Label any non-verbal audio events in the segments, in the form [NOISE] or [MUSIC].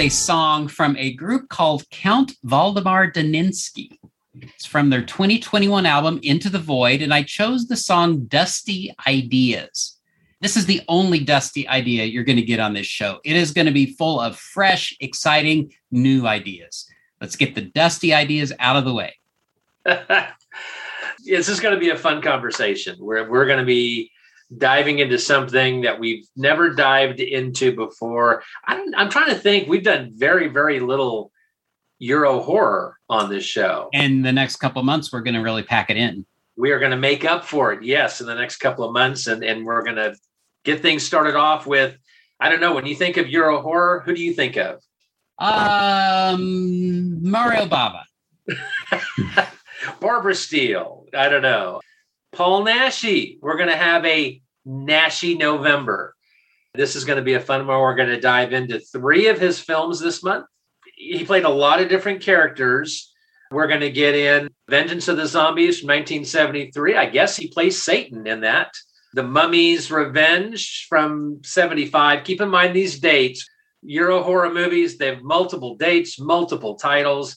A song from a group called Count Valdemar Daninsky. It's from their 2021 album Into the Void, and I chose the song Dusty Ideas. This is the only dusty idea you're going to get on this show. It is going to be full of fresh, exciting, new ideas. Let's get the dusty ideas out of the way. [LAUGHS] this is going to be a fun conversation. We're, we're going to be diving into something that we've never dived into before. I'm, I'm trying to think. We've done very, very little Euro horror on this show. And the next couple months, we're going to really pack it in. We are going to make up for it, yes, in the next couple of months. And, and we're going to get things started off with I don't know, when you think of Euro horror, who do you think of? Um, Mario Bava. [LAUGHS] Barbara Steele. I don't know. Paul Naschy. We're going to have a Naschy November. This is going to be a fun one. We're going to dive into three of his films this month. He played a lot of different characters. We're going to get in Vengeance of the Zombies from 1973. I guess he plays Satan in that. The Mummy's Revenge from 75. Keep in mind these dates. Euro horror movies, they have multiple dates, multiple titles.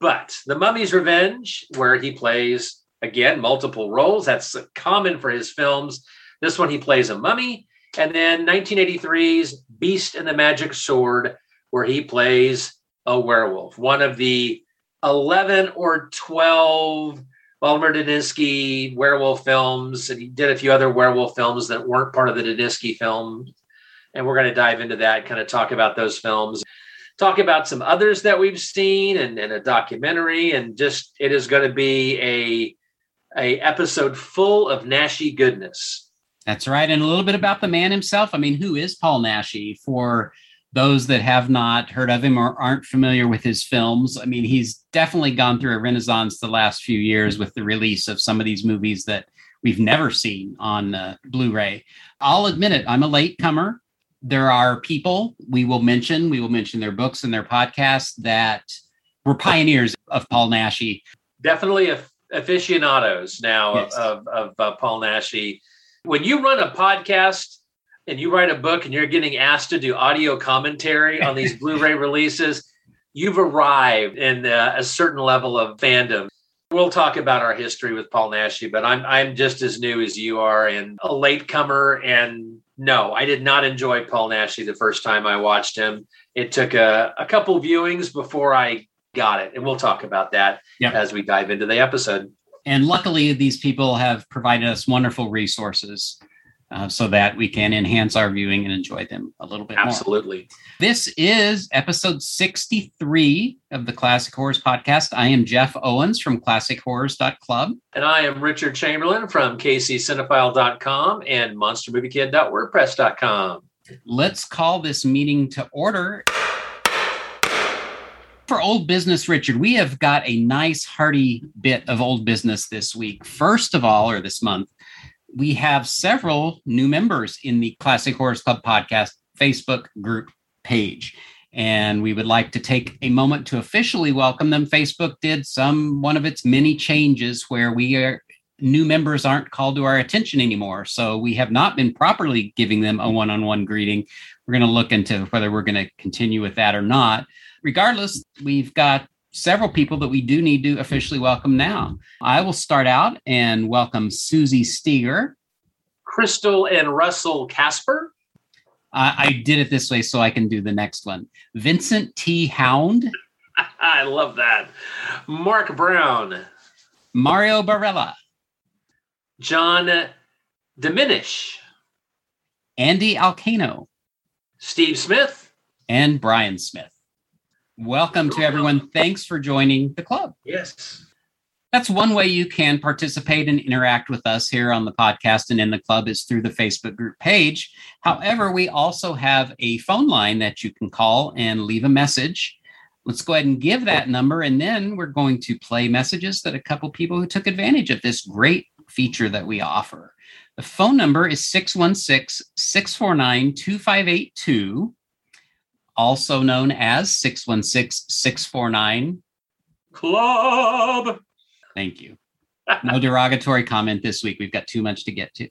But The Mummy's Revenge, where he plays, again, multiple roles, that's common for his films. This one, he plays a mummy. And then 1983's Beast and the Magic Sword, where he plays a werewolf, one of the 11 or 12 Valdemar Daninsky werewolf films, and he did a few other werewolf films that weren't part of the Daninsky film. And we're going to dive into that, kind of talk about those films, talk about some others that we've seen, and, and a documentary, and just it is going to be a a episode full of Naschy goodness. That's right, and a little bit about the man himself. I mean, who is Paul Naschy? For those that have not heard of him or aren't familiar with his films, I mean, he's definitely gone through a renaissance the last few years with the release of some of these movies that we've never seen on uh, Blu ray. I'll admit it, I'm a late comer. There are people we will mention, we will mention their books and their podcasts that were pioneers of Paul Naschy. Definitely aficionados now yes. of, of, of uh, Paul Naschy. When you run a podcast, and you write a book and you're getting asked to do audio commentary on these [LAUGHS] Blu-ray releases, you've arrived in uh, a certain level of fandom. We'll talk about our history with Paul Naschy, but I'm I'm just as new as you are and a latecomer. And no, I did not enjoy Paul Naschy the first time I watched him. It took a, a couple viewings before I got it, and we'll talk about that yep. as we dive into the episode. And luckily, these people have provided us wonderful resources uh, so that we can enhance our viewing and enjoy them a little bit more. Absolutely. more. This is episode 63 of the Classic Horrors podcast. I am Jeff Owens from classichorrors.club. And I am Richard Chamberlain from kccinephile.com and monstermoviekid.wordpress.com. Let's call this meeting to order. For old business, Richard, we have got a nice hearty bit of old business this week. First of all, or this month, we have several new members in the Classic Horrors Club podcast Facebook group page. And we would like to take a moment to officially welcome them. Facebook did some one of its many changes where we are new members aren't called to our attention anymore. So we have not been properly giving them a one-on-one greeting. We're going to look into whether we're going to continue with that or not. Regardless, we've got several people that we do need to officially welcome now. I will start out and welcome Susie Steger, Crystal and Russell Casper. Uh, I did it this way so I can do the next one. Vincent T. Hound. [LAUGHS] I love that. Mark Brown. Mario Barella. John Diminish, Andy Alcano, Steve Smith, and Brian Smith. Welcome to everyone. Thanks for joining the club. Yes. That's one way you can participate and interact with us here on the podcast and in the club is through the Facebook group page. However, we also have a phone line that you can call and leave a message. Let's go ahead and give that number, and then we're going to play messages that a couple people who took advantage of this great feature that we offer. The phone number is 616 649 2582, also known as 616 649 Club. Thank you. No [LAUGHS] derogatory comment this week. We've got too much to get to.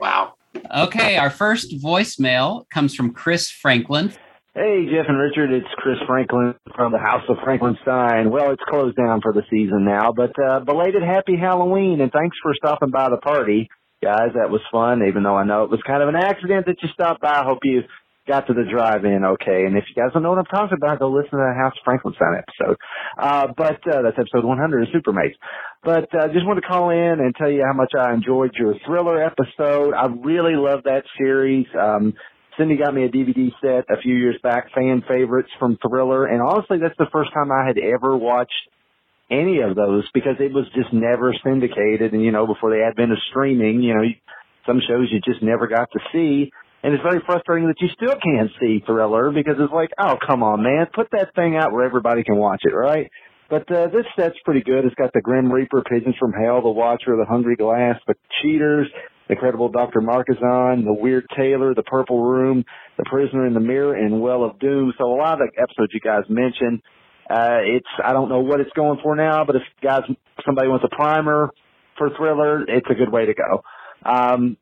Wow. Okay, our first voicemail comes from Chris Franklin. Hey, Jeff and Richard, it's Chris Franklin from the House of Frankenstein. Well, it's closed down for the season now, but uh, belated happy Halloween and thanks for stopping by the party. Guys, that was fun, even though I know it was kind of an accident that you stopped by. I hope you got to the drive-in okay. And if you guys don't know what I'm talking about, go listen to the House Frankenstein episode. Uh, but uh, that's episode 100 of Supermates. But uh, just wanted to call in and tell you how much I enjoyed your thriller episode. I really love that series. Um, Cindy got me a DVD set a few years back, fan favorites from Thriller, and honestly, that's the first time I had ever watched any of those because it was just never syndicated. And you know, before the advent of streaming, you know, some shows you just never got to see. And it's very frustrating that you still can't see Thriller because it's like, oh, come on, man, put that thing out where everybody can watch it, right? But uh, this set's pretty good. It's got the Grim Reaper, Pigeons from Hell, the Watcher, the Hungry Glass, the Cheaters, the Incredible Dr. Markesan, the Weird Tailor, the Purple Room, the Prisoner in the Mirror, and Well of Doom. So a lot of the episodes you guys mentioned. Uh, it's I don't know what it's going for now, but if guys somebody wants a primer for Thriller, it's a good way to go. Um,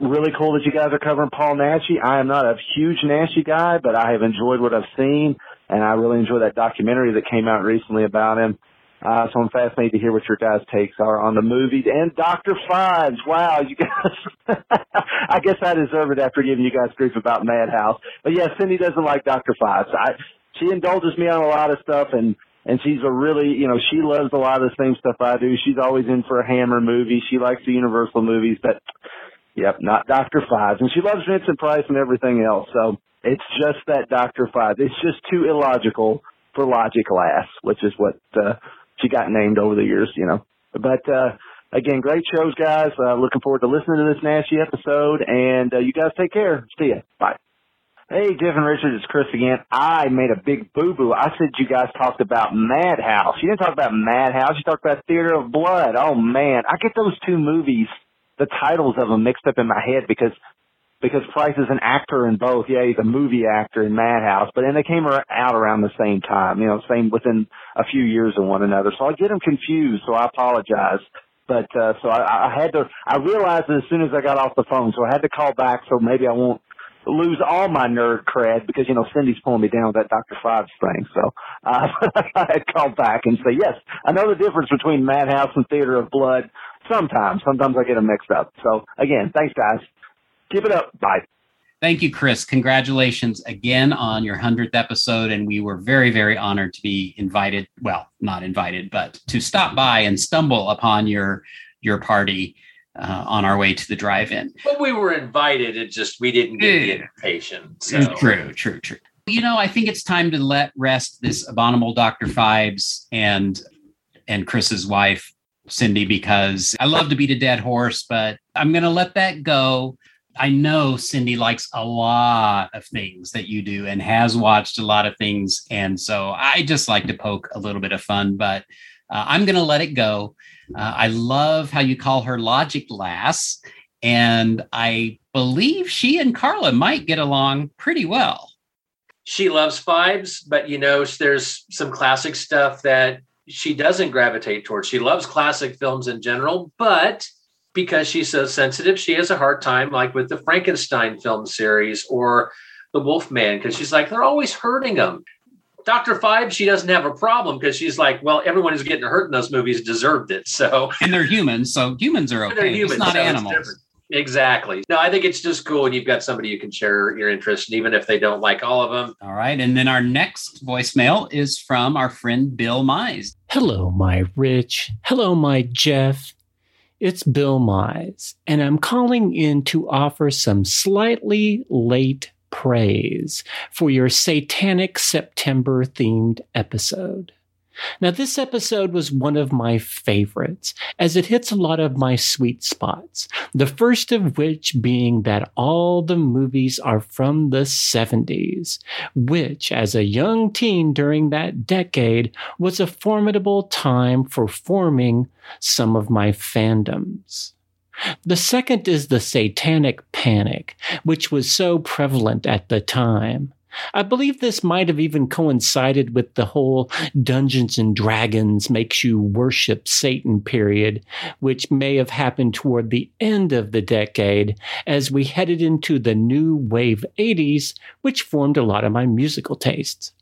really cool that you guys are covering Paul Naschy. I am not a huge Naschy guy, but I have enjoyed what I've seen, and I really enjoy that documentary that came out recently about him. Uh, so I'm fascinated to hear what your guys' takes are on the movies and Dr. Phibes. Wow, you guys, [LAUGHS] I guess I deserve it after giving you guys grief about Madhouse. But yeah, Cindy doesn't like Dr. Phibes. I, she indulges me on a lot of stuff and, and she's a really, you know, she loves a lot of the same stuff I do. She's always in for a Hammer movie. She likes the Universal movies, but Yep, not Dr. Phibes. And she loves Vincent Price and everything else. So it's just that Dr. Phibes. It's just too illogical for logic lass, which is what uh, she got named over the years, you know. But uh, again, great shows, guys. Uh, looking forward to listening to this Naschy episode. And uh, you guys take care. See ya. Bye. Hey, Jeff and Richard, it's Chris again. I made a big boo boo. I said you guys talked about Madhouse. You didn't talk about Madhouse. You talked about Theater of Blood. Oh man, I get those two movies the titles of them mixed up in my head because because Price is an actor in both. Yeah, he's a movie actor in Madhouse, but then they came out around the same time. You know, same within a few years of one another. So I get them confused. So I apologize. But uh, so I, I had to. I realized as soon as I got off the phone. So I had to call back. So maybe I won't lose all my nerd cred because you know Cindy's pulling me down with that Dr. Phibes thing. So uh, [LAUGHS] I had to call back and say yes. I know the difference between Madhouse and Theater of Blood. Sometimes, sometimes I get them mixed up. So again, thanks guys. Keep it up. Bye. Thank you, Chris. Congratulations again on your 100th episode. And we were very, very honored to be invited. Well, not invited, but to stop by and stumble upon your your party uh, on our way to the drive-in. But we were invited. It just we didn't get the invitation. So. True, true, true. You know, I think it's time to let rest this abominable Dr. Phibes and and Chris's wife Cindy, because I love to beat a dead horse, but I'm going to let that go. I know Cindy likes a lot of things that you do and has watched a lot of things. And so I just like to poke a little bit of fun, but uh, I'm going to let it go. Uh, I love how you call her Logic Lass. And I believe she and Carla might get along pretty well. She loves Phibes, but you know, there's some classic stuff that she doesn't gravitate towards. She loves classic films in general, but because she's so sensitive, she has a hard time, like with the Frankenstein film series or the Wolfman, because she's like, they're always hurting them. Dr. Phibes, she doesn't have a problem because she's like, well, everyone who's getting hurt in those movies deserved it. So and they're humans, so humans are okay. They're humans, it's not so animals. It's Exactly. No, I think it's just cool when you've got somebody you can share your interest, and even if they don't like all of them. All right. And then our next voicemail is from our friend Bill Mize. Hello, my Rich. Hello, my Jeff. It's Bill Mize, and I'm calling in to offer some slightly late praise for your Satanic September themed episode. Now, this episode was one of my favorites, as it hits a lot of my sweet spots. The first of which being that all the movies are from the 70s, which, as a young teen during that decade, was a formidable time for forming some of my fandoms. The second is the satanic panic, which was so prevalent at the time. I believe this might have even coincided with the whole Dungeons and Dragons makes you worship Satan period, which may have happened toward the end of the decade as we headed into the new wave 80s, which formed a lot of my musical tastes.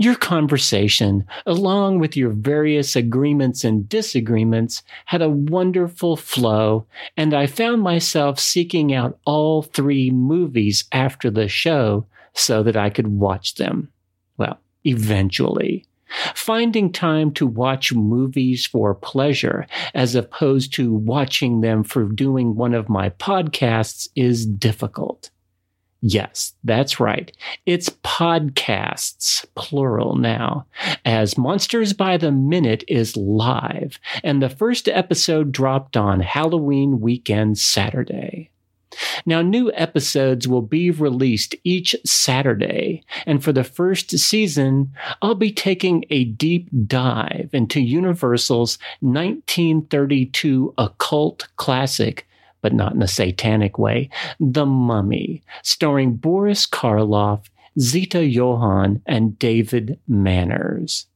Your conversation, along with your various agreements and disagreements, had a wonderful flow, and I found myself seeking out all three movies after the show so that I could watch them. Well, eventually. Finding time to watch movies for pleasure as opposed to watching them for doing one of my podcasts is difficult. Yes, that's right. It's podcasts, plural now, as Monsters by the Minute is live, and the first episode dropped on Halloween weekend Saturday. Now, new episodes will be released each Saturday, and for the first season, I'll be taking a deep dive into Universal's 1932 occult classic, but not in a satanic way, The Mummy, starring Boris Karloff, Zita Johann, and David Manners.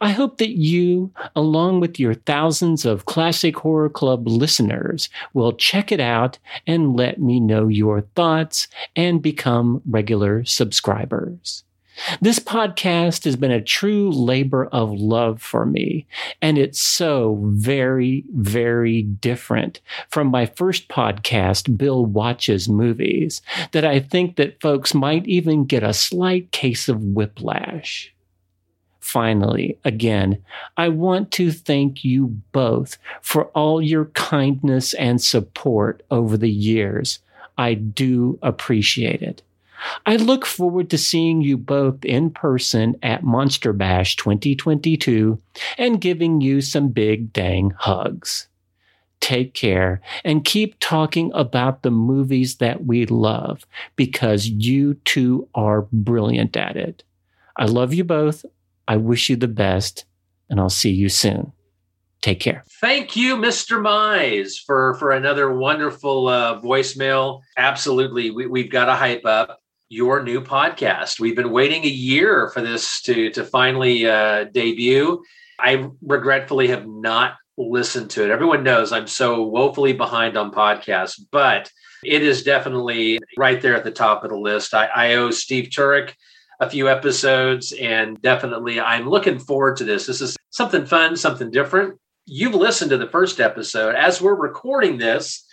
I hope that you, along with your thousands of Classic Horror Club listeners, will check it out and let me know your thoughts and become regular subscribers. This podcast has been a true labor of love for me, and it's so very, very different from my first podcast, Bill Watches Movies, that I think that folks might even get a slight case of whiplash finally, again, I want to thank you both for all your kindness and support over the years. I do appreciate it. I look forward to seeing you both in person at Monster Bash 2022 and giving you some big dang hugs. Take care and keep talking about the movies that we love because you two are brilliant at it. I love you both. I wish you the best, and I'll see you soon. Take care. Thank you, Mr. Mize, for for another wonderful uh, voicemail. Absolutely, we, have got to hype up your new podcast. We've been waiting a year for this to to finally uh, debut. I regretfully have not listened to it. Everyone knows I'm so woefully behind on podcasts, but it is definitely right there at the top of the list. I, I owe Steve Turek a few episodes, and definitely I'm looking forward to this. This is something fun, something different. You've listened to the first episode. As we're recording this,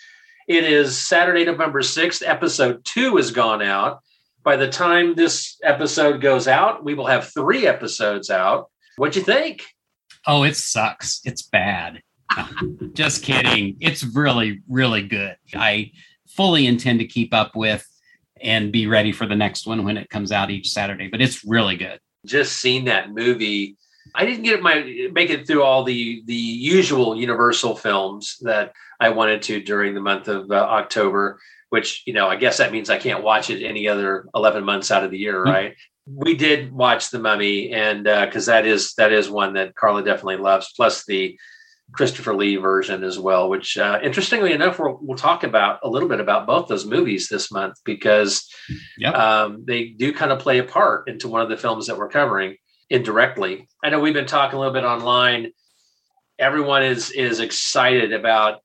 it is Saturday, November 6th. Episode two has gone out. By the time this episode goes out, we will have three episodes out. What'd you think? Oh, it sucks. It's bad. [LAUGHS] Just kidding. It's really, really good. I fully intend to keep up with and be ready for the next one when it comes out each Saturday. But it's really good. Just seen that movie. I didn't get my make it through all the the usual Universal films that I wanted to during the month of uh, October. Which you know, I guess that means I can't watch it any other eleven months out of the year, mm-hmm. right? We did watch The Mummy, and because uh, that is that is one that Carla definitely loves. Plus the Christopher Lee version as well, which uh, interestingly enough, we'll, we'll talk about a little bit about both those movies this month because yep. um, they do kind of play a part into one of the films that we're covering indirectly. I know we've been talking a little bit online. Everyone is is excited about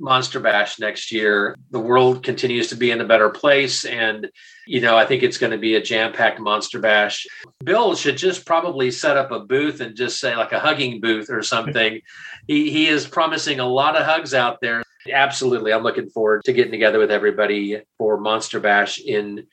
Monster Bash next year. The world continues to be in a better place. And, you know, I think it's going to be a jam packed Monster Bash. Bill should just probably set up a booth and just say like a hugging booth or something. [LAUGHS] he, he is promising a lot of hugs out there. Absolutely. I'm looking forward to getting together with everybody for Monster Bash in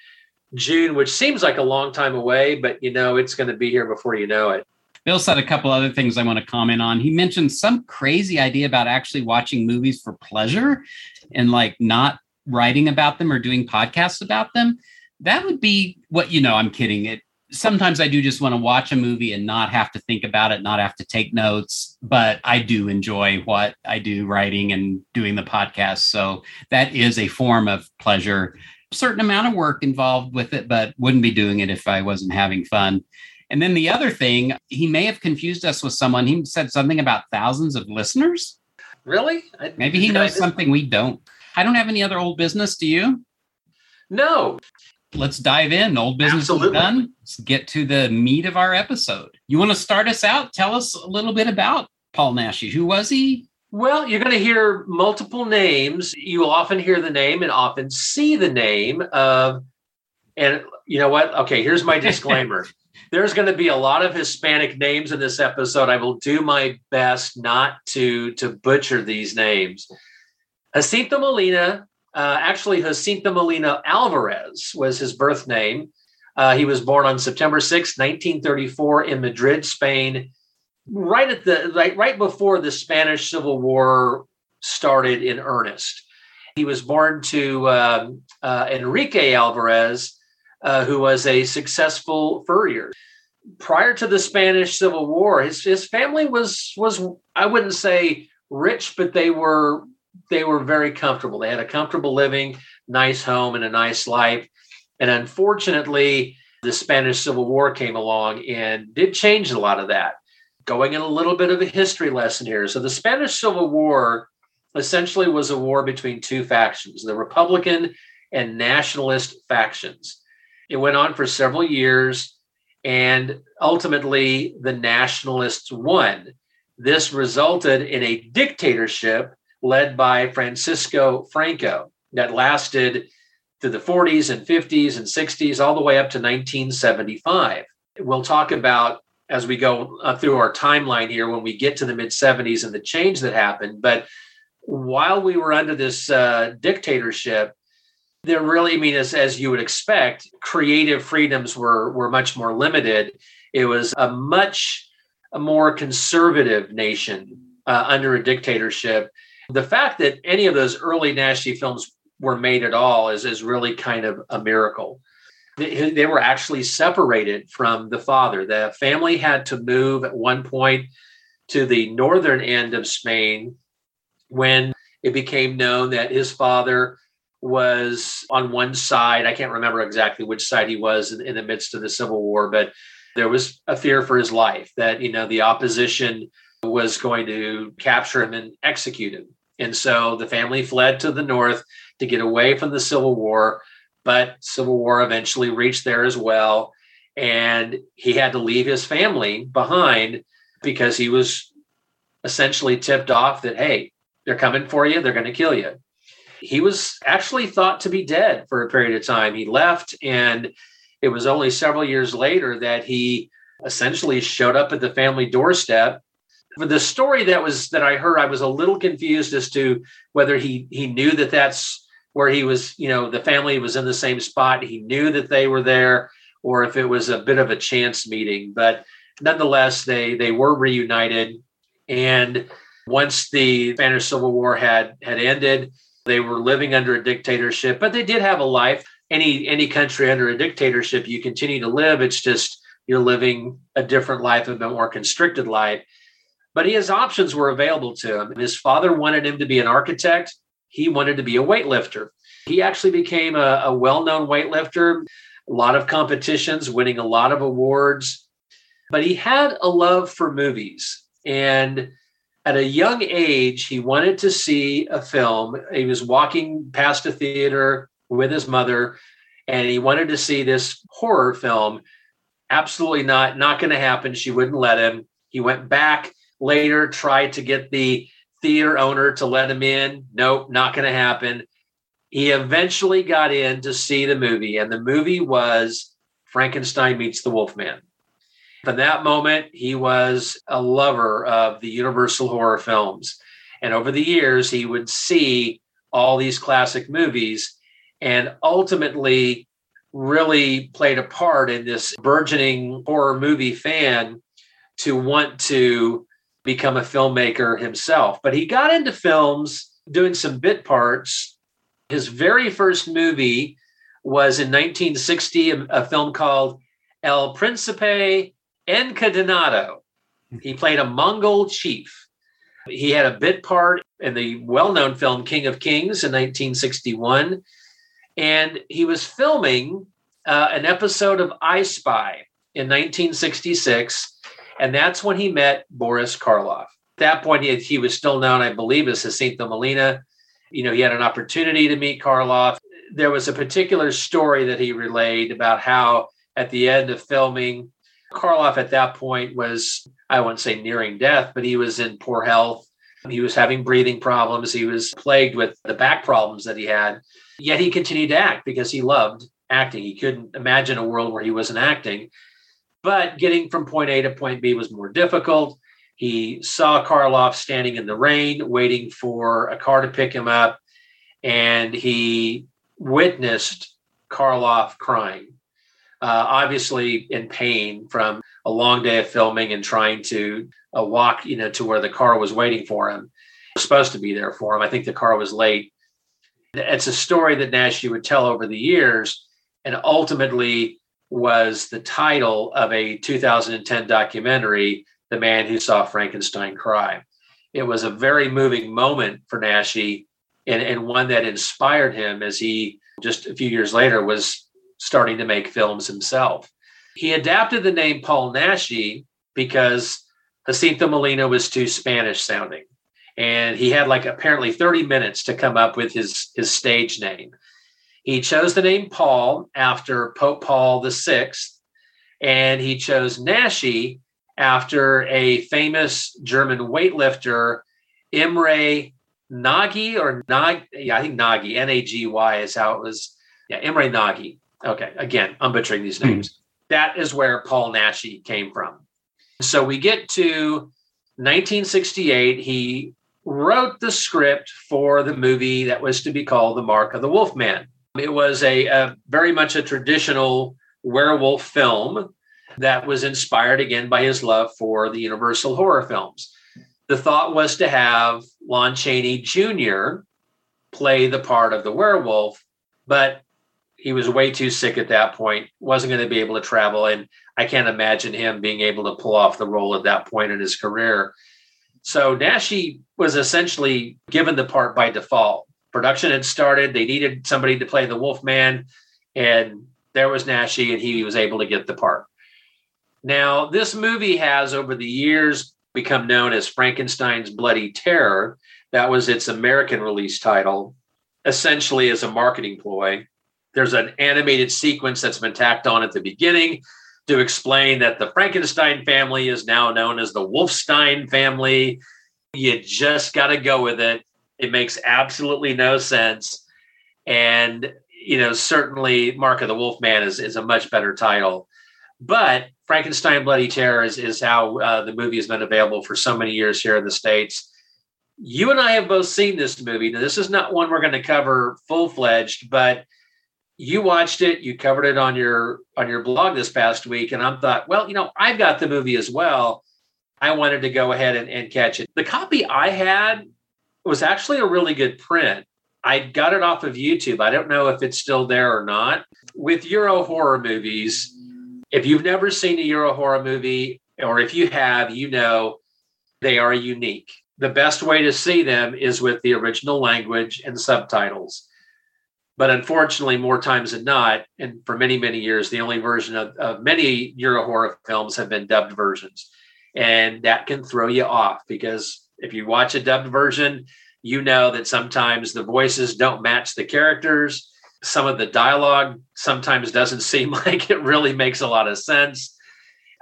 June, which seems like a long time away, but, you know, it's going to be here before you know it. Bill said a couple other things I want to comment on. He mentioned some crazy idea about actually watching movies for pleasure and like not writing about them or doing podcasts about them. That would be what you know, I'm kidding. It sometimes I do just want to watch a movie and not have to think about it, not have to take notes, but I do enjoy what I do writing and doing the podcast. So that is a form of pleasure. Certain amount of work involved with it, but wouldn't be doing it if I wasn't having fun. And then the other thing, he may have confused us with someone. He said something about thousands of listeners. Really? I, Maybe he knows something we don't. I don't have any other old business. Do you? No. Let's dive in. Old business Absolutely. done. Let's get to the meat of our episode. You want to start us out? Tell us a little bit about Paul Naschy. Who was he? Well, you're going to hear multiple names. You will often hear the name and often see the name of, and you know what? Okay, here's my [LAUGHS] disclaimer. There's going to be a lot of Hispanic names in this episode. I will do my best not to to butcher these names. Jacinto Molina, uh, actually Jacinto Molina Alvarez was his birth name. Uh, he was born on September 6, 1934, in Madrid, Spain, right at the right, right before the Spanish Civil War started in earnest. He was born to um, uh, Enrique Alvarez, uh, who was a successful furrier. Prior to the Spanish Civil War, his, his family was was I wouldn't say rich, but they were they were very comfortable. They had a comfortable living, nice home, and a nice life. And unfortunately, the Spanish Civil War came along and did change a lot of that. Going in a little bit of a history lesson here. So the Spanish Civil War essentially was a war between two factions, the Republican and nationalist factions. It went on for several years, and ultimately the nationalists won. This resulted in a dictatorship led by Francisco Franco that lasted through the 40s and 50s and 60s, all the way up to 1975. We'll talk about as we go uh, through our timeline here when we get to the mid 70s and the change that happened. But while we were under this uh, dictatorship, there really, I mean, as, as you would expect, creative freedoms were were much more limited. It was a much more conservative nation uh, under a dictatorship. The fact that any of those early Naschy films were made at all is is really kind of a miracle. They, they were actually separated from the father. The family had to move at one point to the northern end of Spain when it became known that his father was on one side. I can't remember exactly which side he was in, in, the midst of the Civil War, but there was a fear for his life that, you know, the opposition was going to capture him and execute him. And so the family fled to the north to get away from the Civil War, but Civil War eventually reached there as well. And he had to leave his family behind because he was essentially tipped off that, hey, they're coming for you, they're going to kill you he was actually thought to be dead for a period of time. He left, and it was only several years later that he essentially showed up at the family doorstep. For the story that was that I heard, I was a little confused as to whether he he knew that that's where he was. You know, the family was in the same spot. He knew that they were there, or if it was a bit of a chance meeting. But nonetheless, they they were reunited, and once the Spanish Civil War had had ended, they were living under a dictatorship, but they did have a life. Any any country under a dictatorship, you continue to live. It's just you're living a different life, a more constricted life. But his options were available to him. His father wanted him to be an architect. He wanted to be a weightlifter. He actually became a, a well-known weightlifter, a lot of competitions, winning a lot of awards. But he had a love for movies. And at a young age, he wanted to see a film. He was walking past a theater with his mother, and he wanted to see this horror film. Absolutely not, not going to happen. She wouldn't let him. He went back later, tried to get the theater owner to let him in. Nope, not going to happen. He eventually got in to see the movie, and the movie was Frankenstein Meets the Wolfman. From that moment, he was a lover of the Universal horror films. And over the years, he would see all these classic movies and ultimately really played a part in this burgeoning horror movie fan to want to become a filmmaker himself. But he got into films doing some bit parts. His very first movie was in 1960, a, a film called El Principe Encadenado. He played a Mongol chief. He had a bit part in the well known film King of Kings in 1961. And he was filming uh, an episode of I Spy in 1966. And that's when he met Boris Karloff. At that point, he, he was still known, I believe, as Jacinto Molina. You know, he had an opportunity to meet Karloff. There was a particular story that he relayed about how at the end of filming, Karloff at that point was, I wouldn't say nearing death, but he was in poor health. He was having breathing problems. He was plagued with the back problems that he had. Yet he continued to act because he loved acting. He couldn't imagine a world where he wasn't acting. But getting from point A to point B was more difficult. He saw Karloff standing in the rain, waiting for a car to pick him up, and he witnessed Karloff crying, uh, obviously in pain from a long day of filming and trying to uh, walk, you know, to where the car was waiting for him. Was supposed to be there for him. I think the car was late. It's a story that Naschy would tell over the years, and ultimately was the title of a 2010 documentary, The Man Who Saw Frankenstein Cry. It was a very moving moment for Naschy and, and one that inspired him as he just a few years later was starting to make films himself. He adapted the name Paul Naschy because Jacinto Molina was too Spanish sounding. And he had like apparently 30 minutes to come up with his, his stage name. He chose the name Paul after Pope Paul VI, and he chose Nashi after a famous German weightlifter, Imre Nagy or Nag, yeah, I think Nagy, N A G Y is how it was. Yeah, Imre Nagy. Okay, again, I'm butchering these hmm. names. Mm. That is where Paul Naschy came from. So we get to 1968. He wrote the script for the movie that was to be called The Mark of the Wolfman. It was a, a very much a traditional werewolf film that was inspired again by his love for the Universal horror films. The thought was to have Lon Chaney Jr. play the part of the werewolf, but he was way too sick at that point, wasn't going to be able to travel. And I can't imagine him being able to pull off the role at that point in his career. So Naschy was essentially given the part by default. Production had started, they needed somebody to play the Wolfman, and there was Naschy, and he was able to get the part. Now, this movie has over the years become known as Frankenstein's Bloody Terror. That was its American release title, essentially as a marketing ploy. There's an animated sequence that's been tacked on at the beginning to explain that the Frankenstein family is now known as the Wolfstein family. You just got to go with it. It makes absolutely no sense. And, you know, certainly Mark of the Wolfman is, is a much better title. But Frankenstein Bloody Terror is, is how uh, the movie has been available for so many years here in the States. You and I have both seen this movie. Now, this is not one we're going to cover full fledged, but you watched it, you covered it on your on your blog this past week, and I'm thought, well, you know, I've got the movie as well. I wanted to go ahead and, and catch it. The copy I had was actually a really good print. I got it off of YouTube. I don't know if it's still there or not. With Euro horror movies, if you've never seen a Euro horror movie, or if you have, you know they are unique. The best way to see them is with the original language and subtitles. But unfortunately, more times than not, and for many, many years, the only version of, of many Euro horror films have been dubbed versions. And that can throw you off because if you watch a dubbed version, you know that sometimes the voices don't match the characters some of the dialogue sometimes doesn't [LAUGHS] seem like it really makes a lot of sense.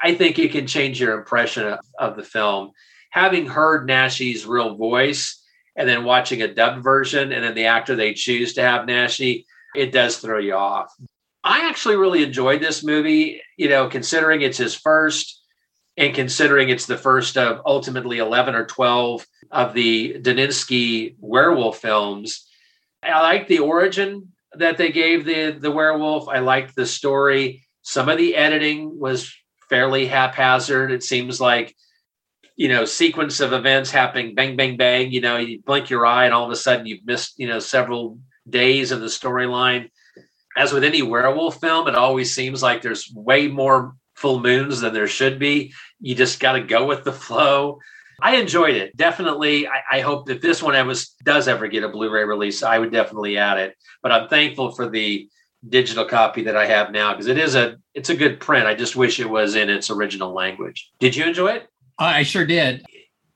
I think it can change your impression of, of the film. Having heard Naschy's real voice and then watching a dubbed version and then the actor they choose to have Naschy, it does throw you off. I actually really enjoyed this movie, you know, considering it's his first and considering it's the first of ultimately 11 or 12 of the Daninsky werewolf films. I like the origin that they gave the the werewolf. I liked the story. Some of the editing was fairly haphazard. It seems like, you know, sequence of events happening, bang, bang, bang. You know, you blink your eye, and all of a sudden you've missed, you know, several days of the storyline. As with any werewolf film, it always seems like there's way more full moons than there should be. You just got to go with the flow. I enjoyed it. Definitely. I, I hope that this one ever does ever get a Blu-ray release. I would definitely add it. But I'm thankful for the digital copy that I have now because it is a it's a good print. I just wish it was in its original language. Did you enjoy it? I sure did.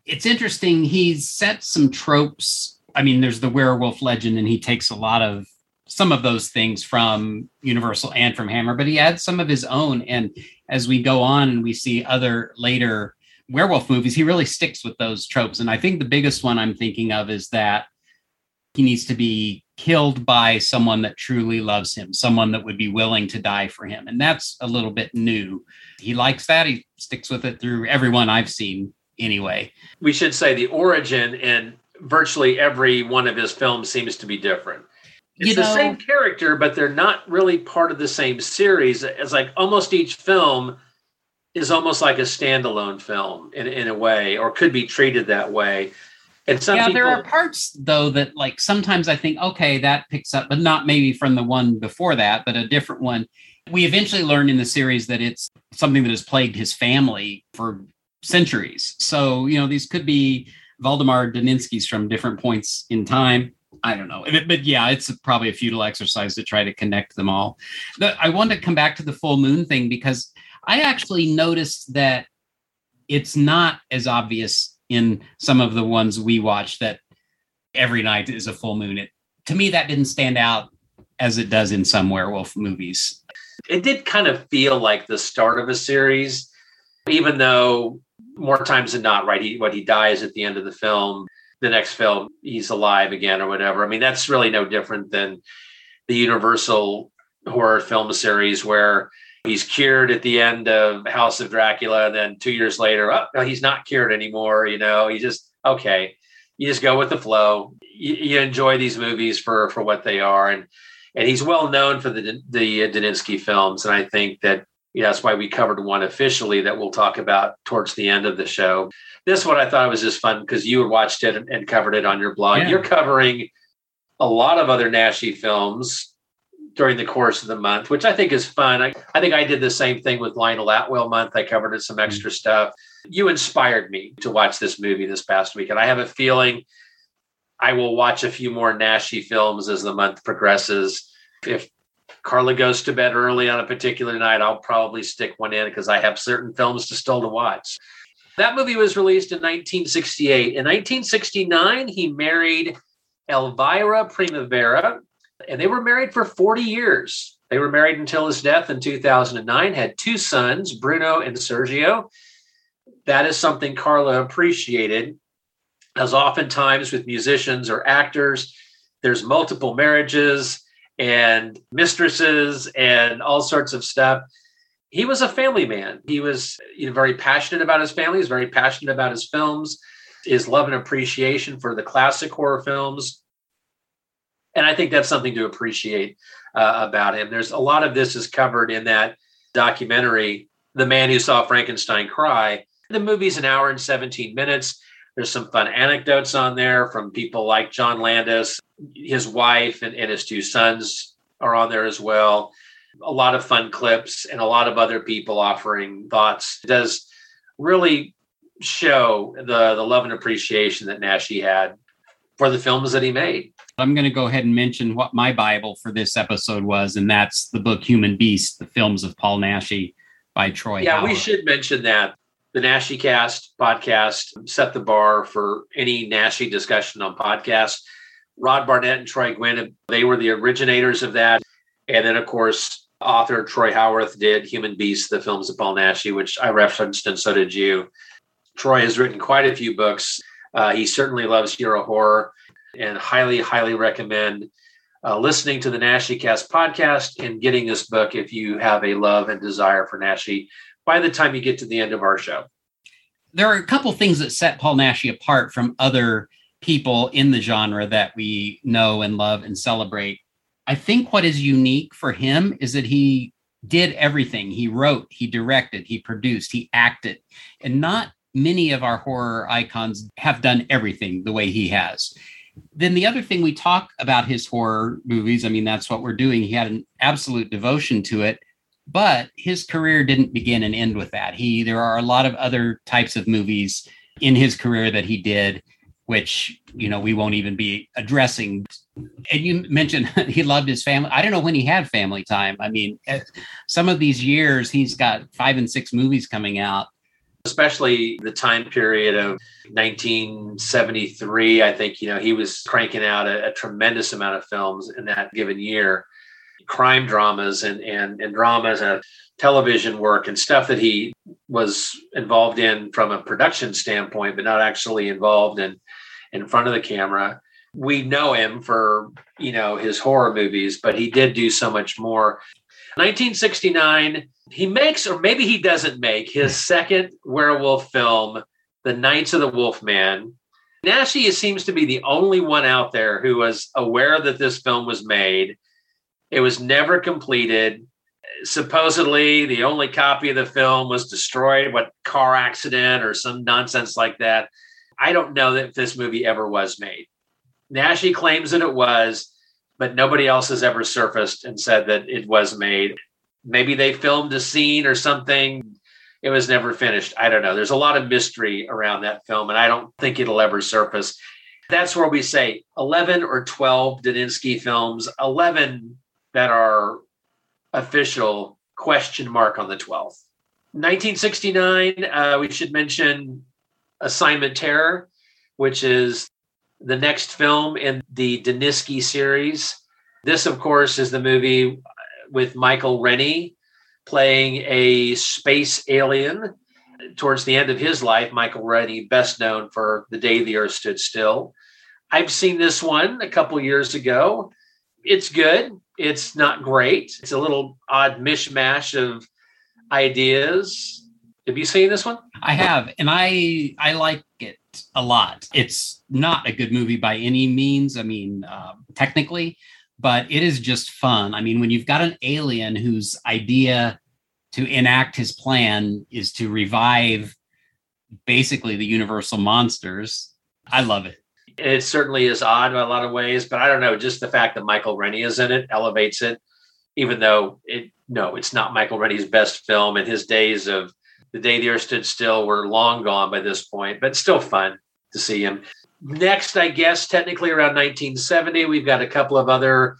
It's interesting. He's set some tropes. I mean, there's the werewolf legend, and he takes a lot of some of those things from Universal and from Hammer, but he adds some of his own. And as we go on and we see other later werewolf movies, he really sticks with those tropes. And I think the biggest one I'm thinking of is that he needs to be killed by someone that truly loves him, someone that would be willing to die for him. And that's a little bit new. He likes that. He sticks with it through everyone I've seen anyway. We should say the origin in virtually every one of his films seems to be different. It's you know, the same character, but they're not really part of the same series. It's like almost each film is almost like a standalone film in, in a way, or could be treated that way. And some yeah, people, there are parts though that like sometimes I think, okay, that picks up, but not maybe from the one before that, but a different one. We eventually learned in the series that it's something that has plagued his family for centuries. So, you know, these could be Valdemar Daninsky's from different points in time. I don't know. But yeah, it's probably a futile exercise to try to connect them all. I want to come back to the full moon thing because I actually noticed that it's not as obvious in some of the ones we watch that every night is a full moon. It to me that didn't stand out as it does in some werewolf movies. It did kind of feel like the start of a series, even though more times than not, right? He what he dies at the end of the film. The next film, he's alive again or whatever. I mean, that's really no different than the Universal horror film series where he's cured at the end of House of Dracula. And then two years later, oh, he's not cured anymore. You know, he just, okay, you just go with the flow. You, you, enjoy these movies for, for what they are. And, and he's well known for the, the Daninsky films. And I think that, yeah, that's why we covered one officially that we'll talk about towards the end of the show. This one I thought was just fun because you had watched it and, and covered it on your blog. Yeah. You're covering a lot of other Naschy films during the course of the month, which I think is fun. I, I think I did the same thing with Lionel Atwill month. I covered some mm-hmm. extra stuff. You inspired me to watch this movie this past week, and I have a feeling I will watch a few more Naschy films as the month progresses. If Carla goes to bed early on a particular night, I'll probably stick one in because I have certain films to still to watch. That movie was released in 1968. In 1969, he married Elvira Primavera, and they were married for 40 years. They were married until his death in 2009, had two sons, Bruno and Sergio. That is something Carla appreciated, as oftentimes with musicians or actors, there's multiple marriages and mistresses and all sorts of stuff. He was a family man. He was you know, very passionate about his family. He's very passionate about his films, his love and appreciation for the classic horror films, and I think that's something to appreciate uh, about him. There's a lot of this is covered in that documentary, The Man Who Saw Frankenstein Cry. The movie's an hour and 17 minutes. There's some fun anecdotes on there from people like John Landis, his wife, and, and his two sons are on there as well. A lot of fun clips and a lot of other people offering thoughts. It does really show the, the love and appreciation that Naschy had for the films that he made. I'm going to go ahead and mention what my Bible for this episode was, and that's the book Human Beast, the films of Paul Naschy by Troy. Yeah, Howarth. we should mention that. The Naschy Cast podcast set the bar for any Naschy discussion on podcasts. Rod Barnett and Troy Guinn, they were the originators of that. And then, of course, author Troy Howarth did Human Beast, the films of Paul Naschy, which I referenced, and so did you. Troy has written quite a few books uh, he certainly loves Euro horror and highly, highly recommend uh, listening to the Naschy Cast podcast and getting this book if you have a love and desire for Naschy by the time you get to the end of our show. There are a couple things that set Paul Naschy apart from other people in the genre that we know and love and celebrate. I think what is unique for him is that he did everything. He wrote, he directed, he produced, he acted. And not many of our horror icons have done everything the way he has. Then the other thing we talk about his horror movies, I mean, that's what we're doing. He had an absolute devotion to it, but his career didn't begin and end with that. He there are a lot of other types of movies in his career that he did which you know we won't even be addressing. And you mentioned [LAUGHS] he loved his family. I don't know when he had family time. I mean eh, some of these years he's got five and six movies coming out. Especially the time period of 1973 i think you know he was cranking out a, a tremendous amount of films in that given year crime dramas and and, and dramas and television work and stuff that he was involved in from a production standpoint but not actually involved in in front of the camera. We know him for, you know, his horror movies, but he did do so much more. 1969, he makes, or maybe he doesn't make, his hmm. second werewolf film, The Nights of the Wolfman. Naschy seems to be the only one out there who was aware that this film was made. It was never completed. Supposedly, the only copy of the film was destroyed, what car accident or some nonsense like that. I don't know that this movie ever was made. Naschy claims that it was, but nobody else has ever surfaced and said that it was made. Maybe they filmed a scene or something. It was never finished. I don't know. There's a lot of mystery around that film, and I don't think it'll ever surface. That's where we say 11 or 12 Daninsky films, 11 that are official, question mark on the 12th. 1969, uh, we should mention Assignment Terror, which is the next film in the Daninsky series. This, of course, is the movie with Michael Rennie playing a space alien. Towards the end of his life, Michael Rennie, best known for The Day the Earth Stood Still. I've seen this one a couple years ago. It's good. It's not great. It's a little odd mishmash of ideas. Have you seen this one? I have, and I I like it a lot. It's not a good movie by any means. I mean, uh, technically, but it is just fun. I mean, when you've got an alien whose idea to enact his plan is to revive basically the universal monsters, I love it. It certainly is odd in a lot of ways, but I don't know. Just the fact that Michael Rennie is in it elevates it, even though it no, it's not Michael Rennie's best film. and his days of the day the earth stood still were long gone by this point, but still fun to see him. Next, I guess, technically around 1970, we've got a couple of other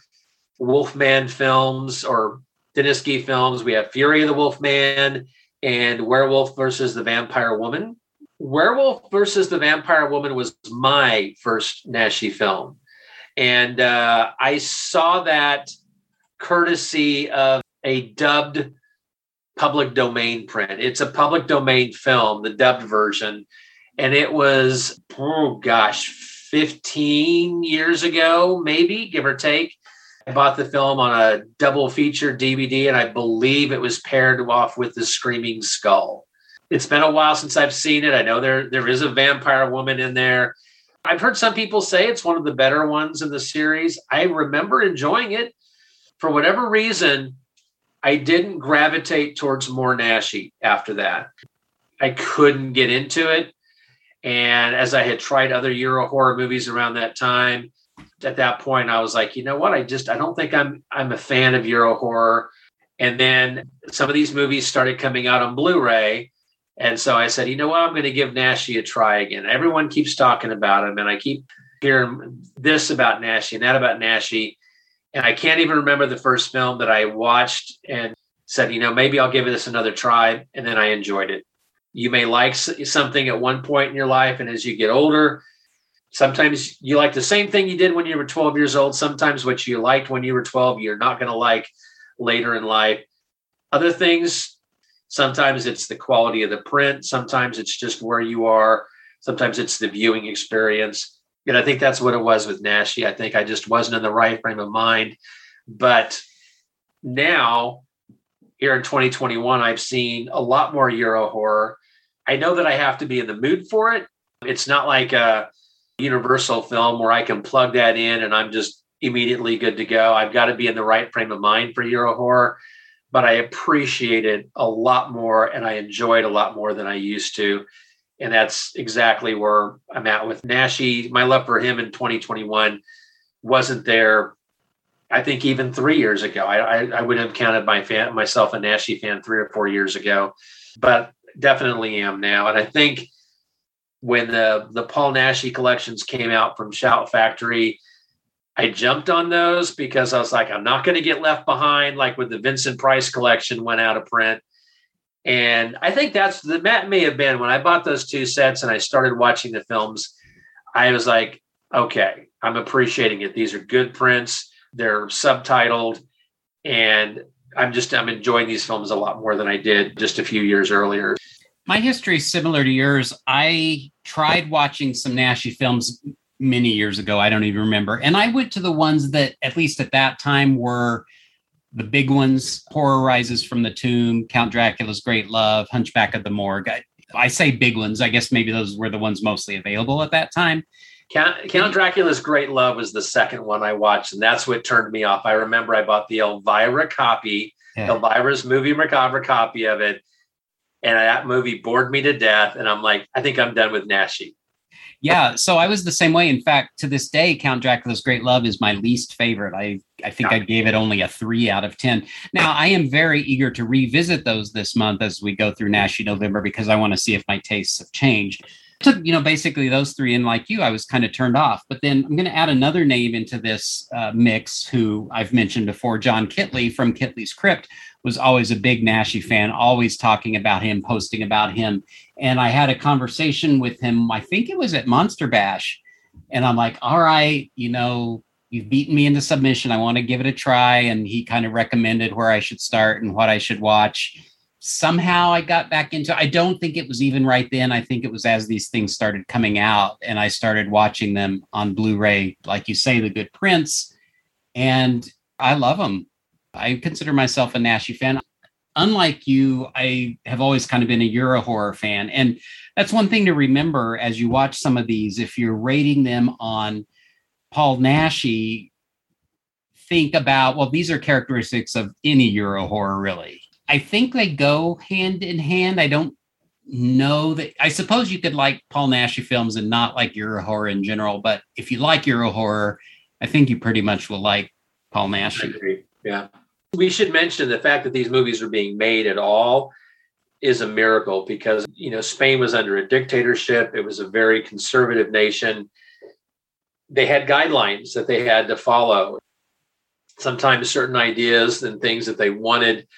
Wolfman films or Daninsky films. We have Fury of the Wolfman and Werewolf versus the Vampire Woman. Werewolf versus the Vampire Woman was my first Naschy film. And uh, I saw that courtesy of a dubbed public domain print. It's a public domain film, the dubbed version, and it was oh gosh, 15 years ago, maybe give or take. I bought the film on a double feature DVD, and I believe it was paired off with the Screaming Skull. It's been a while since I've seen it. I know there there is a vampire woman in there. I've heard some people say it's one of the better ones in the series. I remember enjoying it. For whatever reason, I didn't gravitate towards more Naschy after that. I couldn't get into it. And as I had tried other Euro horror movies around that time, at that point I was like, you know what? I just I don't think I'm I'm a fan of Euro horror. And then some of these movies started coming out on Blu-ray. And so I said, you know what? I'm going to give Naschy a try again. Everyone keeps talking about him, and I keep hearing this about Naschy and that about Naschy. And I can't even remember the first film that I watched and said, you know, maybe I'll give this another try. And then I enjoyed it. You may like something at one point in your life. And as you get older, sometimes you like the same thing you did when you were 12 years old. Sometimes what you liked when you were 12, you're not going to like later in life. Other things, sometimes it's the quality of the print. Sometimes it's just where you are. Sometimes it's the viewing experience and I think that's what it was with Naschy. I think I just wasn't in the right frame of mind. But now, here in 2021, I've seen a lot more Euro horror. I know that I have to be in the mood for it. It's not like a Universal film where I can plug that in and I'm just immediately good to go. I've got to be in the right frame of mind for Euro horror. But I appreciate it a lot more and I enjoy it a lot more than I used to. And that's exactly where I'm at with Naschy. My love for him in 2021 wasn't there. I think even three years ago, I, I, I would have counted my fan, myself a Naschy fan three or four years ago, but definitely am now. And I think when the the Paul Naschy collections came out from Shout Factory, I jumped on those because I was like, I'm not going to get left behind. Like with the Vincent Price collection went out of print. And I think that's the that may have been when I bought those two sets and I started watching the films. I was like, okay, I'm appreciating it. These are good prints. They're subtitled, and I'm just I'm enjoying these films a lot more than I did just a few years earlier. My history is similar to yours. I tried watching some Naschy films many years ago. I don't even remember. And I went to the ones that, at least at that time, were the big ones Horror Rises from the Tomb, Count Dracula's Great Love, Hunchback of the Morgue. I, I say big ones. I guess maybe those were the ones mostly available at that time. Count, Count Dracula's Great Love was the second one I watched, and that's what turned me off. I remember I bought the Elvira copy, yeah. Elvira's movie macabre copy of it, and that movie bored me to death. And I'm like, I think I'm done with Naschy. Yeah, so I was the same way. In fact, to this day, Count Dracula's Great Love is my least favorite. I I think yeah. I gave it only a three out of ten. Now I am very eager to revisit those this month as we go through Naschy November because I want to see if my tastes have changed. Took you know basically those three, and like you, I was kind of turned off. But then I'm going to add another name into this uh, mix, who I've mentioned before, John Kitley from Kitley's Crypt, was always a big Naschy fan, always talking about him, posting about him. And I had a conversation with him, I think it was at Monster Bash. And I'm like, all right, you know, you've beaten me into submission. I want to give it a try. And he kind of recommended where I should start and what I should watch. Somehow I got back into I don't think it was even right then. I think it was as these things started coming out and I started watching them on Blu-ray, like you say, the good prints. And I love them. I consider myself a Naschy fan. Unlike you, I have always kind of been a Euro horror fan. And that's one thing to remember as you watch some of these. If you're rating them on Paul Naschy, think about, well, these are characteristics of any Euro horror, really. I think they go hand in hand. I don't know that I suppose you could like Paul Naschy films and not like Euro horror in general, but if you like Euro horror, I think you pretty much will like Paul Naschy. Yeah. We should mention the fact that these movies are being made at all is a miracle because you know Spain was under a dictatorship. It was a very conservative nation. They had guidelines that they had to follow. Sometimes certain ideas and things that they wanted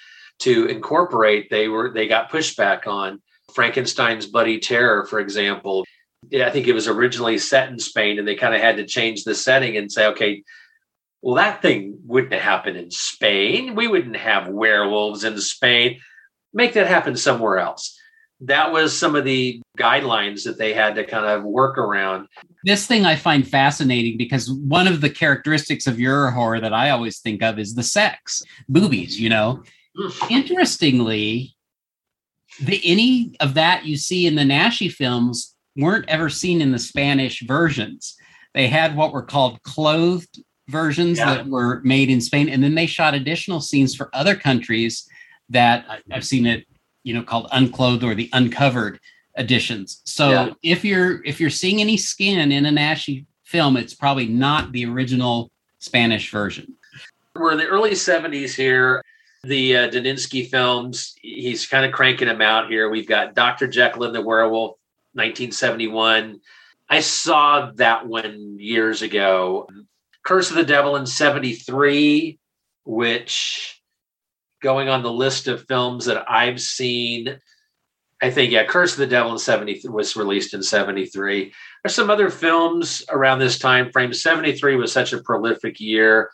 to incorporate, they were they got pushback on. Frankenstein's Bloody Terror, for example. I think it was originally set in Spain, and they kind of had to change the setting and say, okay, well, that thing wouldn't happen in Spain. We wouldn't have werewolves in Spain. Make that happen somewhere else. That was some of the guidelines that they had to kind of work around. This thing I find fascinating because one of the characteristics of Euro horror that I always think of is the sex, boobies, you know. Hmm. Interestingly, the any of that you see in the Naschy films weren't ever seen in the Spanish versions. They had what were called clothed versions yeah. that were made in Spain, and then they shot additional scenes for other countries that I've seen it, you know, called unclothed or the uncovered editions. So yeah. if you're if you're seeing any skin in a Naschy film, it's probably not the original Spanish version. We're in the early 70s here. The uh, Daninsky films, he's kind of cranking them out here. We've got Dr. Jekyll and the Werewolf, 1971. I saw that one years ago. Curse of the Devil in 73, which going on the list of films that I've seen, I think, yeah, Curse of the Devil in 70 was released in 73. There's some other films around this time frame. 73 was such a prolific year.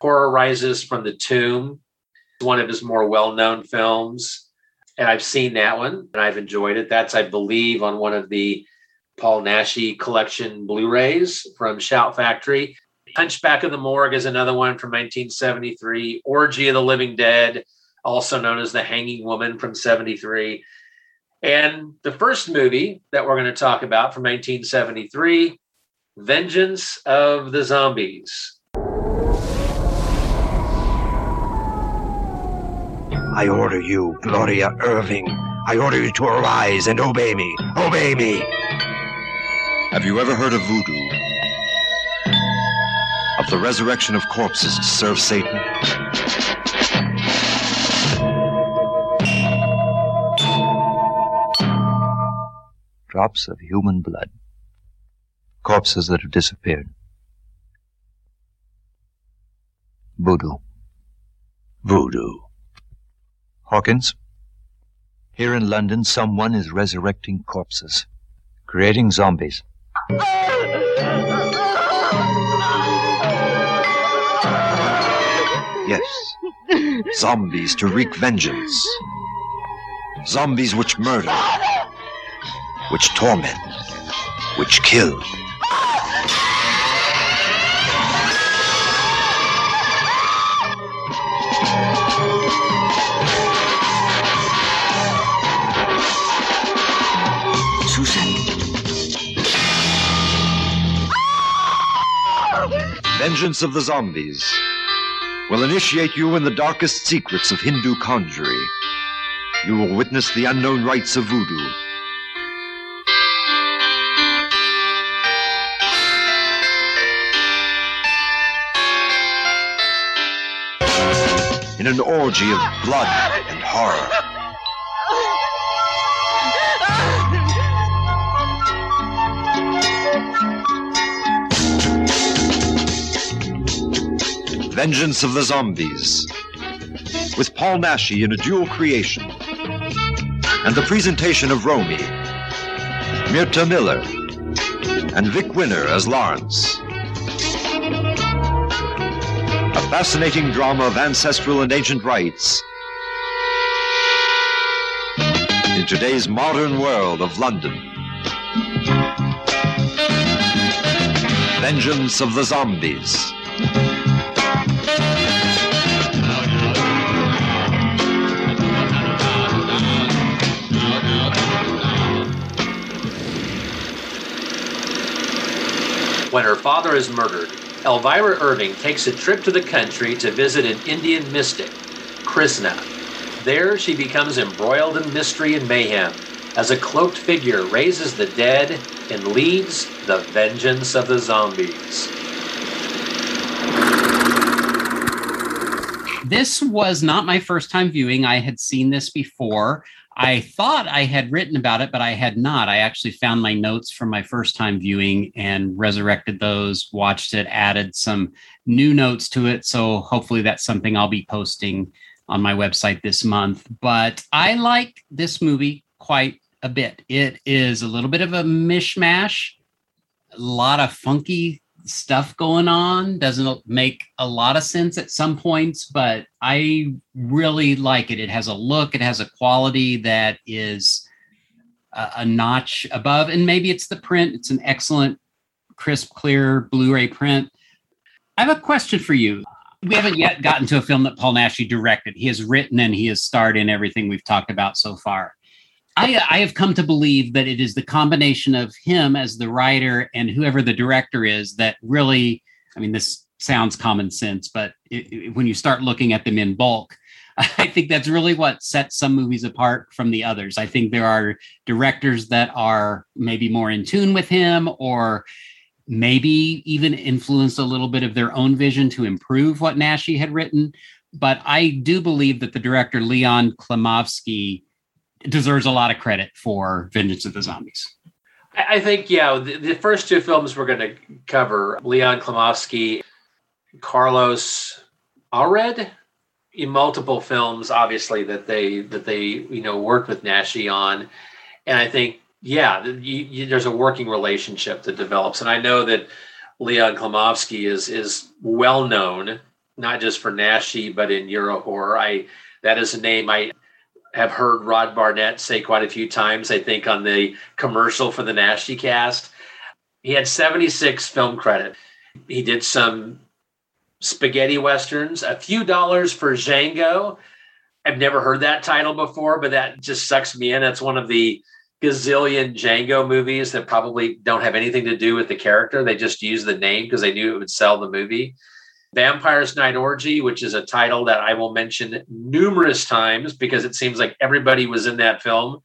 Horror Rises from the Tomb, one of his more well-known films. And I've seen that one and I've enjoyed it. That's, I believe, on one of the Paul Naschy collection Blu-rays from Shout Factory. Hunchback of the Morgue is another one from 1973. Orgy of the Living Dead, also known as The Hanging Woman from 73. And the first movie that we're going to talk about from 1973, Vengeance of the Zombies. I order you, Gloria Irving. I order you to arise and obey me. Obey me. Have you ever heard of voodoo? Of the resurrection of corpses to serve Satan? Drops of human blood. Corpses that have disappeared. Voodoo. Voodoo. Hawkins, here in London, someone is resurrecting corpses, creating zombies. Yes. Zombies to wreak vengeance. Zombies which murder, which torment, which kill. Susan. Vengeance of the Zombies will initiate you in the darkest secrets of Hindu conjury. You will witness the unknown rites of voodoo. In an orgy of blood and horror. Vengeance of the Zombies, with Paul Naschy in a dual creation, and the presentation of Romy, Mirta Miller, and Vic Winner as Lawrence. A fascinating drama of ancestral and ancient rites in today's modern world of London. Vengeance of the Zombies. When her father is murdered, Elvira Irving takes a trip to the country to visit an Indian mystic, Krishna. There, she becomes embroiled in mystery and mayhem as a cloaked figure raises the dead and leads the vengeance of the zombies. This was not my first time viewing. I had seen this before. I thought I had written about it, but I had not. I actually found my notes from my first time viewing and resurrected those, watched it, added some new notes to it. So hopefully that's something I'll be posting on my website this month. But I like this movie quite a bit. It is a little bit of a mishmash, a lot of funky stuff going on. Doesn't make a lot of sense at some points, but I really like it. It has a look, it has a quality that is a, a notch above. And maybe it's the print, it's an excellent, crisp, clear Blu ray print. I have a question for you. We haven't yet gotten to a film that Paul Naschy directed. He has written and he has starred in everything we've talked about so far. I, uh, I, have come to believe that it is the combination of him as the writer and whoever the director is that really, I mean, this sounds common sense, but it, it, when you start looking at them in bulk, [LAUGHS] I think that's really what sets some movies apart from the others. I think there are directors that are maybe more in tune with him or maybe even influenced a little bit of their own vision to improve what Naschy had written. But I do believe that the director, Leon Klimovsky, deserves a lot of credit for Vengeance of the Zombies. I think, yeah, the, the first two films we're going to cover Leon Klimovsky, Carlos Aured, in multiple films, obviously that they that they you know worked with Naschy on, and I think yeah, you, you, there's a working relationship that develops, and I know that Leon Klimovsky is is well known not just for Naschy but in Euro horror. I that is a name I have heard Rod Barnett say quite a few times, I think, on the commercial for the Naschy cast. He had 76 film credit. He did some spaghetti westerns, a few dollars for Django. I've never heard that title before, but that just sucks me in. It's one of the gazillion Django movies that probably don't have anything to do with the character. They just use the name because they knew it would sell the movie. Vampire's Night Orgy, which is a title that I will mention numerous times because it seems like everybody was in that film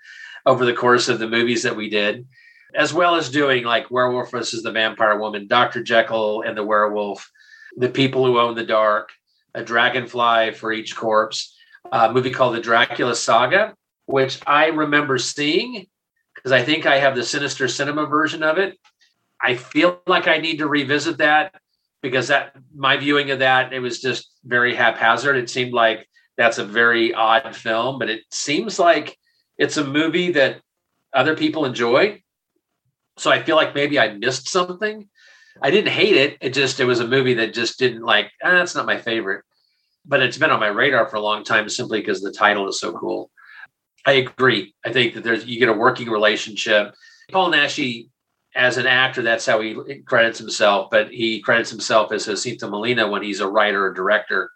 over the course of the movies that we did, as well as doing like Werewolf versus the Vampire Woman, Dr. Jekyll and the Werewolf, The People Who Own the Dark, A Dragonfly for Each Corpse, a movie called The Dracula Saga, which I remember seeing because I think I have the Sinister Cinema version of it. I feel like I need to revisit that because that my viewing of that it was just very haphazard. It seemed like that's a very odd film, but it seems like it's a movie that other people enjoy. So I feel like maybe I missed something. I didn't hate it. It just it was a movie that just didn't like. Ah, that's not my favorite, but it's been on my radar for a long time simply because the title is so cool. I agree. I think that there's you get a working relationship. Paul Naschy, as an actor, that's how he credits himself, but he credits himself as Jacinto Molina when he's a writer or director.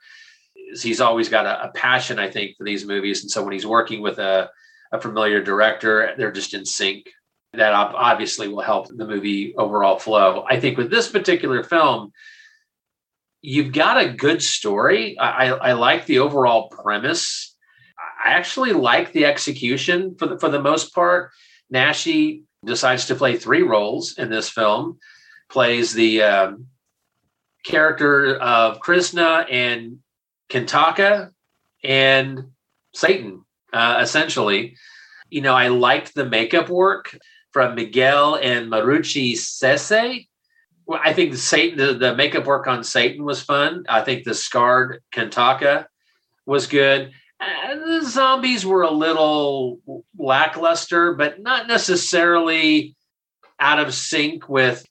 He's always got a, a passion, I think, for these movies, and so when he's working with a, a familiar director, they're just in sync. That obviously will help the movie overall flow. I think with this particular film, you've got a good story. I, I like the overall premise I actually like the execution for the for the most part. Naschy decides to play three roles in this film. Plays the um, character of Krishna and Kantaka and Satan, uh, essentially. You know, I liked the makeup work from Miguel and Marucci Sese. Well, I think the Satan, the, the makeup work on Satan was fun. I think the scarred Kantaka was good the zombies were a little lackluster, but not necessarily out of sync with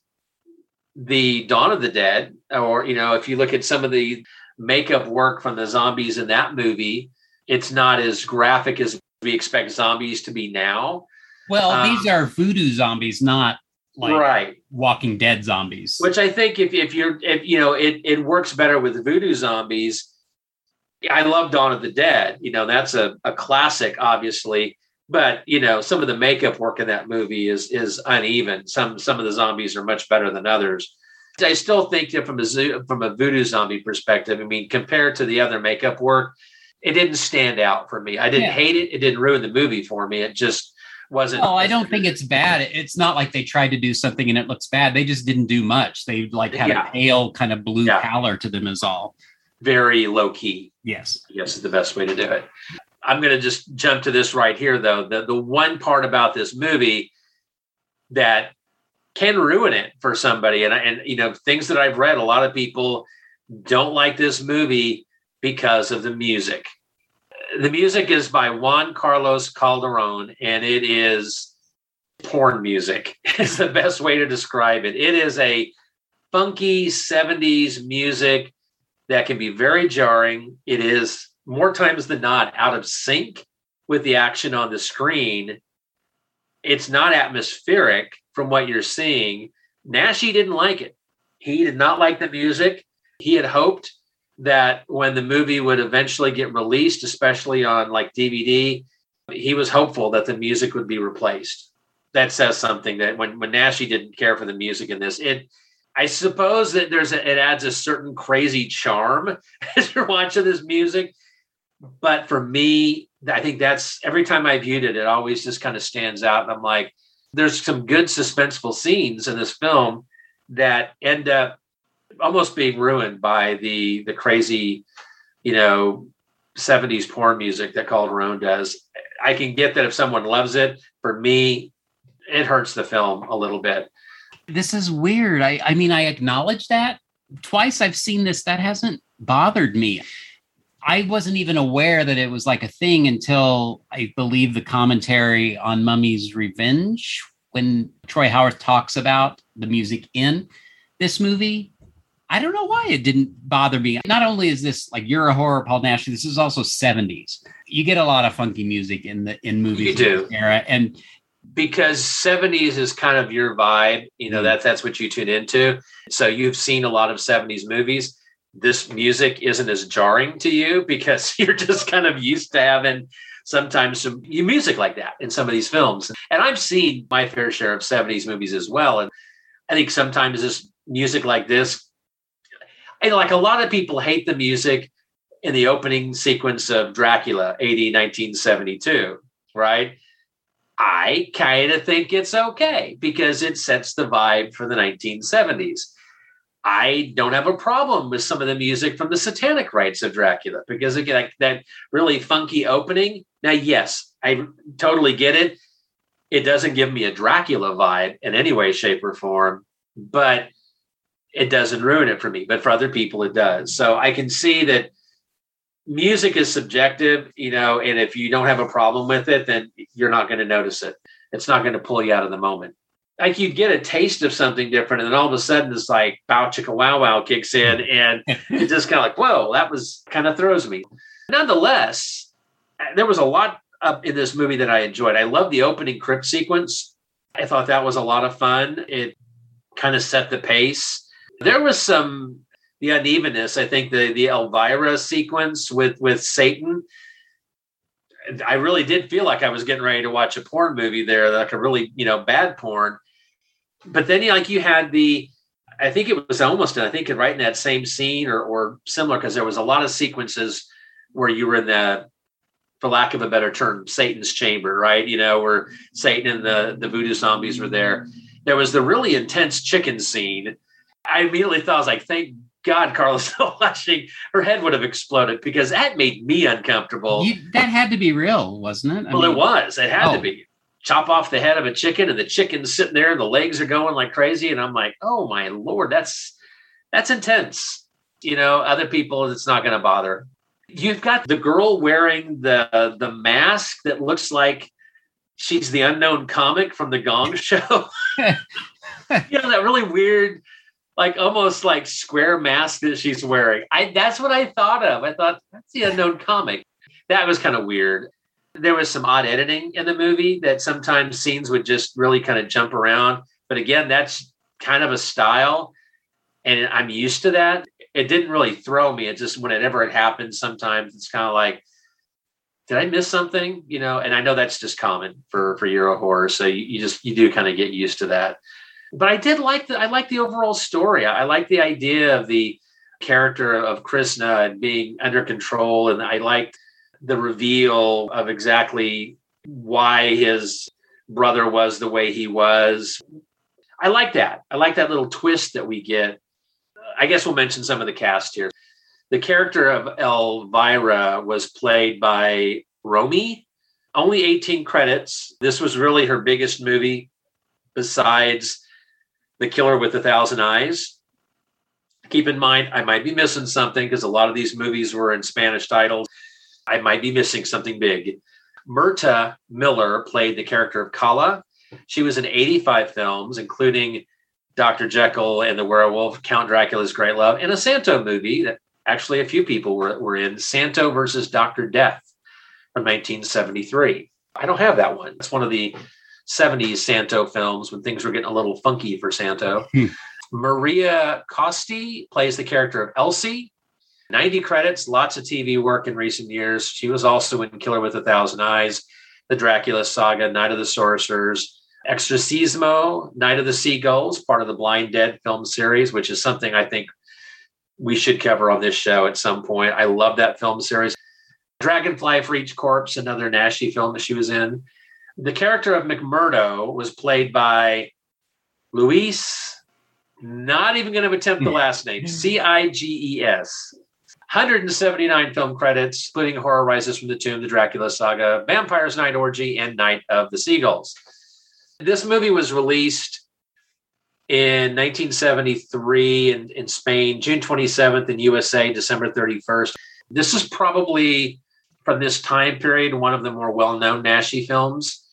the Dawn of the Dead. Or, you know, if you look at some of the makeup work from the zombies in that movie, it's not as graphic as we expect zombies to be now. Well, um, these are voodoo zombies, not like right. Walking Dead zombies. Which I think if if you're if you know it it works better with voodoo zombies I love Dawn of the Dead. You know, that's a, a classic, obviously. But you know, some of the makeup work in that movie is is uneven. Some some of the zombies are much better than others. I still think that from a zoo, from a voodoo zombie perspective, I mean, compared to the other makeup work, it didn't stand out for me. I didn't yeah. hate it. It didn't ruin the movie for me. It just wasn't. Oh, I don't think it's bad. It's not like they tried to do something and it looks bad. They just didn't do much. They like had yeah. a pale kind of blue yeah. pallor to them, is all very low key. Yes. Yes, is the best way to do it. I'm going to just jump to this right here, though. The, the one part about this movie that can ruin it for somebody, and, and, you know, things that I've read, a lot of people don't like this movie because of the music. The music is by Juan Carlos Calderon, and it is porn music, [LAUGHS] is the best way to describe it. It is a funky 70s music that can be very jarring. It is more times than not out of sync with the action on the screen. It's not atmospheric from what you're seeing. Naschy didn't like it. He did not like the music. He had hoped that when the movie would eventually get released, especially on like DVD, he was hopeful that the music would be replaced. That says something that when, when Naschy didn't care for the music in this, it I suppose that there's a, it adds a certain crazy charm [LAUGHS] as you're watching this music. But for me, I think that's every time I viewed it, it always just kind of stands out. And I'm like, there's some good suspenseful scenes in this film that end up almost being ruined by the the crazy, you know, 70s porn music that Calderon does. I can get that if someone loves it. For me, it hurts the film a little bit this is weird. I, I mean, I acknowledge that twice I've seen this. That hasn't bothered me. I wasn't even aware that it was like a thing until I believe the commentary on Mummy's Revenge when Troy Howarth talks about the music in this movie. I don't know why it didn't bother me. Not only is this like you're a horror, Paul Naschy, this is also 70s. You get a lot of funky music in the in movies you do. era. And because 70s is kind of your vibe you know mm. that that's what you tune into so you've seen a lot of 70s movies this music isn't as jarring to you because [LAUGHS] you're just kind of used to having sometimes some music like that in some of these films and i've seen my fair share of 70s movies as well and i think sometimes this music like this And like a lot of people hate the music in the opening sequence of Dracula, AD 1972, right? I kind of think it's okay because it sets the vibe for the 1970s. I don't have a problem with some of the music from the Satanic Rites of Dracula because again, like that really funky opening. Now, yes, I totally get it. It doesn't give me a Dracula vibe in any way, shape, or form, but it doesn't ruin it for me. But for other people, it does. So I can see that music is subjective, you know, and if you don't have a problem with it, then you're not going to notice it. It's not going to pull you out of the moment. Like you'd get a taste of something different, and then all of a sudden it's like bow chicka wow wow kicks in, and [LAUGHS] it just kind of like, whoa, that was kind of throws me. Nonetheless, uh, there was a lot up in this movie that I enjoyed. I love the opening crypt sequence. I thought that was a lot of fun. It kind of set the pace. There was some the unevenness. I think the the Elvira sequence with with Satan. I really did feel like I was getting ready to watch a porn movie there, like a really you know bad porn. But then like you had the, I think it was almost I think right in that same scene or or similar because there was a lot of sequences where you were in the for lack of a better term, Satan's chamber, right? You know, where Satan and the the voodoo zombies were there. There was the really intense chicken scene. I immediately thought I was like, thank God, Carlos [LAUGHS] watching, her head would have exploded because that made me uncomfortable. You, that had to be real, wasn't it? I well, mean, it was. It had oh. to be. Chop off the head of a chicken, and the chicken's sitting there, and the legs are going like crazy, and I'm like, oh my lord, that's that's intense. You know, other people, it's not going to bother. You've got the girl wearing the the mask that looks like she's the unknown comic from the Gong [LAUGHS] Show. [LAUGHS] you know that really weird like almost like square mask that she's wearing. I that's what I thought of. I thought that's the unknown comic. That was kind of weird. There was some odd editing in the movie that sometimes scenes would just really kind of jump around. But again, that's kind of a style. And I'm used to that. It didn't really throw me. It just whenever it happens, sometimes it's kind of like, did I miss something? You know, and I know that's just common for for Euro horror. So you, you just you do kind of get used to that but I did like the I like the overall story. I, like the idea of the character of Krishna and being under control, and I liked the reveal of exactly why his brother was the way he was. I like that. I like that little twist that we get. I guess we'll mention some of the cast here. The character of Elvira was played by Romy. Only 18 credits. This was really her biggest movie besides the Killer with a Thousand Eyes. Keep in mind, I might be missing something because a lot of these movies were in Spanish titles. I might be missing something big. Mirta Miller played the character of Kala. She was in 85 films, including Dr. Jekyll and the Werewolf, Count Dracula's Great Love, and a Santo movie that actually a few people were, were in Santo versus Dr. Death from 1973. I don't have that one. It's one of the 70s Santo films when things were getting a little funky for Santo. Hmm. Maria Kosty plays the character of Elsie. 90 credits, lots of TV work in recent years. She was also in Killer with a Thousand Eyes, The Dracula Saga, Night of the Sorcerers, Exorcismo, Night of the Seagulls, part of the Blind Dead film series, which is something I think we should cover on this show at some point. I love that film series. Dragonfly for Each Corpse, another Naschy film that she was in. The character of McMurdo was played by Luis, not even going to attempt the last name, C I G E S. 179 film credits, including Horror Rises from the Tomb, The Dracula Saga, Vampire's Night Orgy, and Night of the Seagulls. This movie was released in 1973 in, in Spain, June 27th in USA, December 31st. This is probably from this time period one of the more well-known Naschy films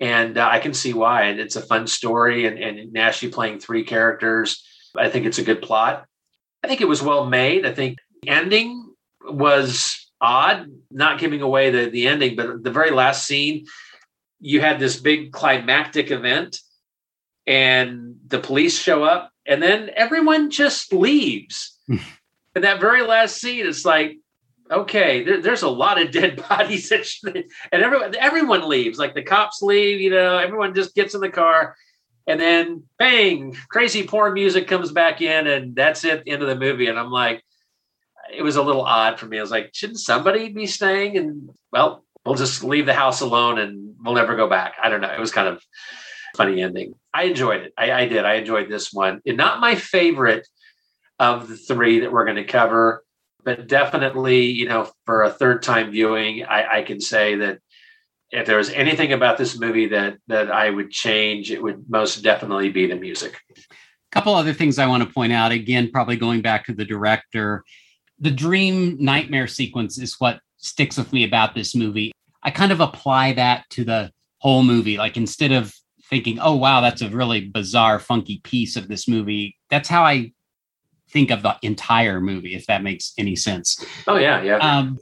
and uh, I can see why. It's a fun story, and, and Naschy playing three characters. I think it's a good plot. I think it was well made. I think the ending was odd, not giving away the, the ending, but the very last scene, you had this big climactic event, and the police show up, and then everyone just leaves. [LAUGHS] and that very last scene, it's like, okay, there, there's a lot of dead [LAUGHS] bodies, and everyone everyone leaves. Like the cops leave, you know, everyone just gets in the car, And then bang, crazy porn music comes back in, and that's it, end of the movie. And I'm like, it was a little odd for me. I was like, shouldn't somebody be staying? And well, we'll just leave the house alone and we'll never go back. I don't know. It was kind of funny ending. I enjoyed it. I, I did. I enjoyed this one. And not my favorite of the three that we're going to cover, but definitely, you know, for a third time viewing, I, I can say that if there was anything about this movie that that I would change, it would most definitely be the music. A couple other things I want to point out. Again, probably going back to the director, the dream nightmare sequence is what sticks with me about this movie. I kind of apply that to the whole movie. Like instead of thinking, oh, wow, that's a really bizarre, funky piece of this movie, that's how I think of the entire movie, if that makes any sense. Oh, yeah, yeah. Um,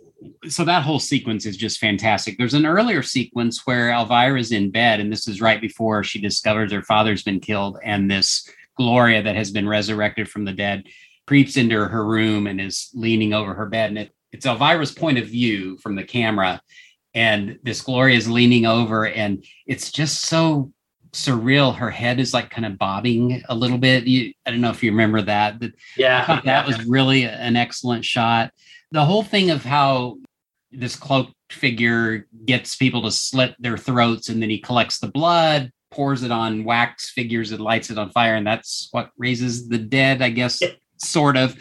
so that whole sequence is just fantastic. There's an earlier sequence where Elvira's in bed, and this is right before she discovers her father's been killed, and this Gloria that has been resurrected from the dead creeps into her room and is leaning over her bed. And it, it's Elvira's point of view from the camera. And this Gloria is leaning over, and it's just so surreal. Her head is like kind of bobbing a little bit. You, I don't know if you remember that. yeah, that yeah. was really an excellent shot. The whole thing of how this cloaked figure gets people to slit their throats, and then he collects the blood, pours it on wax figures, and lights it on fire, and that's what raises the dead. I guess sort of.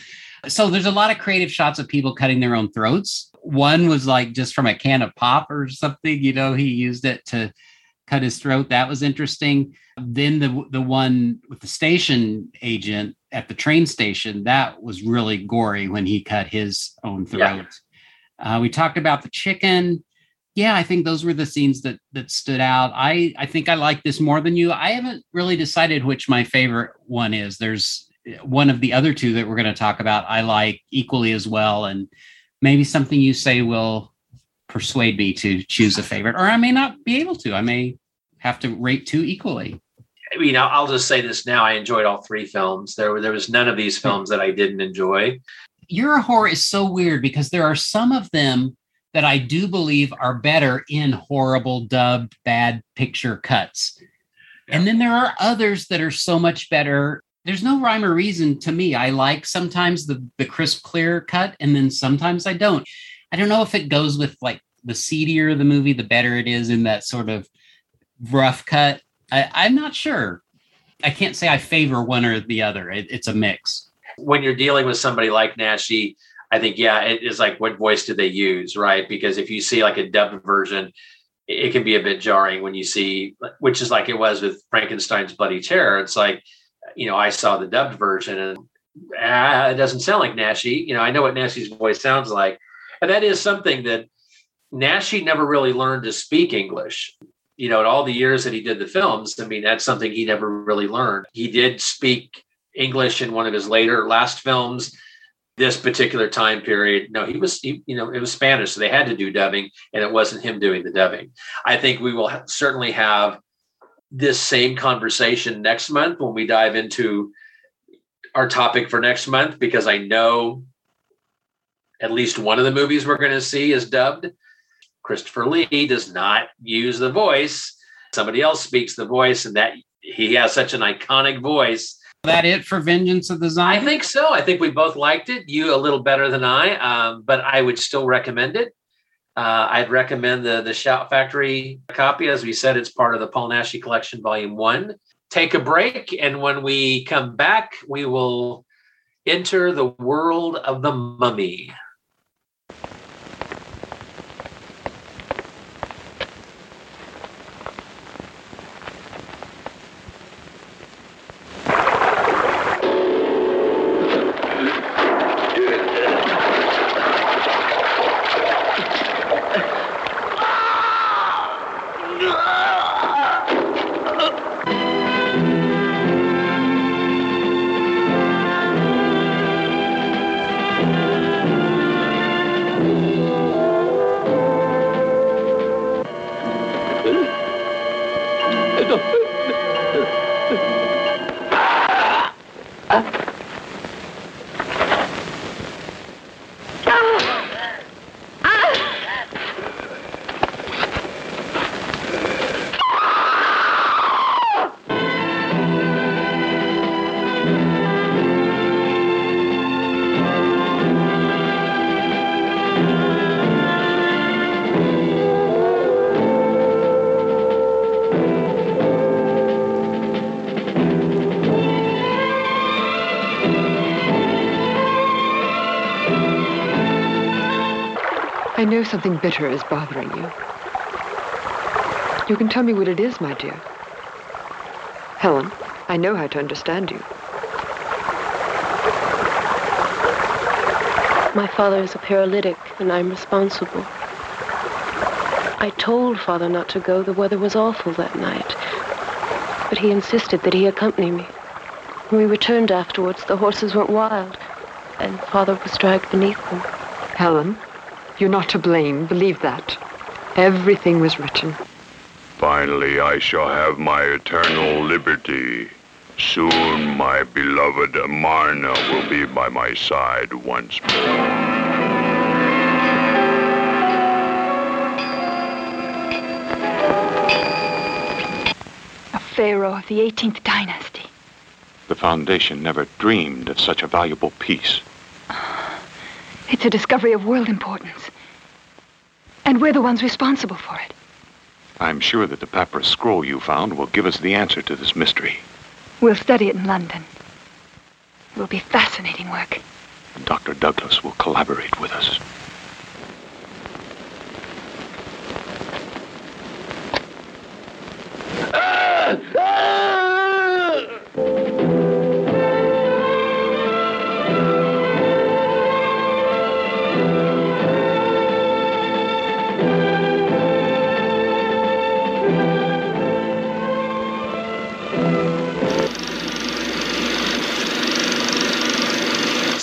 So there's a lot of creative shots of people cutting their own throats. One was like just from a can of pop or something, you know, he used it to cut his throat. That was interesting. Then the the one with the station agent at the train station, that was really gory when he cut his own throat. Yeah. Uh, we talked about the chicken. Yeah, I think those were the scenes that that stood out. I I think I like this more than you. I haven't really decided which my favorite one is. There's one of the other two that we're going to talk about I like equally as well. And maybe something you say will persuade me to choose a favorite, or I may not be able to. I may have to rate two equally. I mean, I'll, just say this now. I enjoyed all three films. There, were, there was none of these films that I didn't enjoy. Euro horror is so weird because there are some of them that I do believe are better in horrible dubbed bad picture cuts. And then there are others that are so much better there's no rhyme or reason to me. I like sometimes the the crisp, clear cut, and then sometimes I don't. I don't know if it goes with like the seedier the movie, the better it is in that sort of rough cut. I, I'm not sure. I can't say I favor one or the other. It, it's a mix. When you're dealing with somebody like Naschy, I think yeah, it is like what voice did they use, right? Because if you see like a dubbed version, it can be a bit jarring when you see, which is like it was with Frankenstein's Bloody Terror. It's like you know, I saw the dubbed version and ah, it doesn't sound like Naschy. You know, I know what Naschy's voice sounds like. And that is something that Naschy never really learned to speak English. You know, in all the years that he did the films, I mean, that's something he never really learned. He did speak English in one of his later last films. This particular time period, no, he was, he, you know, it was Spanish, so they had to do dubbing, and it wasn't him doing the dubbing. I think we will ha- certainly have this same conversation next month when we dive into our topic for next month because I know at least one of the movies we're going to see is dubbed. Christopher Lee does not use the voice. Somebody else speaks the voice, and that he has such an iconic voice. That it for Vengeance of the Zombies? I think so. I think we both liked it. You a little better than I, um, but I would still recommend it. Uh, I'd recommend the the Shout Factory copy. As we said, it's part of the Paul Naschy Collection, Volume One. Take a break, and when we come back, we will enter the world of the mummy. Know something bitter is bothering you. You can tell me what it is, my dear. Helen, I know how to understand you. My father is a paralytic, and I'm responsible. I told father not to go. The weather was awful that night. But he insisted that he accompany me. When we returned afterwards, the horses went wild, and father was dragged beneath them. Helen, you're not to blame. Believe that. Everything was written. Finally, I shall have my eternal liberty. Soon my beloved Marna will be by my side once more. A pharaoh of the 18th dynasty. The Foundation never dreamed of such a valuable piece. It's a discovery of world importance. And we're the ones responsible for it. I'm sure that the papyrus scroll you found will give us the answer to this mystery. We'll study it in London. It will be fascinating work. And Dr. Douglas will collaborate with us. Ah! Ah!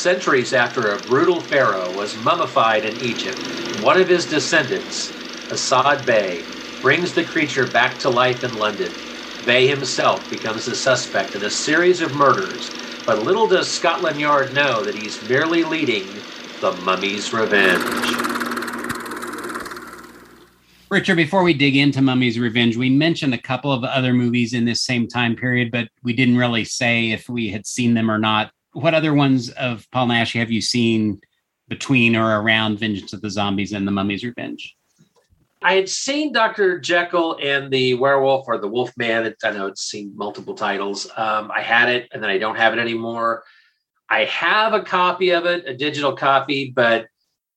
Centuries after a brutal pharaoh was mummified in Egypt, one of his descendants, Assad Bey, brings the creature back to life in London. Bey himself becomes the suspect in a series of murders, but little does Scotland Yard know that he's merely leading the mummy's revenge. Richard, before we dig into Mummy's Revenge, we mentioned a couple of other movies in this same time period, but we didn't really say if we had seen them or not. What other ones of Paul Naschy have you seen between or around Vengeance of the Zombies and The Mummy's Revenge? I had seen Dr. Jekyll and the Werewolf or the Wolf Man. I know it's seen multiple titles. Um, I had it and then I don't have it anymore. I have a copy of it, a digital copy, but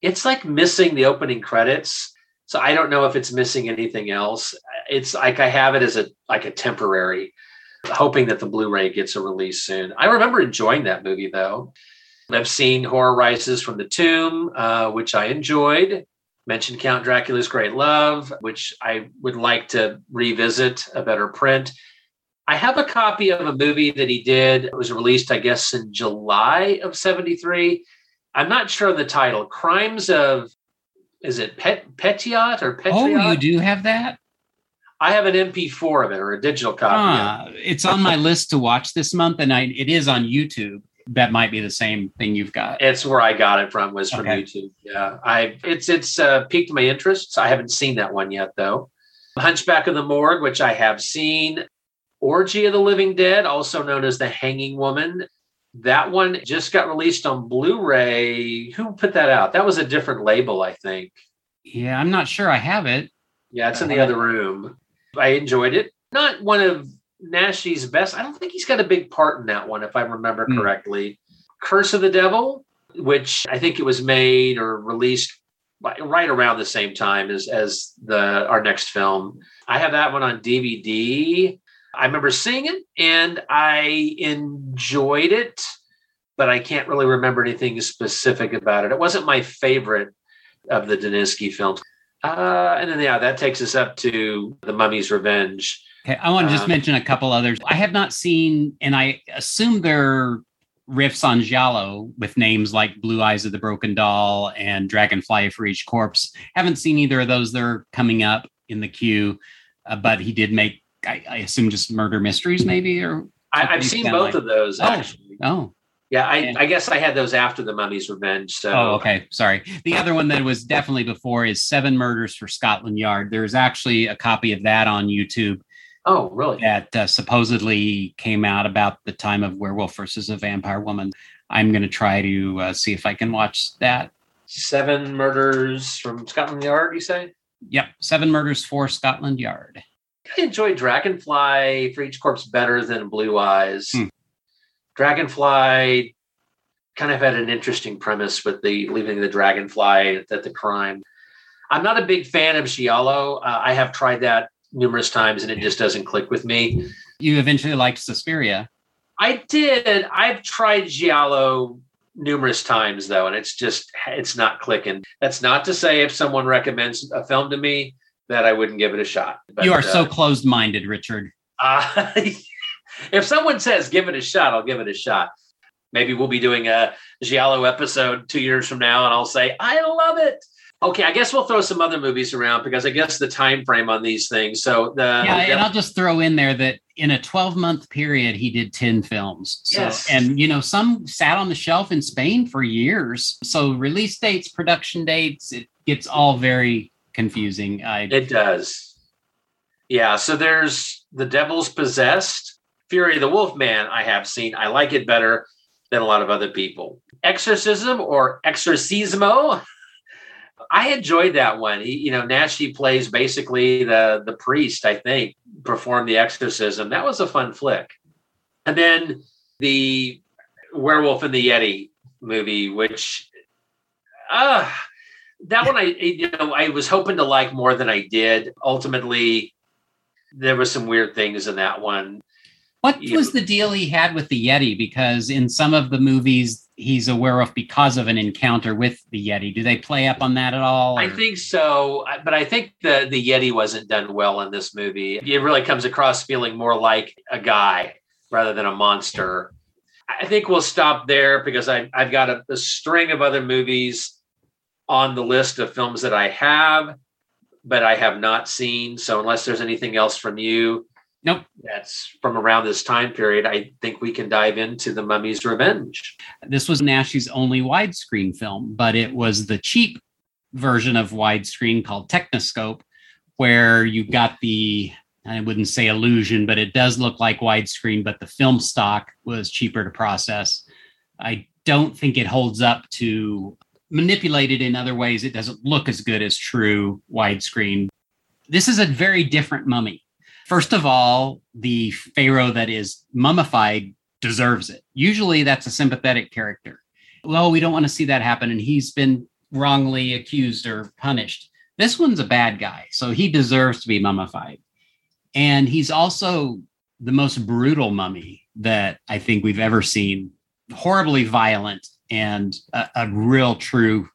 it's like missing the opening credits. So I don't know if it's missing anything else. It's like I have it as a like a temporary, hoping that the Blu-ray gets a release soon. I remember enjoying that movie though. I've seen Horror Rises from the Tomb, uh, which I enjoyed. Mentioned Count Dracula's Great Love, which I would like to revisit a better print. I have a copy of a movie that he did. It was released, I guess, in July of 73. I'm not sure of the title. Crimes of is it Pet Petiot or Petriot? Oh, you do have that? I have an MP4 of it or a digital copy. Ah, it's on my list to watch this month, and I it is on YouTube. That might be the same thing you've got. It's where I got it from was from Okay. YouTube. Yeah, I it's it's uh, piqued my interest. I haven't seen that one yet though. Hunchback of the Morgue, which I have seen. Orgy of the Living Dead, also known as The Hanging Woman. That one just got released on Blu-ray. Who put that out? That was a different label, I think. Yeah, I'm not sure I have it. Yeah, it's in the other room. I enjoyed it. Not one of Naschy's best. I don't think he's got a big part in that one, if I remember Hmm. correctly. Curse of the Devil, which I think it was made or released right- right around the same time as as the our next film. I have that one on DVD. I remember seeing it and I enjoyed it, but I can't really remember anything specific about it. It wasn't my favorite of the Daninsky films. Uh, and then yeah, that takes us up to The Mummy's Revenge. Okay, I want to just Um, mention a couple others. I have not seen, and I assume they're riffs on Giallo with names like Blue Eyes of the Broken Doll and Dragonfly for Each Corpse. Haven't seen either of those. They're coming up in the queue, uh, but he did make, I, I assume, just murder mysteries, maybe or. I, I've seen both like- of those Oh. actually. Oh, Yeah, I, Yeah. I guess I had those after The Mummy's Revenge. So Oh, okay. Sorry. The other one that was definitely before is Seven Murders for Scotland Yard. There's actually a copy of that on YouTube Oh, really? that uh, supposedly came out about the time of Werewolf versus a Vampire Woman. I'm going to try to uh, see if I can watch that. Seven murders from Scotland Yard, you say? Yep. Seven Murders for Scotland Yard. I enjoyed Dragonfly for each corpse better than Blue Eyes. Hmm. Dragonfly kind of had an interesting premise with the leaving the dragonfly at the crime. I'm not a big fan of Giallo. Uh, I have tried that numerous times and it just doesn't click with me. You eventually liked Suspiria. I did. I've tried Giallo numerous times though, and it's just it's not clicking. That's not to say if someone recommends a film to me that I wouldn't give it a shot. But, you are so uh, closed-minded, Richard. [LAUGHS] Uh, if someone says give it a shot, I'll give it a shot. Maybe we'll be doing a Giallo episode two years from now, and I'll say I love it. Okay, I guess we'll throw some other movies around because I guess the time frame on these things. So the yeah, and I'll just throw in there that in a 12 month period he did 10 films. So yes. and you know some sat on the shelf in Spain for years. So release dates, production dates, it gets all very confusing. I It does. Yeah, so there's The Devil's Possessed, Fury of the Wolf Man I have seen. I like it better than a lot of other people. Exorcism or Exorcismo I enjoyed that one. He, you know, Naschy plays basically the the priest. I think performed the exorcism. That was a fun flick. And then the Werewolf and the Yeti movie, which, uh, that one I you know I was hoping to like more than I did. Ultimately, there was some weird things in that one. What was the deal he had with the Yeti? Because in some of the movies, he's aware of because of an encounter with the Yeti. Do they play up on that at all? Or? I think so, but I think the the Yeti wasn't done well in this movie. It really comes across feeling more like a guy rather than a monster. I think we'll stop there because I, I've got a, a string of other movies on the list of films that I have, but I have not seen. So unless there's anything else from you, Nope. That's from around this time period. I think we can dive into The Mummy's Revenge. This was Naschy's only widescreen film, but it was the cheap version of widescreen called Techniscope, where you got the, I wouldn't say illusion, but it does look like widescreen, but the film stock was cheaper to process. I don't think it holds up to manipulated in other ways. It doesn't look as good as true widescreen. This is a very different mummy First of all, the Pharaoh that is mummified deserves it. Usually that's a sympathetic character. Well, we don't want to see that happen. And he's been wrongly accused or punished. This one's a bad guy. So he deserves to be mummified. And he's also the most brutal mummy that I think we've ever seen. Horribly violent and a, a real, true,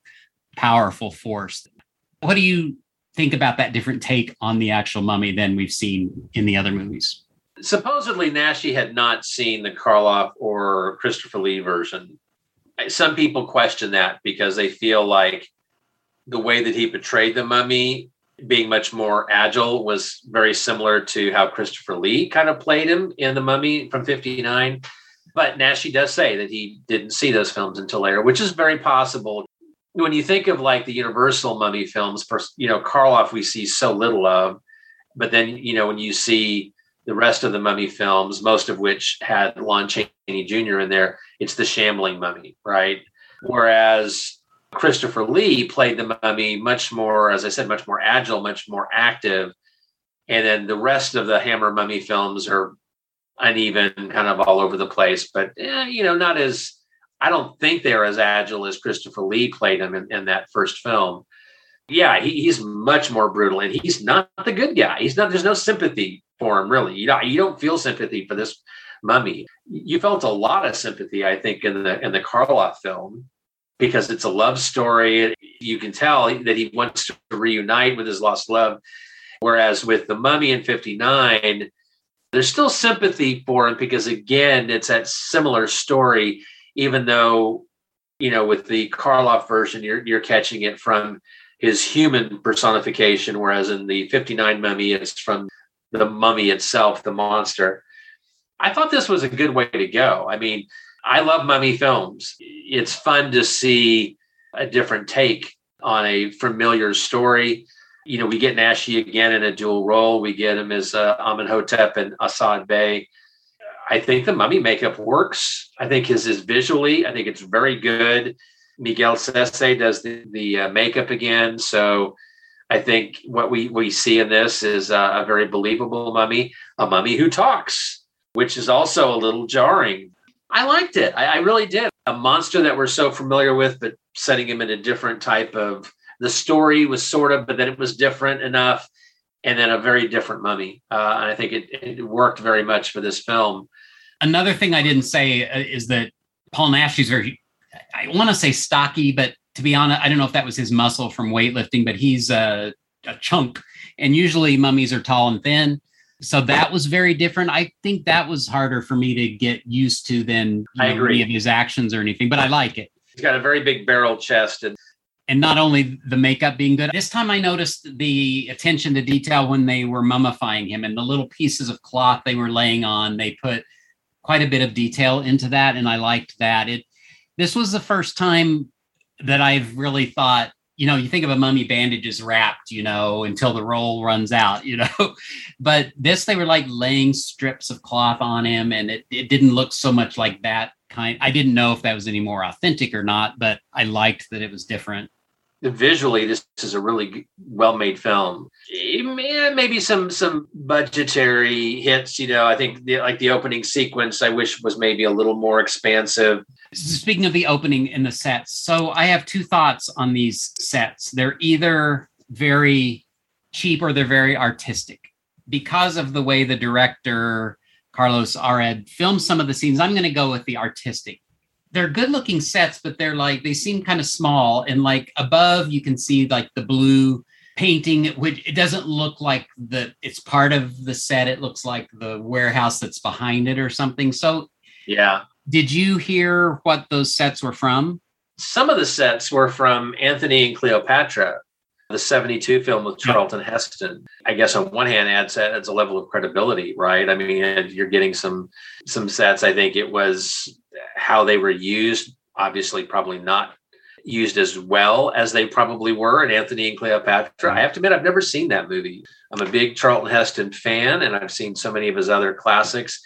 powerful force. What do you think about that different take on the actual mummy than we've seen in the other movies. Supposedly, Naschy had not seen the Karloff or Christopher Lee version. Some people question that because they feel like the way that he portrayed the mummy, being much more agile, was very similar to how Christopher Lee kind of played him in the mummy from 59. But Naschy does say that he didn't see those films until later, which is very possible when you think of like the Universal mummy films, you know, Karloff we see so little of, but then you know when you see the rest of the mummy films, most of which had Lon Chaney Jr. in there, it's the shambling mummy, right? Whereas Christopher Lee played the mummy much more, as I said, much more agile, much more active. And then the rest of the Hammer mummy films are uneven, kind of all over the place, but eh, you know, not as I don't think they're as agile as Christopher Lee played them in, in that first film. Yeah, he, he's much more brutal, and he's not the good guy. He's not. There's no sympathy for him, really. You don't. You don't feel sympathy for this mummy. You felt a lot of sympathy, I think, in the in the Karloff film because it's a love story. You can tell that he wants to reunite with his lost love. Whereas with the mummy in 59, there's still sympathy for him because, again, it's that similar story even though you know with the Karloff version you're you're catching it from his human personification, whereas in the 59 mummy it's from the mummy itself, the monster. I thought this was a good way to go. I mean, I love mummy films. It's fun to see a different take on a familiar story. You know, we get Naschy again in a dual role. We get him as uh, Amenhotep and Assad Bey. I think the mummy makeup works. I think his is visually, I think it's very good. Miguel Sese does the, the uh, makeup again. So I think what we, we see in this is uh, a very believable mummy, a mummy who talks, which is also a little jarring. I liked it. I, I really did. A monster that we're so familiar with, but setting him in a different type of The story was sort of, but then it was different enough, and then a very different mummy. Uh, and I think it, it worked very much for this film. Another thing I didn't say uh, is that Paul Naschy is very, I want to say stocky, but to be honest, I don't know if that was his muscle from weightlifting, but he's a, a chunk. And usually mummies are tall and thin. So that was very different. I think that was harder for me to get used to than I know, agree. any of his actions or anything, but I like it. He's got a very big barrel chest, and And not only the makeup being good, this time I noticed the attention to detail when they were mummifying him and the little pieces of cloth they were laying on. They put quite a bit of detail into that, and I liked that. It this was the first time that I've really thought, you know, you think of a mummy bandages wrapped, you know, until the roll runs out, [LAUGHS] you know. but this they were like laying strips of cloth on him, and it, it didn't look so much like that kind. I didn't know if that was any more authentic or not, but I liked that it was different. Visually, this is a really well-made film. Eh, Maybe some some budgetary hits. You know, I think the, like the opening sequence, I wish was maybe a little more expansive. Speaking of the opening and the sets, so I have two thoughts on these sets. They're either very cheap or they're very artistic because of the way the director Carlos Aured filmed some of the scenes. I'm going to go with the artistic. They're good looking sets, but they're like they seem kind of small and like above you can see like the blue painting which it doesn't look like the it's part of the set it looks like the warehouse that's behind it or something so Yeah. did you hear what those sets were from? Some of the sets were from Anthony and Cleopatra, the 72 film with Charlton Heston. I guess on one hand adds adds a level of credibility, right? I mean, you're getting some some sets. I think it was how they were used, obviously probably not used as well as they probably were in Anthony and Cleopatra. I have to admit, I've never seen that movie. I'm a big Charlton Heston fan, and I've seen so many of his other classics.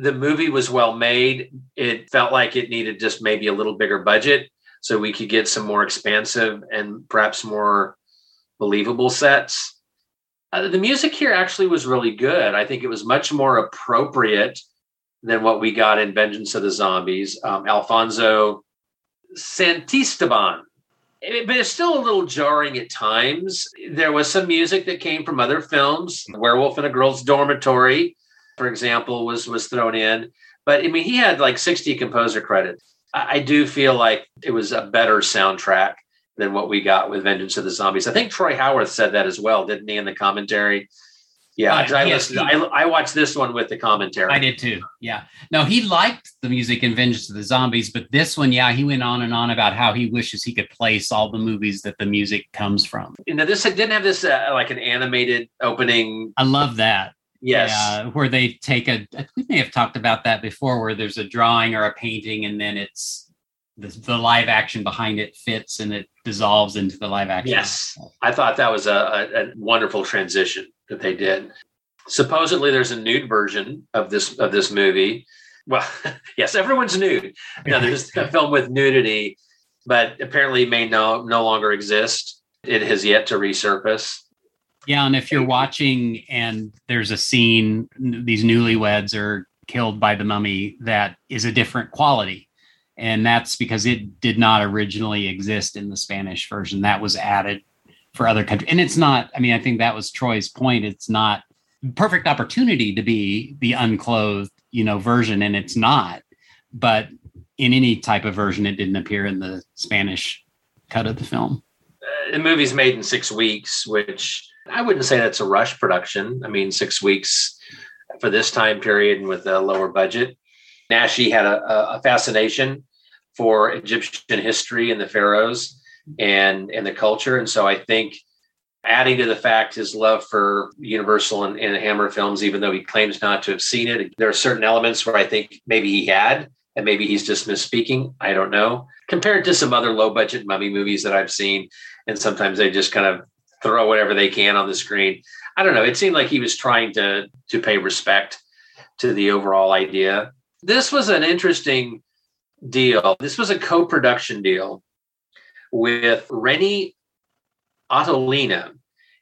The movie was well made. It felt like it needed just maybe a little bigger budget so we could get some more expansive and perhaps more believable sets. Uh, the music here actually was really good. I think it was much more appropriate than what we got in Vengeance of the Zombies. Um, Alfonso Santisteban. It- but it's still a little jarring at times. There was some music that came from other films. Werewolf in a Girl's Dormitory, for example, was was thrown in. But I mean, he had like 60 composer credits. I, I do feel like it was a better soundtrack than what we got with Vengeance of the Zombies. I think Troy Howarth said that as well, didn't he, in the commentary? Yeah, Uh, I, yes, listened, he- I, I watched this one with the commentary. I did too. Yeah. No, he liked the music in Vengeance of the Zombies, but this one, yeah, he went on and on about how he wishes he could place all the movies that the music comes from. You know, this didn't have this uh, like an animated opening. I love that. Yes. Yeah, where they take a, we may have talked about that before, where there's a drawing or a painting and then it's the, the live action behind it fits and it dissolves into the live action. Yes, I thought that was a, a, a wonderful transition that they did. Supposedly, there's a nude version of this of this movie. Well, [LAUGHS] yes, everyone's nude. Now, there's a [LAUGHS] film with nudity, but apparently may no no longer exist. It has yet to resurface. Yeah, and if you're watching and there's a scene, these newlyweds are killed by the mummy that is a different quality. And that's because it did not originally exist in the Spanish version. That was added for other countries. And it's not, I mean, I think that was Troy's point. It's not perfect opportunity to be the unclothed, you know, version, and it's not. But in any type of version, it didn't appear in the Spanish cut of the film. Uh, the movie's made in six weeks, which I wouldn't say that's a rush production. I mean, six weeks for this time period and with a lower budget. Naschy had a, a- fascination for Egyptian history and the pharaohs and and the culture, and so I think adding to the fact his love for Universal and, and Hammer films, even though he claims not to have seen it, there are certain elements where I think maybe he had, and maybe he's just misspeaking. I don't know. Compared to some other low budget mummy movies that I've seen, and sometimes they just kind of throw whatever they can on the screen. I don't know. It seemed like he was trying to to pay respect to the overall idea. This was an interesting deal. This was a co-production deal with Renny Ottolina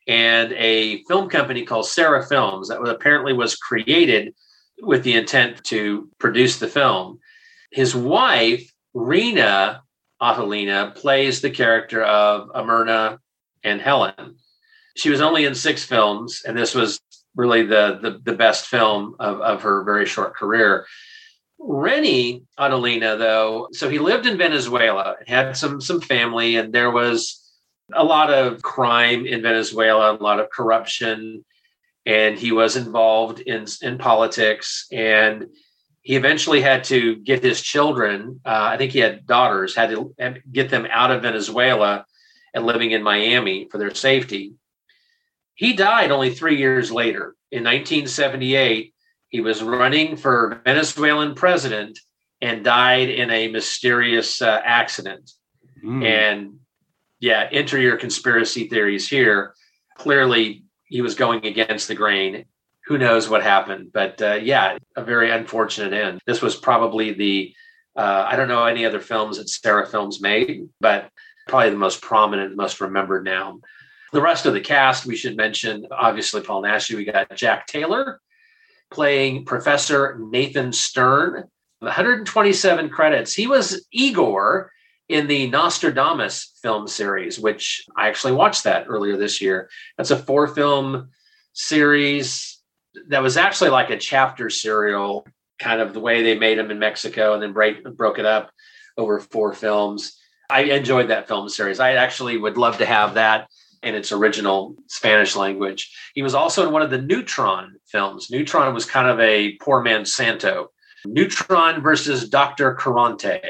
and a film company called Sarah Films that apparently was created with the intent to produce the film. His wife, Rina Ottolina plays the character of Amarna and Helen. She was only in six films, and this was really the the, the best film of, of her very short career. Renny Ottolina, though, so he lived in Venezuela, had some some family, and there was a lot of crime in Venezuela, a lot of corruption, and he was involved in in politics. And he eventually had to get his children. Uh, I think he had daughters, had to get them out of Venezuela and living in Miami for their safety. He died only three years later in 1978 he was running for Venezuelan president and died in a mysterious uh, accident. Mm. And yeah, enter your conspiracy theories here. Clearly, he was going against the grain. Who knows what happened? But uh, yeah, a very unfortunate end. This was probably the, uh, I don't know any other films that Sarah Films made, but probably the most prominent, most remembered now. The rest of the cast, we should mention, obviously, Paul Naschy. We got Jack Taylor, playing Professor Nathan Stern. 127 credits. He was Igor in the Nostradamus film series, which I actually watched that earlier this year. That's a four film series that was actually like a chapter serial, kind of the way they made them in Mexico and then break, broke it up over four films. I enjoyed that film series. I actually would love to have that in its original Spanish language. He was also in one of the Neutron films. Neutron was kind of a poor man's Santo. Neutron versus Dr. Caronte.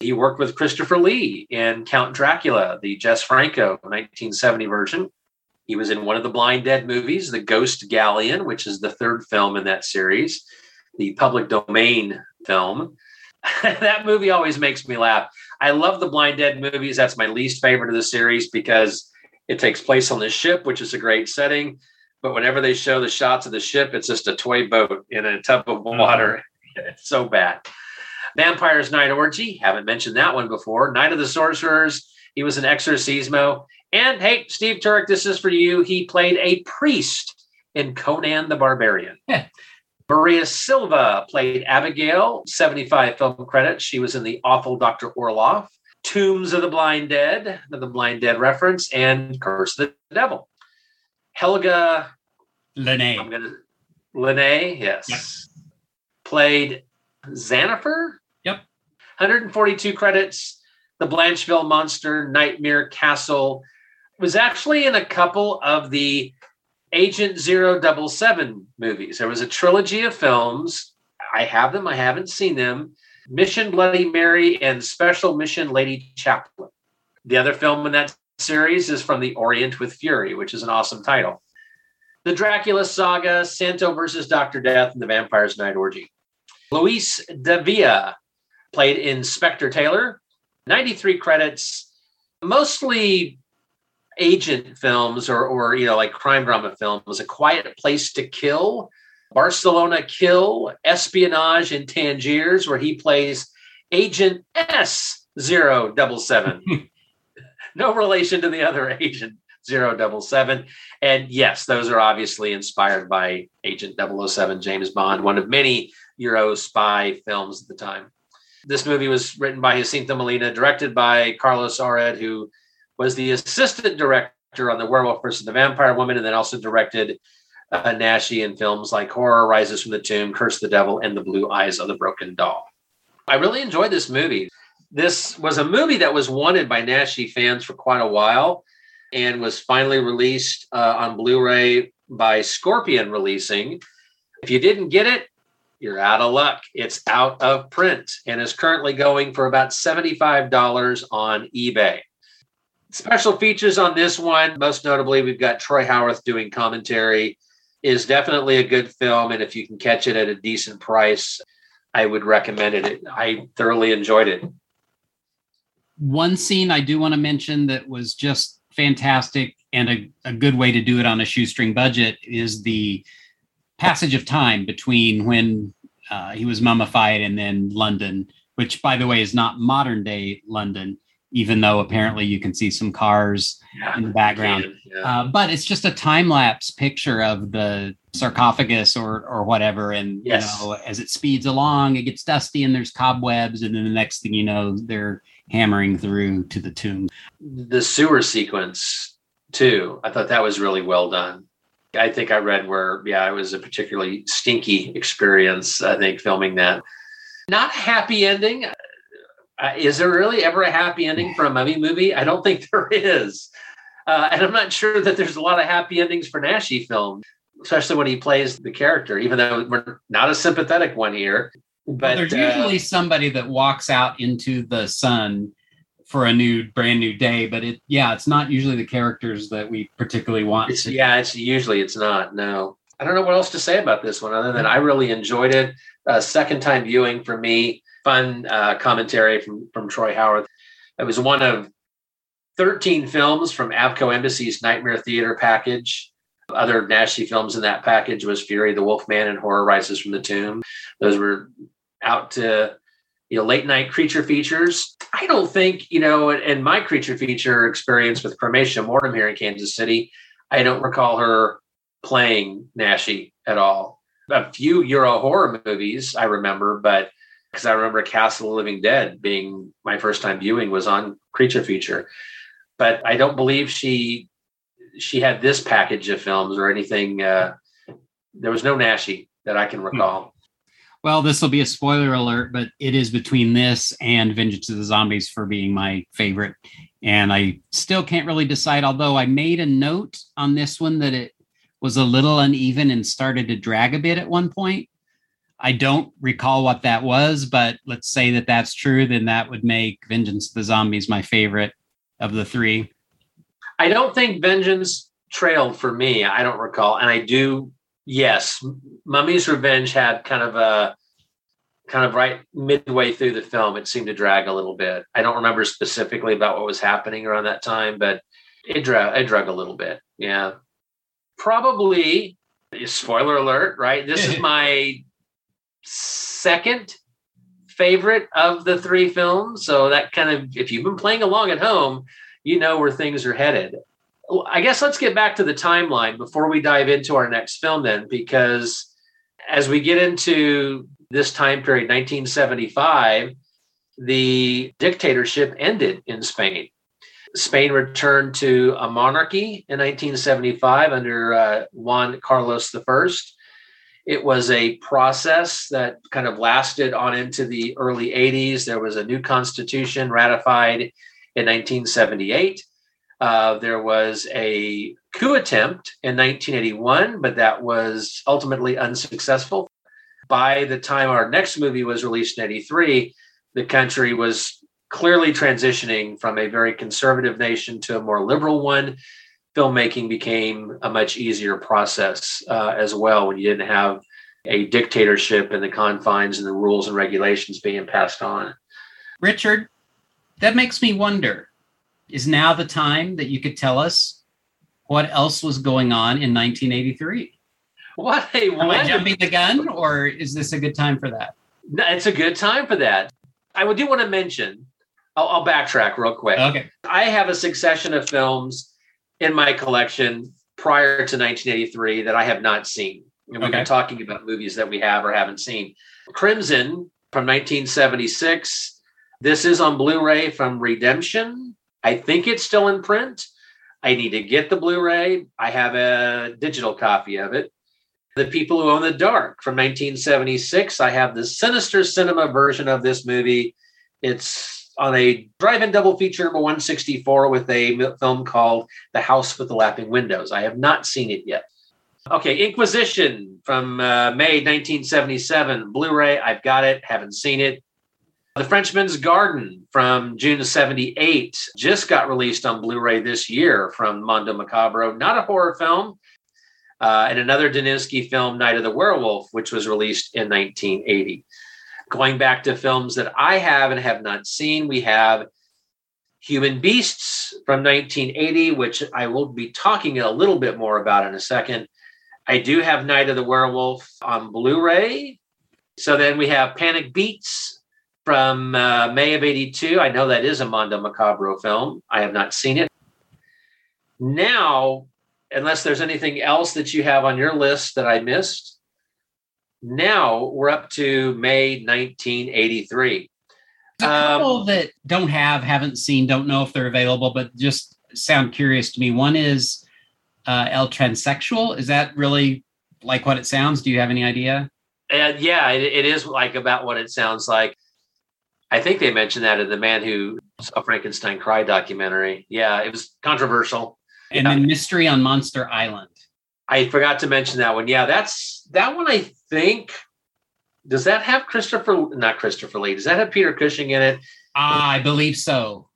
He worked with Christopher Lee in Count Dracula, the Jess Franco 1970 version. He was in one of the Blind Dead movies, The Ghost Galleon, which is the third film in that series, the public domain film. [LAUGHS] that movie always makes me laugh. I love the Blind Dead movies. That's my least favorite of the series because it takes place on the ship, which is a great setting. But whenever they show the shots of the ship, it's just a toy boat in a tub of mm-hmm. water. [LAUGHS] It's so bad. Vampire's Night Orgy. Haven't mentioned that one before. Night of the Sorcerers. He was an exorcismo. And hey, Steve Turek, this is for you. He played a priest in Conan the Barbarian. Maria Silva played Abigail, 75 film credits. She was in The Awful Dr. Orloff. Tombs of the Blind Dead, the Blind Dead reference, and Curse of the Devil. Helga Liné. I'm gonna Liné, yes. Yep. Played Xanifer. Yep. 142 credits. The Blancheville Monster, Nightmare Castle. Was actually in a couple of the Agent 007 movies. There was a trilogy of films. I have them, I haven't seen them. Mission Bloody Mary and Special Mission Lady Chaplain. The other film in that series is from the Orient with Fury, which is an awesome title. The Dracula Saga, Santo versus Dr. Death, and the Vampire's Night Orgy. Luis Davia played Inspector Taylor, 93 credits, mostly agent films or, or you know, like crime drama films. A Quiet Place to Kill, Barcelona Kill, Espionage in Tangiers, where he plays Agent S077. [LAUGHS] no relation to the other Agent 077. And yes, those are obviously inspired by Agent 007, James Bond, one of many Euro spy films at the time. This movie was written by Jacinto Molina, directed by Carlos Aured, who was the assistant director on The Werewolf versus the Vampire Woman, and then also directed uh, in films like Horror Rises from the Tomb, Curse the Devil, and The Blue Eyes of the Broken Doll. I really enjoyed this movie. This was a movie that was wanted by Naschy fans for quite a while and was finally released uh, on Blu ray by Scorpion Releasing. If you didn't get it, you're out of luck. It's out of print and is currently going for about $75 on eBay. Special features on this one, most notably, we've got Troy Howarth doing commentary is definitely a good film, and if you can catch it at a decent price, I would recommend it. I thoroughly enjoyed it. One scene I do want to mention that was just fantastic and a, a good way to do it on a shoestring budget is the passage of time between when uh, he was mummified and then London, which, by the way, is not modern day London. Even though apparently you can see some cars Yeah, in the background. Yeah. Uh, but it's just a time lapse picture of the sarcophagus or or whatever, and Yes. you know, as it speeds along, it gets dusty and there's cobwebs, and then the next thing you know, they're hammering through to the tomb. the sewer sequence too. I thought that was really well done. I think I read where, yeah, it was a particularly stinky experience. I think filming that. Not a happy ending. Uh, is there really ever a happy ending for a mummy movie? I don't think [LAUGHS] there is. Uh, and I'm not sure that there's a lot of happy endings for Naschy film, especially when he plays the character, even though we're not a sympathetic one here. But there's uh, usually somebody that walks out into the sun for a new brand new day but it yeah it's not usually the characters that we particularly want It's, yeah, it's usually it's not. No, I don't know what else to say about this one other than I really enjoyed it. Uh, second time viewing for me, fun uh, commentary from from Troy Howarth. It was one of thirteen films from Avco Embassy's Nightmare Theater package. Other Naschy films in that package was Fury the Wolfman and Horror Rises from the Tomb. Those were out to you know late night creature features. I don't think you know in, in my creature feature experience with Crematia Mortem here in Kansas City, I don't recall her playing Naschy at all. A few Euro horror movies I remember, but because I remember Castle of the Living Dead being my first time viewing was on creature feature, but I don't believe she she had this package of films or anything. Uh, there was no Naschy that I can recall. well this will be a spoiler alert but it is between this and vengeance of the zombies for being my favorite and i still can't really decide although i made a note on this one that it was a little uneven and started to drag a bit at one point i don't recall what that was but let's say that that's true then that would make vengeance of the zombies my favorite of the three I don't think Vengeance trailed for me. I don't recall, and I do. Yes, Mummy's Revenge had kind of a kind of right midway through the film. It seemed to drag a little bit. I don't remember specifically about what was happening around that time, but it drag it drug a little bit. Yeah, probably. Spoiler alert! Right, this is [LAUGHS] my second favorite of the three films. So that kind of, if you've been playing along at home, you know where things are headed. I guess let's get back to the timeline before we dive into our next film, then, because as we get into this time period, 1975, the dictatorship ended in Spain. Spain returned to a monarchy in 1975 under uh, Juan Carlos I. It was a process that kind of lasted on into the early 80s. There was a new constitution ratified in 1978. Uh, there was a coup attempt in 1981, but that was ultimately unsuccessful. By the time our next movie was released in 83, the country was clearly transitioning from a very conservative nation to a more liberal one. Filmmaking became a much easier process uh, as well when you didn't have a dictatorship and the confines and the rules and regulations being passed on. Richard, that makes me wonder is now the time that you could tell us what else was going on in 1983? What a Am I jumping the gun, or is this a good time for that? No, It's a good time for that. I do want to mention, I'll, I'll backtrack real quick. Okay. I have a succession of films in my collection prior to 1983 that I have not seen. And we've been talking about movies that we have or haven't seen. Crimson from 1976. This is on Blu ray from Redemption. I think it's still in print. I need to get the Blu ray. I have a digital copy of it. The People Who Own the Dark from 1976. I have the Sinister Cinema version of this movie. It's on a drive-in double feature number 164 with a film called The House with the Laughing Windows. I have not seen it yet. Okay, Inquisition from uh, May 1977, Blu-ray. I've got it. Haven't seen it. The Frenchman's Garden from June of 78 just got released on Blu-ray this year from Mondo Macabro. Not a horror film. Uh, and another Daninsky film, Night of the Werewolf, which was released in 1980. Going back to films that I have and have not seen, we have Human Beasts from 1980, which I will be talking a little bit more about in a second. I do have Night of the Werewolf on Blu ray. So then we have Panic Beats from uh, May of 82. I know that is a Mondo Macabro film. I have not seen it. Now, unless there's anything else that you have on your list that I missed, now we're up to May 1983. A couple um, that don't have, haven't seen, don't know if they're available, but just sound curious to me. One is uh, El Transsexual. Is that really like what it sounds? Do you have any idea? And yeah, it, it is like about what it sounds like. I think they mentioned that in the Man Who a Frankenstein Cry documentary. Yeah, it was controversial. And yeah. then Mystery on Monster Island. I forgot to mention that one. Yeah, that's that one. I think does that have Christopher? Not Christopher Lee. Does that have Peter Cushing in it? Ah, I believe so.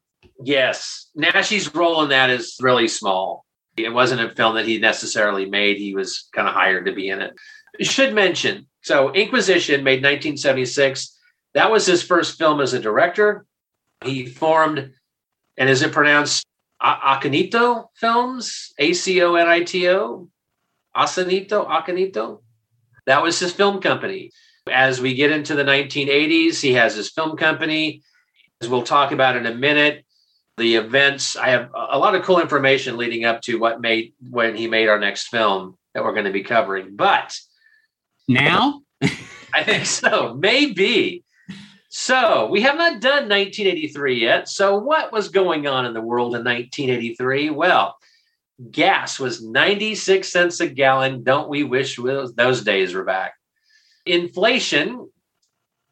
Yes, Naschy's role in that is really small. It wasn't a film that he necessarily made. He was kind of hired to be in it. Should mention so Inquisition made 1976. That was his first film as a director. He formed, and is it pronounced Aconito Films? A C O N I T O? Asanito? Aconito? That was his film company. As we get into the 1980s, he has his film company. As we'll talk about in a minute, the events. I have a lot of cool information leading up to what made when he made our next film that we're going to be covering. But now, [LAUGHS] I think so. Maybe. So we have not done 1983 yet. So what was going on in the world in 1983? Well, gas was 96 cents a gallon. Don't we wish those days were back? Inflation,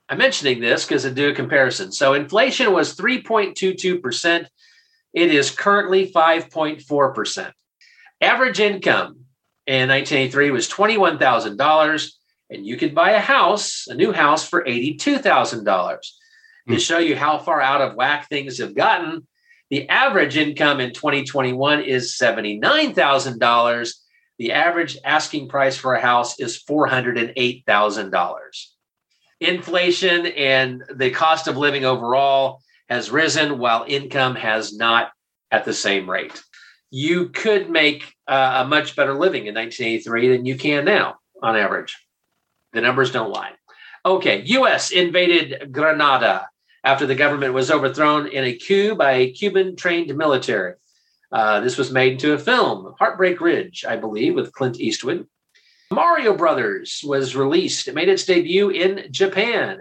I'm mentioning this because I do a comparison. So inflation was 3.22%. It is currently 5.4%. Average income in 1983 was $21,000 and you could buy a house, a new house for $82,000. Mm. To hmm. show you how far out of whack things have gotten, the average income in 2021 is $79,000. The average asking price for a house is $408,000. Inflation and the cost of living overall has risen while income has not at the same rate. You could make uh, a much better living in 1983 than you can now on average. The numbers don't lie. Okay, US invaded Grenada after the government was overthrown in a coup by a Cuban trained military. Uh, this was made into a film, Heartbreak Ridge, I believe, with Clint Eastwood. Mario Brothers was released. It made its debut in Japan.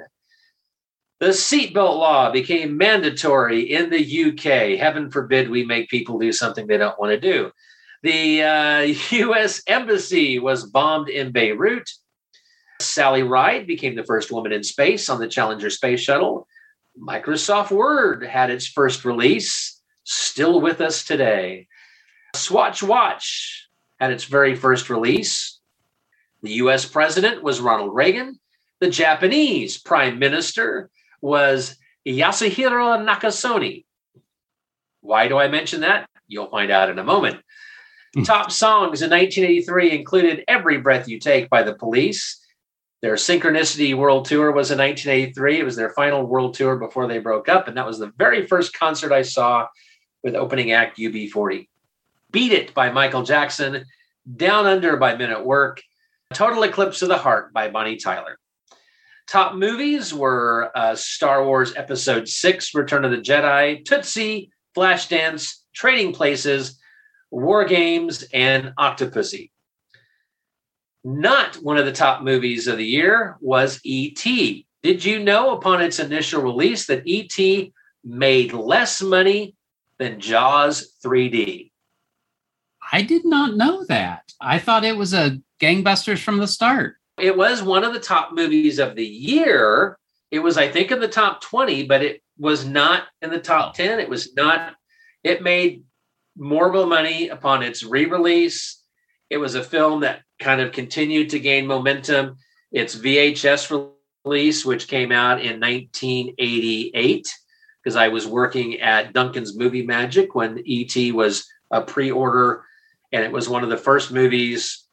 The seatbelt law became mandatory in the UK. Heaven forbid we make people do something they don't want to do. The uh, [LAUGHS] US Embassy was bombed in Beirut. Sally Ride became the first woman in space on the Challenger space shuttle. Microsoft Word had its first release, still with us today. Swatch Watch had its very first release. The US president was Ronald Reagan. The Japanese prime minister was Yasuhiro Nakasone. Why do I mention that? You'll find out in a moment. Hmm. Top songs in 1983 included Every Breath You Take by the Police, their Synchronicity World Tour was in 1983. It was their final world tour before they broke up. And that was the very first concert I saw with opening act UB40. Beat It by Michael Jackson, Down Under by Men at Work, Total Eclipse of the Heart by Bonnie Tyler. Top movies were uh, Star Wars Episode 6, Return of the Jedi, Tootsie, Flashdance, Trading Places, War Games, and Octopussy. Not one of the top movies of the year was E.T. Did you know upon its initial release that E.T. made less money than Jaws 3D? I did not know that. I thought it was a gangbusters from the start. It was one of the top movies of the year. It was, I think, in the top 20, but it was not in the top 10. It was not, it made more money upon its re release. It was a film that kind of continued to gain momentum. Its VHS release, which came out in 1988, because I was working at Duncan's Movie Magic when ET was a pre order, and it was one of the first movies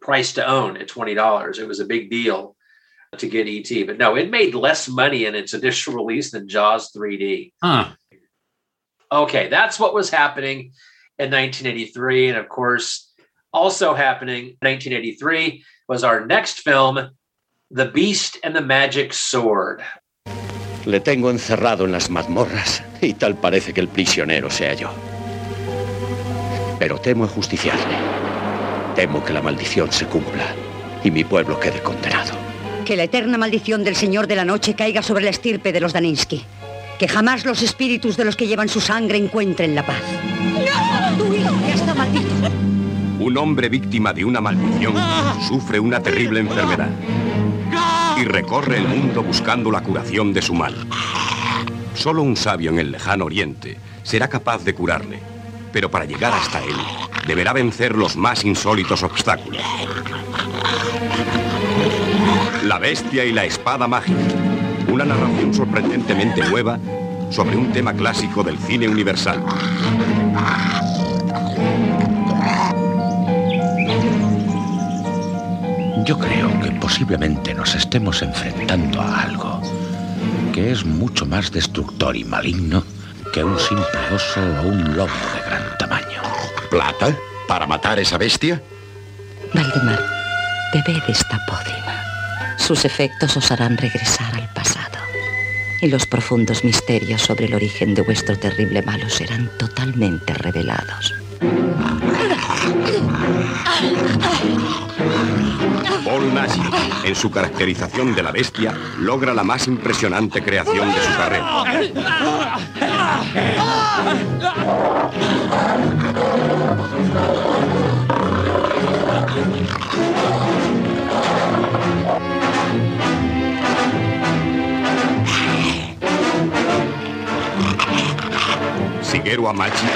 priced to own at $20. It was a big deal to get ET. But no, it made less money in its initial release than Jaws 3D. Huh. Okay, that's what was happening in 1983. And of course, also happening in 1983 was our next film, The Beast and the Magic Sword. Le tengo encerrado en las mazmorras y tal parece que el prisionero sea yo. Pero temo ajusticiarle. Temo que la maldición se cumpla y mi pueblo quede condenado. Que la eterna maldición del Señor de la Noche caiga sobre la estirpe de los Daninsky. Que jamás los espíritus de los que llevan su sangre encuentren la paz. Tu hijo ya está maldito. Un hombre víctima de una maldición sufre una terrible enfermedad y recorre el mundo buscando la curación de su mal. Solo un sabio en el lejano oriente será capaz de curarle, pero para llegar hasta él deberá vencer los más insólitos obstáculos. La bestia y la espada mágica, una narración sorprendentemente nueva sobre un tema clásico del cine universal. Yo creo que posiblemente nos estemos enfrentando a algo que es mucho más destructor y maligno que un simple oso o un lobo de gran tamaño. ¿Plata? ¿Para matar esa bestia? Valdemar, bebed esta pócima. Sus efectos os harán regresar al pasado. Y los profundos misterios sobre el origen de vuestro terrible malo serán totalmente revelados. Paul Nash, en su caracterización de la bestia, logra la más impresionante creación de su carrera. Shigeru Amachi,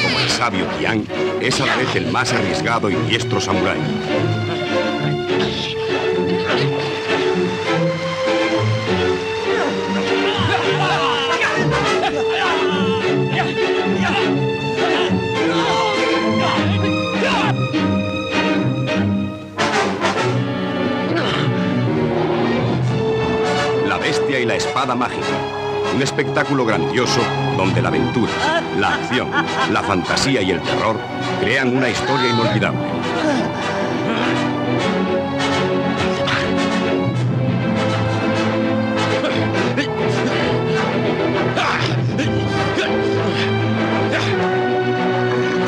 como el sabio Tian, es a la vez el más arriesgado y diestro samurái. La bestia y la espada mágica. Un espectáculo grandioso donde la aventura, la acción, la fantasía y el terror crean una historia inolvidable.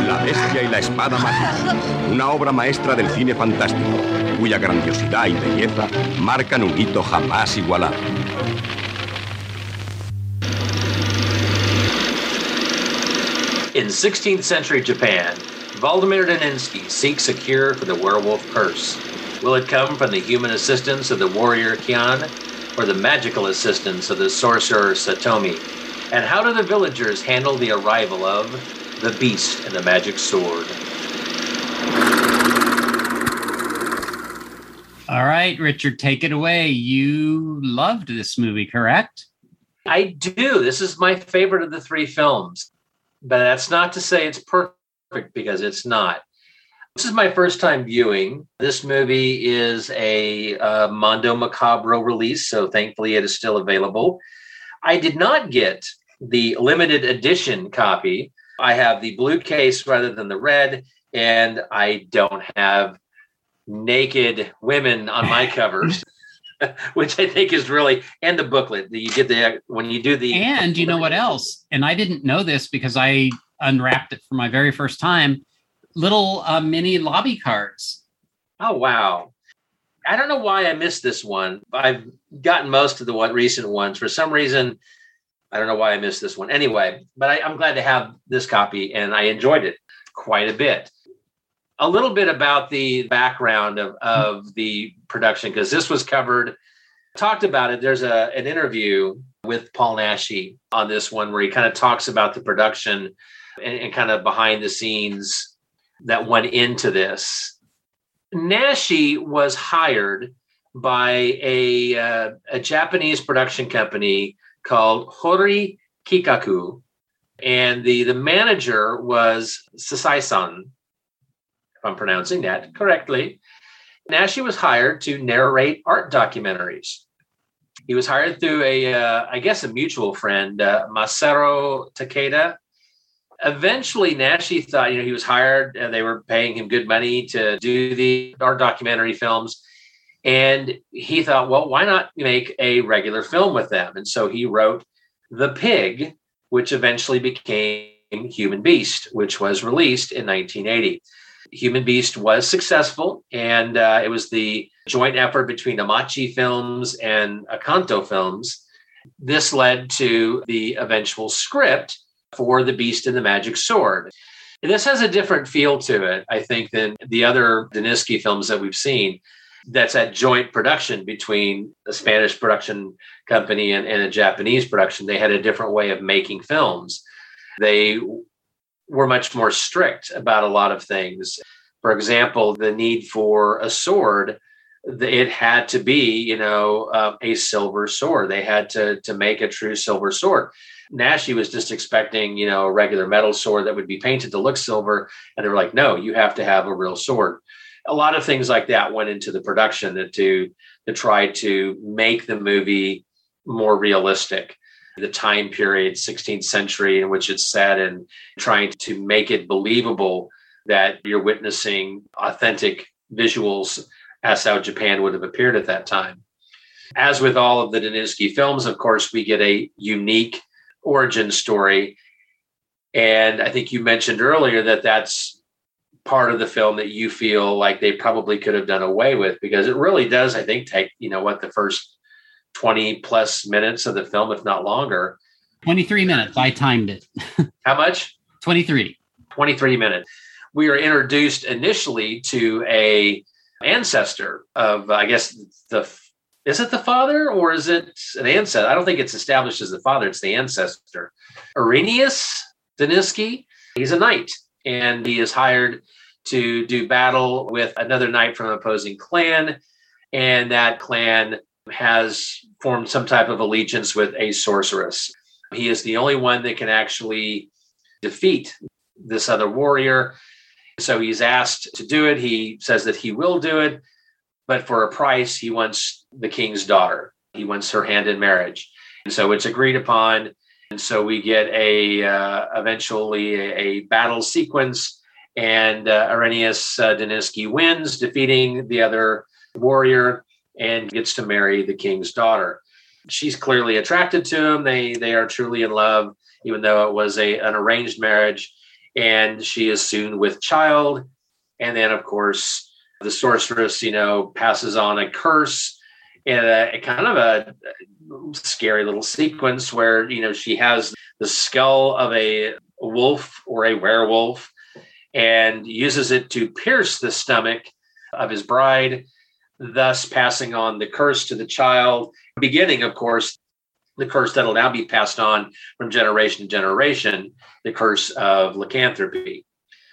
La bestia y la espada mágica. Una obra maestra del cine fantástico, cuya grandiosidad y belleza marcan un hito jamás igualado. In 16th century Japan, Vladimir Daninsky seeks a cure for the werewolf curse. Will it come from the human assistance of the warrior Kian or the magical assistance of the sorcerer Satomi? And how do the villagers handle the arrival of the beast and the magic sword? All right, Richard, take it away. You loved this movie, correct? I do. This is my favorite of the three films. But that's not to say it's perfect because it's not. This is my first time viewing. This movie is a uh, Mondo Macabro release, so thankfully it is still available. I did not get the limited edition copy. I have the blue case rather than the red, and I don't have naked women on my [LAUGHS] covers. [LAUGHS] which I think is really and the booklet that you get the when you do the and you know what else? And I didn't know this because I unwrapped it for my very first time. Little uh, mini lobby cards. Oh wow! I don't know why I missed this one. I've gotten most of the one recent ones for some reason. I don't know why I missed this one. Anyway, but I, I'm glad to have this copy, and I enjoyed it quite a bit a little bit about the background of, of the production because this was covered talked about it. There's a an interview with Paul Naschy on this one where he kind of talks about the production and, and kind of behind the scenes that went into this. Naschy was hired by a uh, a japanese production company called hori kikaku and the the manager was sasai-san if I'm pronouncing that correctly. Naschy was hired to narrate art documentaries. He was hired through a, uh, I guess, a mutual friend, uh, Masaru Takeda. Eventually, Naschy thought, you know, he was hired and they were paying him good money to do the art documentary films. And he thought, well, why not make a regular film with them? And so he wrote The Pig, which eventually became Human Beast, which was released in 1980. Human Beast was successful, and uh, it was the joint effort between Amachi Films and Acanto Films. This led to the eventual script for The Beast and the Magic Sword. And this has a different feel to it, I think, than the other Daninsky films that we've seen. That's that joint production between a Spanish production company and, and a Japanese production. They had a different way of making films. They were much more strict about a lot of things. For example, the need for a sword, it had to be, you know, uh, a silver sword. They had to to make a true silver sword. Naschy was just expecting, you know, a regular metal sword that would be painted to look silver, and they were like, "No, you have to have a real sword." A lot of things like that went into the production to to try to make the movie more realistic the time period, 16th century, in which it's set, and trying to make it believable that you're witnessing authentic visuals as how Japan would have appeared at that time. As with all of the Daninsky films, of course, we get a unique origin story. And I think you mentioned earlier that that's part of the film that you feel like they probably could have done away with because it really does, I think, take, you know, what the first 20 plus minutes of the film, if not longer. 23 minutes. I timed it. [LAUGHS] How much? 23. 23 minutes. We are introduced initially to a ancestor of, I guess, the is it the father or is it an ancestor? I don't think it's established as the father. It's the ancestor. Irenaeus Daninsky. He's a knight, and he is hired to do battle with another knight from an opposing clan, and that clan has formed some type of allegiance with a sorceress. He is the only one that can actually defeat this other warrior. So he's asked to do it. He says that he will do it, but for a price, he wants the king's daughter. He wants her hand in marriage. And so it's agreed upon. And so we get a uh, eventually a, a, battle sequence, and uh, Irenaeus uh, wins, defeating the other warrior and gets to marry the king's daughter. She's clearly attracted to him. They they are truly in love, even though it was a an arranged marriage. And she is soon with child. And then, of course, the sorceress, you know, passes on a curse and a, a kind of a scary little sequence where you know she has the skull of a wolf or a werewolf and uses it to pierce the stomach of his bride thus passing on the curse to the child. Beginning, of course, the curse that'll now be passed on from generation to generation, the curse of lycanthropy.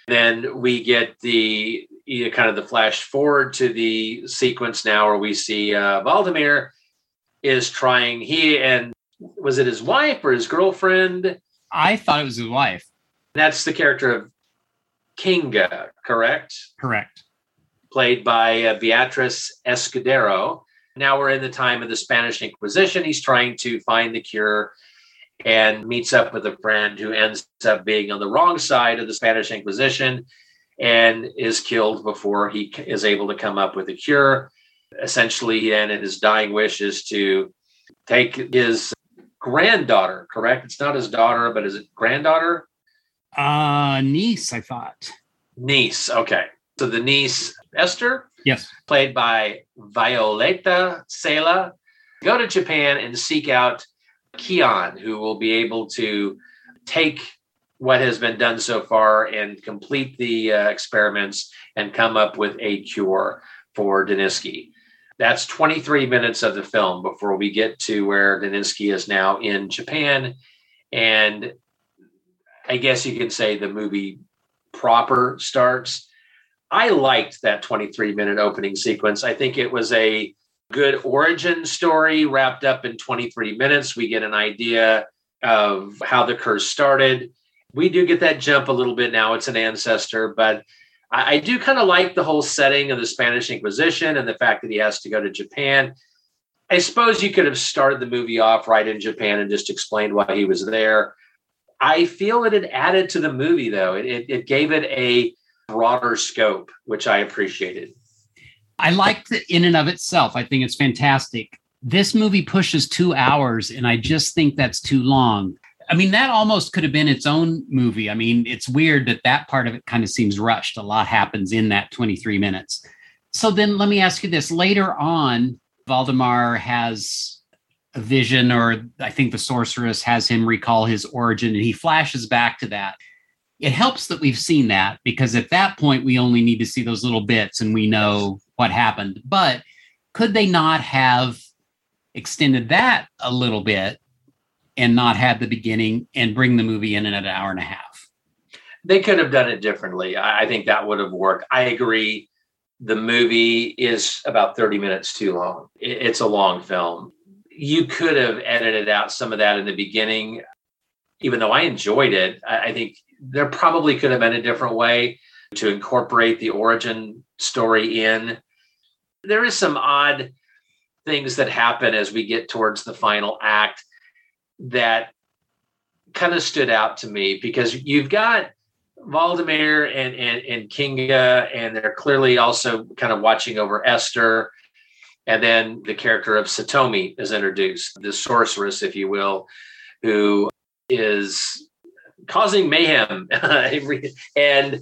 Then we get the you know, kind of the flash forward to the sequence now where we see uh, Valdemar is trying, he and was it his wife or his girlfriend? I thought it was his wife. That's the character of Kinga, correct? Correct played by uh, Beatriz Escudero. Now we're in the time of the Spanish Inquisition. He's trying to find the cure and meets up with a friend who ends up being on the wrong side of the Spanish Inquisition and is killed before he is able to come up with a cure. Essentially, then his dying wish is to take his granddaughter, correct? It's not his daughter, but is it granddaughter? Uh, niece, I thought. Niece, okay. So the niece Esther, yes, played by Violeta Cela, go to Japan and seek out Kian, who will be able to take what has been done so far and complete the uh, experiments and come up with a cure for Daninsky. That's 23 minutes of the film before we get to where Daninsky is now in Japan. And I guess you could say the movie proper starts. I liked that 23 minute opening sequence. I think it was a good origin story wrapped up in 23 minutes. We get an idea of how the curse started. We do get that jump a little bit now. It's an ancestor, but I, I do kind of like the whole setting of the Spanish Inquisition and the fact that he has to go to Japan. I suppose you could have started the movie off right in Japan and just explained why he was there. I feel that it added to the movie, though. It, it, it gave it a broader scope, which I appreciated. I liked it in and of itself. I think it's fantastic. This movie pushes two hours, and I just think that's too long. I mean, that almost could have been its own movie. I mean, it's weird that that part of it kind of seems rushed. A lot happens in that 23 minutes. So then let me ask you this later on, Valdemar has a vision, or I think the sorceress has him recall his origin, and he flashes back to that. It helps that we've seen that because at that point, we only need to see those little bits and we know what happened. But could they not have extended that a little bit and not had the beginning and bring the movie in in an hour and a half? They could have done it differently. I think that would have worked. I agree. The movie is about 30 minutes too long. It's a long film. You could have edited out some of that in the beginning. Even though I enjoyed it, I think there probably could have been a different way to incorporate the origin story in. There is some odd things that happen as we get towards the final act that kind of stood out to me because you've got Valdemar and, and, and Kinga, and they're clearly also kind of watching over Esther. And then the character of Satomi is introduced, the sorceress, if you will, who is causing mayhem. [LAUGHS] and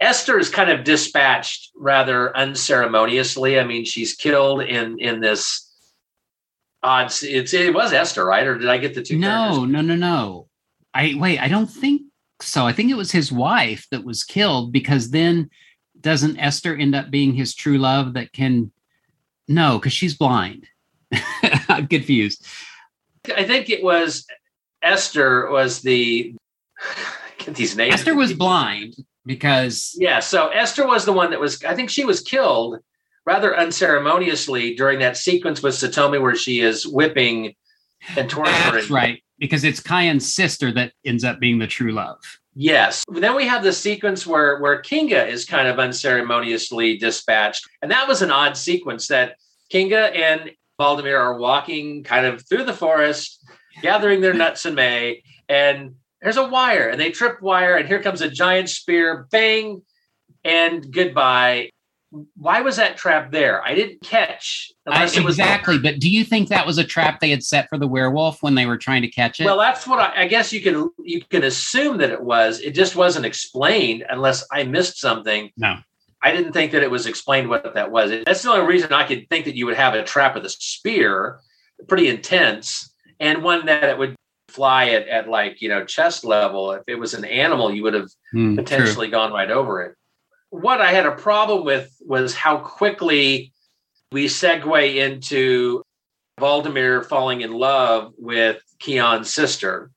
Esther is kind of dispatched rather unceremoniously. I mean, she's killed in in this odd. It's it was Esther, right? Or did I get the two? No, characters? no, no, no. I wait. I don't think so. I think it was his wife that was killed because then doesn't Esther end up being his true love that can? No, because she's blind. [LAUGHS] I'm confused. I think it was Esther was the [LAUGHS] get these names. Esther was blind because yeah. So Esther was the one that was. I think she was killed rather unceremoniously during that sequence with Satomi where she is whipping and torturing. That's right, because it's Kian's sister that ends up being the true love. Yes. Then we have the sequence where where Kinga is kind of unceremoniously dispatched, and that was an odd sequence that Kinga and Valdemar are walking kind of through the forest, gathering their nuts in May, and there's a wire, and they trip wire, and here comes a giant spear, bang, and goodbye why was that trap there? I didn't catch. I, exactly, but do you think that was a trap they had set for the werewolf when they were trying to catch it? Well, that's what I, I, guess you can you can assume that it was. It just wasn't explained unless I missed something. No, I didn't think that it was explained what that was. That's the only reason I could think that you would have a trap with a spear, pretty intense, and one that it would fly at, at like you know chest level. If it was an animal, you would have mm, potentially true. gone right over it what I had a problem with was how quickly we segue into Valdemar falling in love with Kian's sister,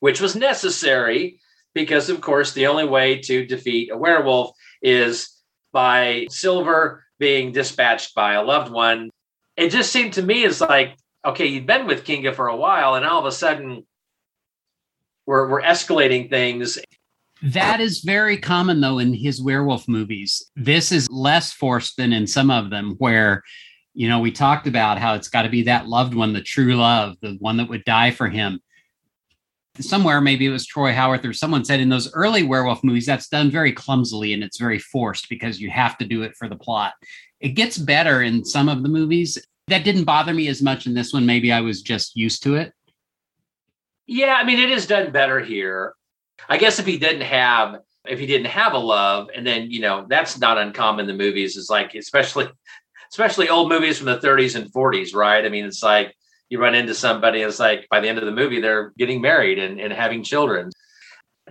which was necessary because, of course, the only way to defeat a werewolf is by Silver being dispatched by a loved one. It just seemed to me as like, okay, you've been with Kinga for a while, and all of a sudden we're, we're escalating things that is very common, though, in his werewolf movies. This is less forced than in some of them, where, you know, we talked about how it's got to be that loved one, the true love, the one that would die for him. Somewhere, maybe it was Troy Howarth or someone said in those early werewolf movies, that's done very clumsily and it's very forced because you have to do it for the plot. It gets better in some of the movies. That didn't bother me as much in this one. Maybe I was just used to it. Yeah, I mean, it is done better here. I guess if he didn't have if he didn't have a love, and then you know that's not uncommon in the movies. Is like especially [LAUGHS] especially old movies from the 30s and 40s, right? I mean, it's like you run into somebody, it's like by the end of the movie they're getting married and, and having children.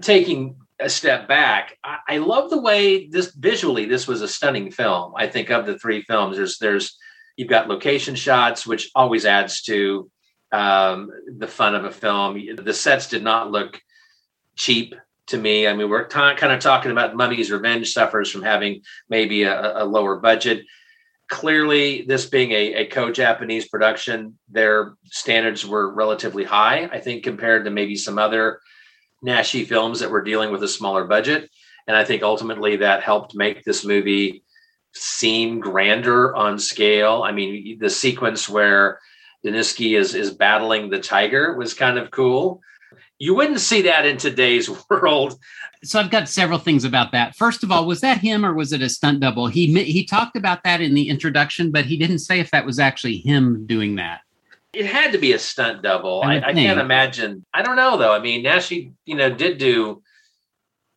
Taking a step back, I, I love the way this visually this was a stunning film. I think of the three films, there's there's you've got location shots, which always adds to um, the fun of a film. The sets did not look cheap to me. I mean, we're t- kind of talking about Mummy's Revenge suffers from having maybe a, a lower budget. Clearly, this being a, a co Japanese production, their standards were relatively high, I think, compared to maybe some other Naschy films that were dealing with a smaller budget. And I think ultimately that helped make this movie seem grander on scale. I mean, the sequence where Daninsky is is battling the tiger was kind of cool You wouldn't see that in today's [LAUGHS] world. So I've got several things about that. First of all, was that him or was it a stunt double? He he talked about that in the introduction, but he didn't say if that was actually him doing that. It had to be a stunt double. I, I, can't imagine. I don't know though. I mean, Naschy, you know, did do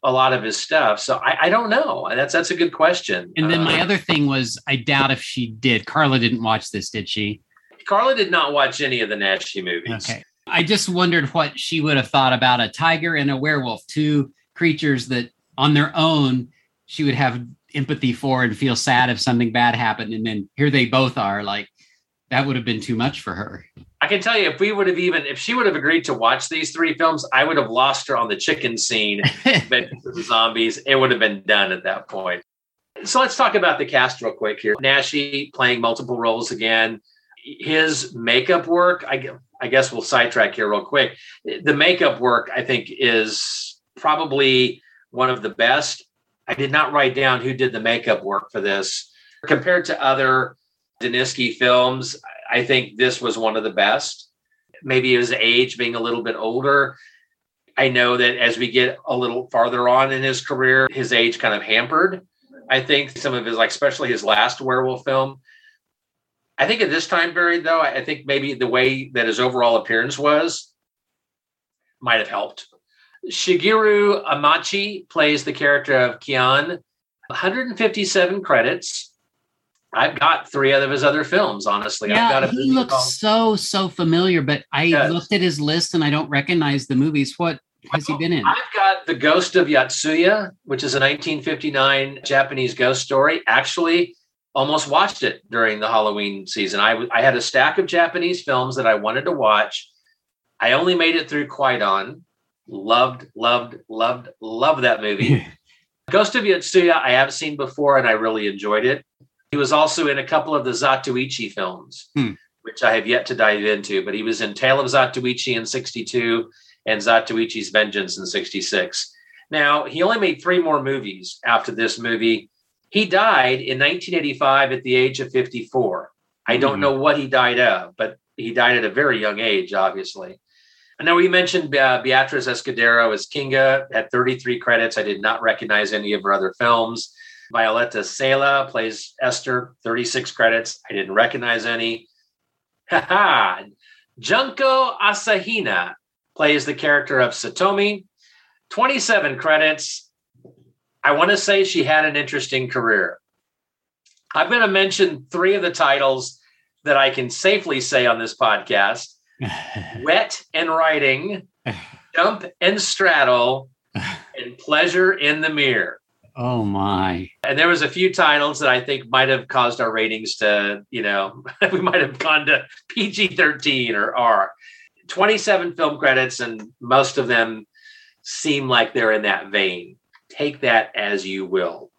a lot of his stuff, so I, I don't know. That's that's a good question. And then uh, my other thing was, I doubt if she did. Carla didn't watch this, did she? Carla did not watch any of the Naschy movies. Okay. I just wondered what she would have thought about a tiger and a werewolf, two creatures that on their own she would have empathy for and feel sad if something bad happened. And then here they both are like, that would have been too much for her. I can tell you, if we would have even, if she would have agreed to watch these three films, I would have lost her on the chicken scene, [LAUGHS] but the zombies, it would have been done at that point. So let's talk about the cast real quick here. Naschy playing multiple roles again. His makeup work, I, I guess we'll sidetrack here real quick. The makeup work, I think, is probably one of the best. I did not write down who did the makeup work for this. Compared to other Daninsky films, I think this was one of the best. Maybe his age being a little bit older. I know that as we get a little farther on in his career, his age kind of hampered. I think some of his, like, especially his last werewolf film. I think at this time period, though, I think maybe the way that his overall appearance was might have helped. Shigeru Amachi plays the character of Kian. 157 credits. I've got three of his other films, honestly. Yeah, I've got a he looks film. so, so familiar, but I yes. looked at his list and I don't recognize the movies. What has he been in? I've got The Ghost of Yotsuya, which is a 1959 Japanese ghost story. Actually, almost watched it during the Halloween season. I, I had a stack of Japanese films that I wanted to watch. I only made it through Kwaidan. Loved, loved, loved, loved that movie. [LAUGHS] Ghost of Yotsuya, I have seen before and I really enjoyed it. He was also in a couple of the Zatoichi films, hmm. which I have yet to dive into, but he was in Tale of Zatoichi in 62 and Zatoichi's Vengeance in 66. Now, he only made three more movies after this movie. He died in 1985 at the age of 54. I don't hmm. know what he died of, but he died at a very young age, obviously. I know we mentioned uh, Beatriz Escudero as Kinga at 33 credits. I did not recognize any of her other films. Violeta Cela plays Esther, 36 credits. I didn't recognize any. [LAUGHS] Junko Asahina plays the character of Satomi, 27 credits. I want to say she had an interesting career. I'm going to mention three of the titles that I can safely say on this podcast [LAUGHS] Wet and Writing, [LAUGHS] Jump and Straddle, and Pleasure in the Mirror. Oh my. And there was a few titles that I think might have caused our ratings to, you know, [LAUGHS] we might have gone to PG-13 or R. 27 film credits and most of them seem like they're in that vein. Take that as you will.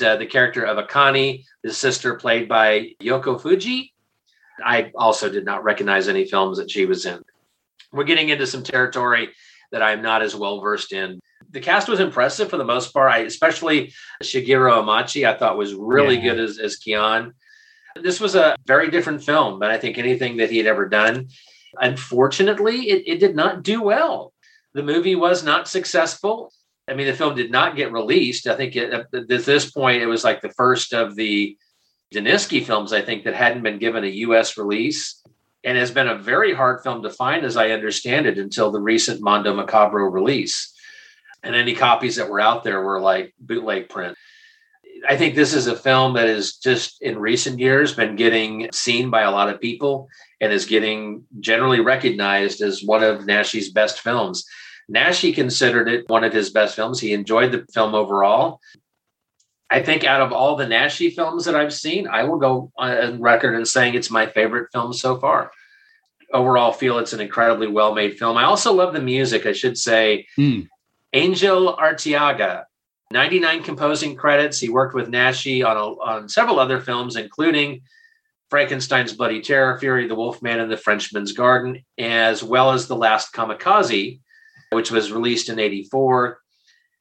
Uh, the character of Akane, the sister played by Yoko Fuji. I also did not recognize any films that she was in. We're getting into some territory that I'm not as well versed in the cast was impressive for the most part. I especially Shigeru Amachi, I thought was really yeah. good as, as Kian. This was a very different film than I think anything that he had ever done. Unfortunately, it, it did not do well. The movie was not successful. I mean, the film did not get released. I think it, at this point, it was like the first of the Daninsky films, I think, that hadn't been given a US release and has been a very hard film to find, as I understand it, until the recent Mondo Macabro release and any copies that were out there were like bootleg print. I think this is a film that is just in recent years been getting seen by a lot of people and is getting generally recognized as one of Naschy's best films. Naschy considered it one of his best films. He enjoyed the film overall. I think out of all the Naschy films that I've seen, I will go on record and saying it's my favorite film so far. Overall, feel it's an incredibly well made film. I also love the music. I should say, mm. Angel Arteaga, 99 composing credits. He worked with Naschy on, a, on several other films, including Frankenstein's Bloody Terror, Fury the Wolfman, and The Frenchman's Garden, as well as The Last Kamikaze, which was released in 84.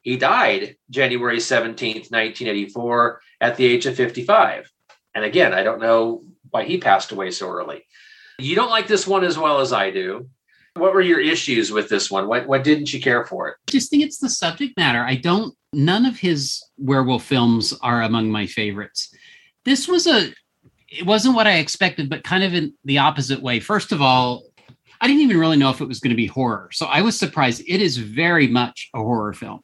He died January 17th, 1984, at the age of 55. And again, I don't know why he passed away so early. You don't like this one as well as I do. What were your issues with this one? What what didn't you care for it? I just think it's the subject matter. I don't. None of his werewolf films are among my favorites. This was a. It wasn't what I expected, but kind of in the opposite way. First of all, I didn't even really know if it was going to be horror, so I was surprised. It is very much a horror film.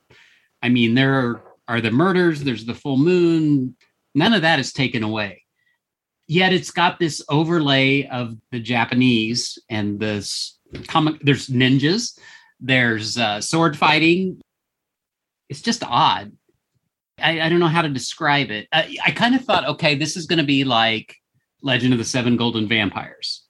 I mean, there are, are the murders. There's the full moon. None of that is taken away. Yet it's got this overlay of the Japanese and this comic. There's ninjas. There's uh, sword fighting. It's just odd. I, I don't know how to describe it. I, I kind of thought, okay, this is going to be like Legend of the Seven Golden Vampires.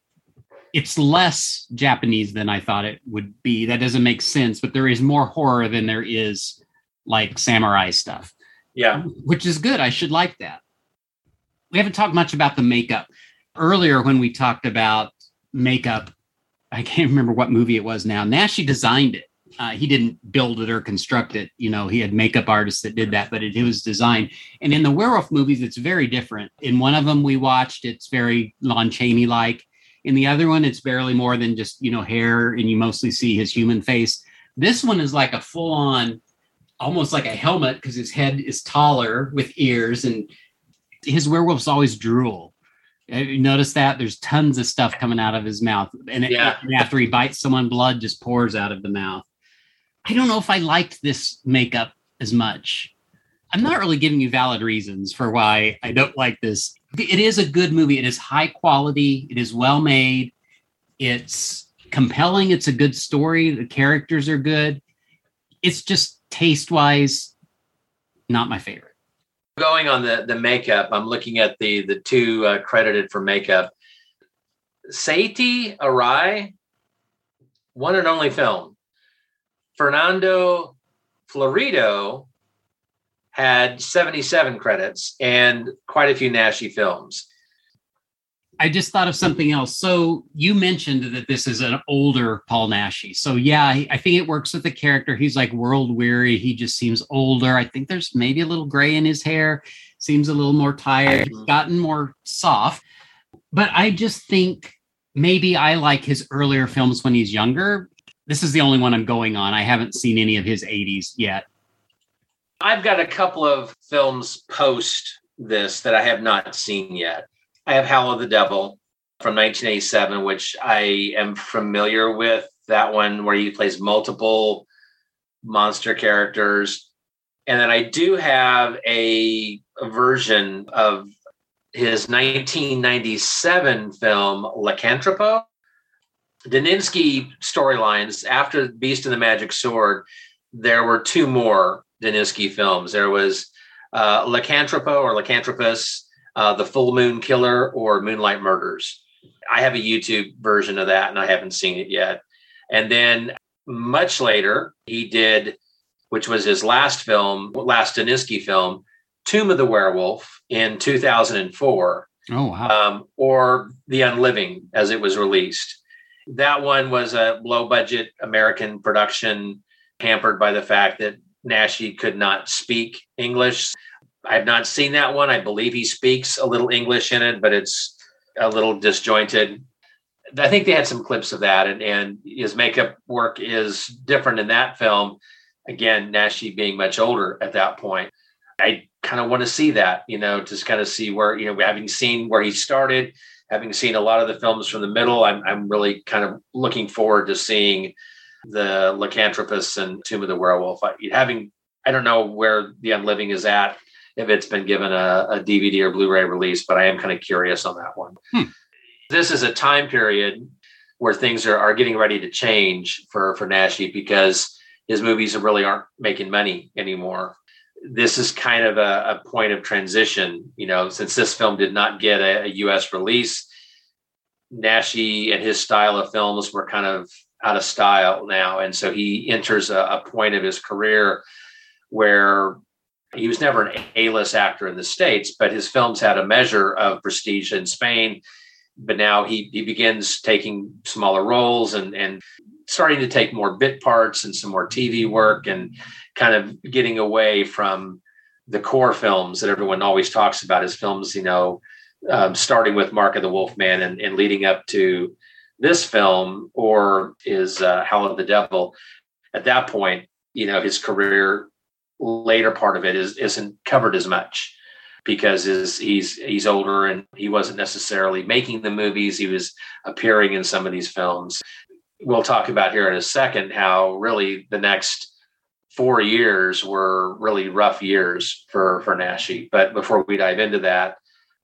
It's less Japanese than I thought it would be. That doesn't make sense, but there is more horror than there is like samurai stuff. Yeah. Which is good. I should like that. We haven't talked much about the makeup. Earlier, when we talked about makeup, I can't remember what movie it was now. Naschy designed it. Uh, he didn't build it or construct it. You know, he had makeup artists that did that, but it, it was designed. And in the werewolf movies, it's very different. In one of them we watched, it's very Lon Chaney like. In the other one, it's barely more than just, you know, hair and you mostly see his human face. This one is like a full on, almost like a helmet because his head is taller with ears and his werewolves always drool. You notice that? There's tons of stuff coming out of his mouth. And it- after he bites someone, blood just pours out of the mouth. I don't know if I liked this makeup as much. I'm not really giving you valid reasons for why I don't like this. It is a good movie. It is high quality. It is well made. It's compelling. It's a good story. The characters are good. It's just taste wise, not my favorite. Going on the the makeup, I'm looking at the the two uh, credited for makeup. Saiti Arai, one and only film. Fernando Florido had 77 credits and quite a few Naschy films. I just thought of something else. So you mentioned that this is an older Paul Naschy. So yeah, I think it works with the character. He's like world weary. He just seems older. I think there's maybe a little gray in his hair. Seems a little more tired. He's mm-hmm. gotten more soft. But I just think maybe I like his earlier films when he's younger. This is the only one I'm going on. I haven't seen any of his 80s yet. I've got a couple of films post this that I have not seen yet. I have Howl of the Devil from 1987, which I am familiar with. That one where he plays multiple monster characters. And then I do have a, a version of his 1997 film, Lycanthropo. Daninsky storylines after Beast and the Magic Sword, there were two more Daninsky films. There was uh, Lycanthropo or Lycanthropus, uh, The Full Moon Killer, or Moonlight Murders. I have a YouTube version of that and I haven't seen it yet. And then much later, he did, which was his last film, last Daninsky film, Tomb of the Werewolf in 2004 Oh, wow. um, or The Unliving as it was released. That one was a low budget American production, hampered by the fact that Naschy could not speak English. I have not seen that one. I believe he speaks a little English in it, but it's a little disjointed. I think they had some clips of that, and, and his makeup work is different in that film. Again, Naschy being much older at that point. I kind of want to see that, you know, just kind of see where, you know, having seen where he started, having seen a lot of the films from the middle, I'm, I'm really kind of looking forward to seeing the Lycanthropus and Tomb of the Werewolf. I, having, I don't know where The Unliving is at, if it's been given a, a DVD or Blu-ray release, but I am kind of curious on that one. Hmm. This is a time period where things are, are getting ready to change for, for Naschy because his movies really aren't making money anymore this is kind of a, a, point of transition. You know, since this film did not get a, a, U.S. release, Naschy and his style of films were kind of out of style now, and so he enters a, a point of his career where he was never an A-list actor in the states, but his films had a measure of prestige in Spain. But now he he begins taking smaller roles and and starting to take more bit parts and some more TV work and kind of getting away from the core films that everyone always talks about as films, you know, um, starting with Mark of the Wolf Man and, and leading up to this film or is uh, Howl of the Devil, at that point, you know, his career later part of it is isn't covered as much because he's he's older and he wasn't necessarily making the movies. He was appearing in some of these films. We'll talk about here in a second how really the next four years were really rough years for for Naschy. But before we dive into that,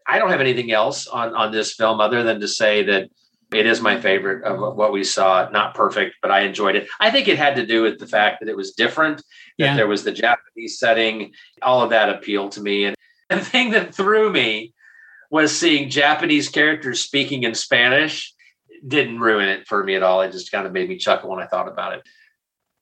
I don't have anything else on on this film other than to say that it is my favorite of what we saw. Not perfect, but I enjoyed it. I think it had to do with the fact that it was different. That Yeah. there was the Japanese setting. All of that appealed to me. And [LAUGHS] the thing that threw me was seeing Japanese characters speaking in Spanish. Didn't ruin it for me at all. It just kind of made me chuckle when I thought about it.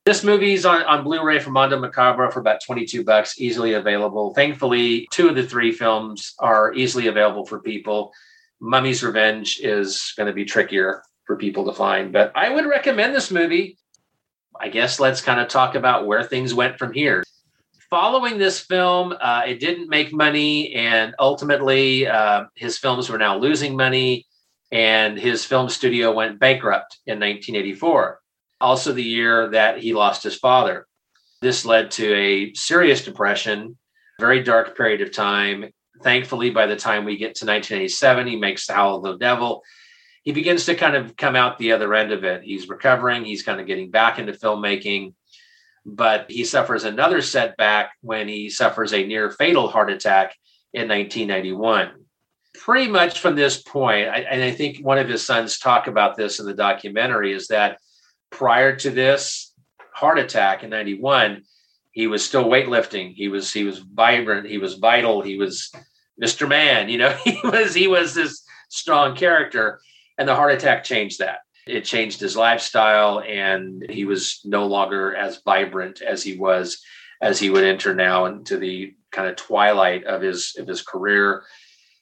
This movie's on, on Blu-ray from Mondo Macabro for about 22 bucks, easily available. Thankfully, two of the three films are easily available for people. Mummy's Revenge is going to be trickier for people to find, but I would recommend this movie. I guess let's kind of talk about where things went from here. Following this film, uh, it didn't make money, and ultimately, uh, his films were now losing money, and his film studio went bankrupt in 1984 also the year that he lost his father. This led to a serious depression, very dark period of time. Thankfully, by the time we get to 1987, he makes The Howl of the Devil. He begins to kind of come out the other end of it. He's recovering, he's kind of getting back into filmmaking, but he suffers another setback when he suffers a near fatal heart attack in 1991 pretty much from this point, I, and I think one of his sons talk about this in the documentary, is that prior to this heart attack in 91 he was still weightlifting. He was he was vibrant. He was vital. He was mr man you know [LAUGHS] he was he was this strong character. And the heart attack changed that. It changed his lifestyle and he was no longer as vibrant as he was as he would enter now into the kind of twilight of his of his career.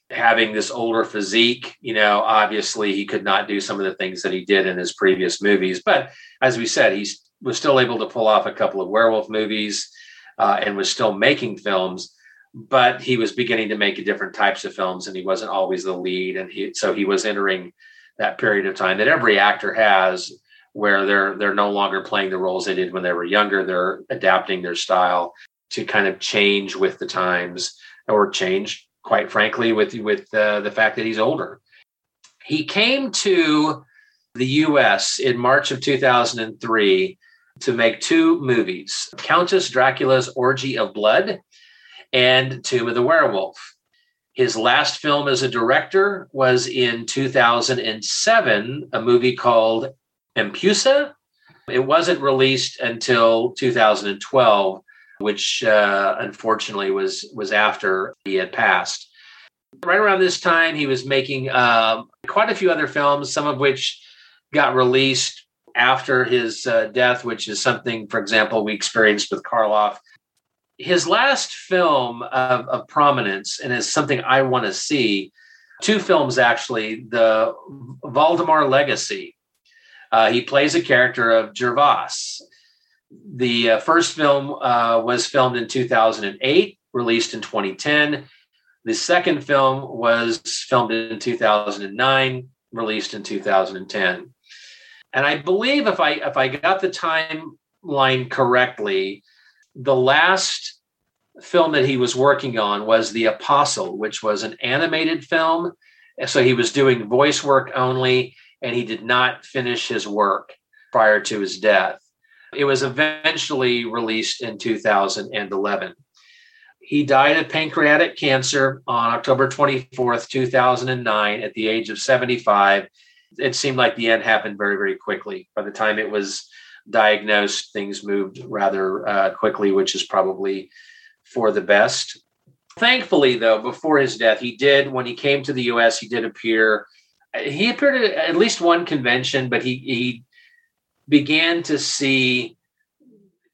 Having this older physique, you know, obviously he could not do some of the things that he did in his previous movies. But as we said, he was still able to pull off a couple of werewolf movies uh, and was still making films. But he was beginning to make different types of films, and he wasn't always the lead. And he, so he was entering that period of time that every actor has, where they're they're no longer playing the roles they did when they were younger. They're adapting their style to kind of change with the times or change quite frankly, with with uh, the fact that he's older. He came to the U.S. in March of 2003 to make two movies: Countess Dracula's Orgy of Blood and Tomb of the Werewolf. His last film as a director was in 2007, a movie called Empusa. It wasn't released until 2012 which uh, unfortunately was was after he had passed. Right around this time, he was making um, quite a few other films, some of which got released after his uh, death, which is something, for example, we experienced with Karloff. His last film of, of prominence, and is something I want to see, two films actually, the Valdemar Legacy. Uh, he plays a character of Gervas the uh, first film uh, was filmed in 2008, released in 2010. The second film was filmed in 2009, released in 2010. And I believe if I if I got the timeline correctly, the last film that he was working on was The Apostle, which was an animated film. So he was doing voice work only, and he did not finish his work prior to his death. It was eventually released in 2011. He died of pancreatic cancer on October 24th, 2009, at the age of 75. It seemed like the end happened very, very quickly. By the time it was diagnosed, things moved rather uh, quickly, which is probably for the best. Thankfully, though, before his death, he did, when he came to the US, he did appear. He appeared at at least one convention, but he, he began to see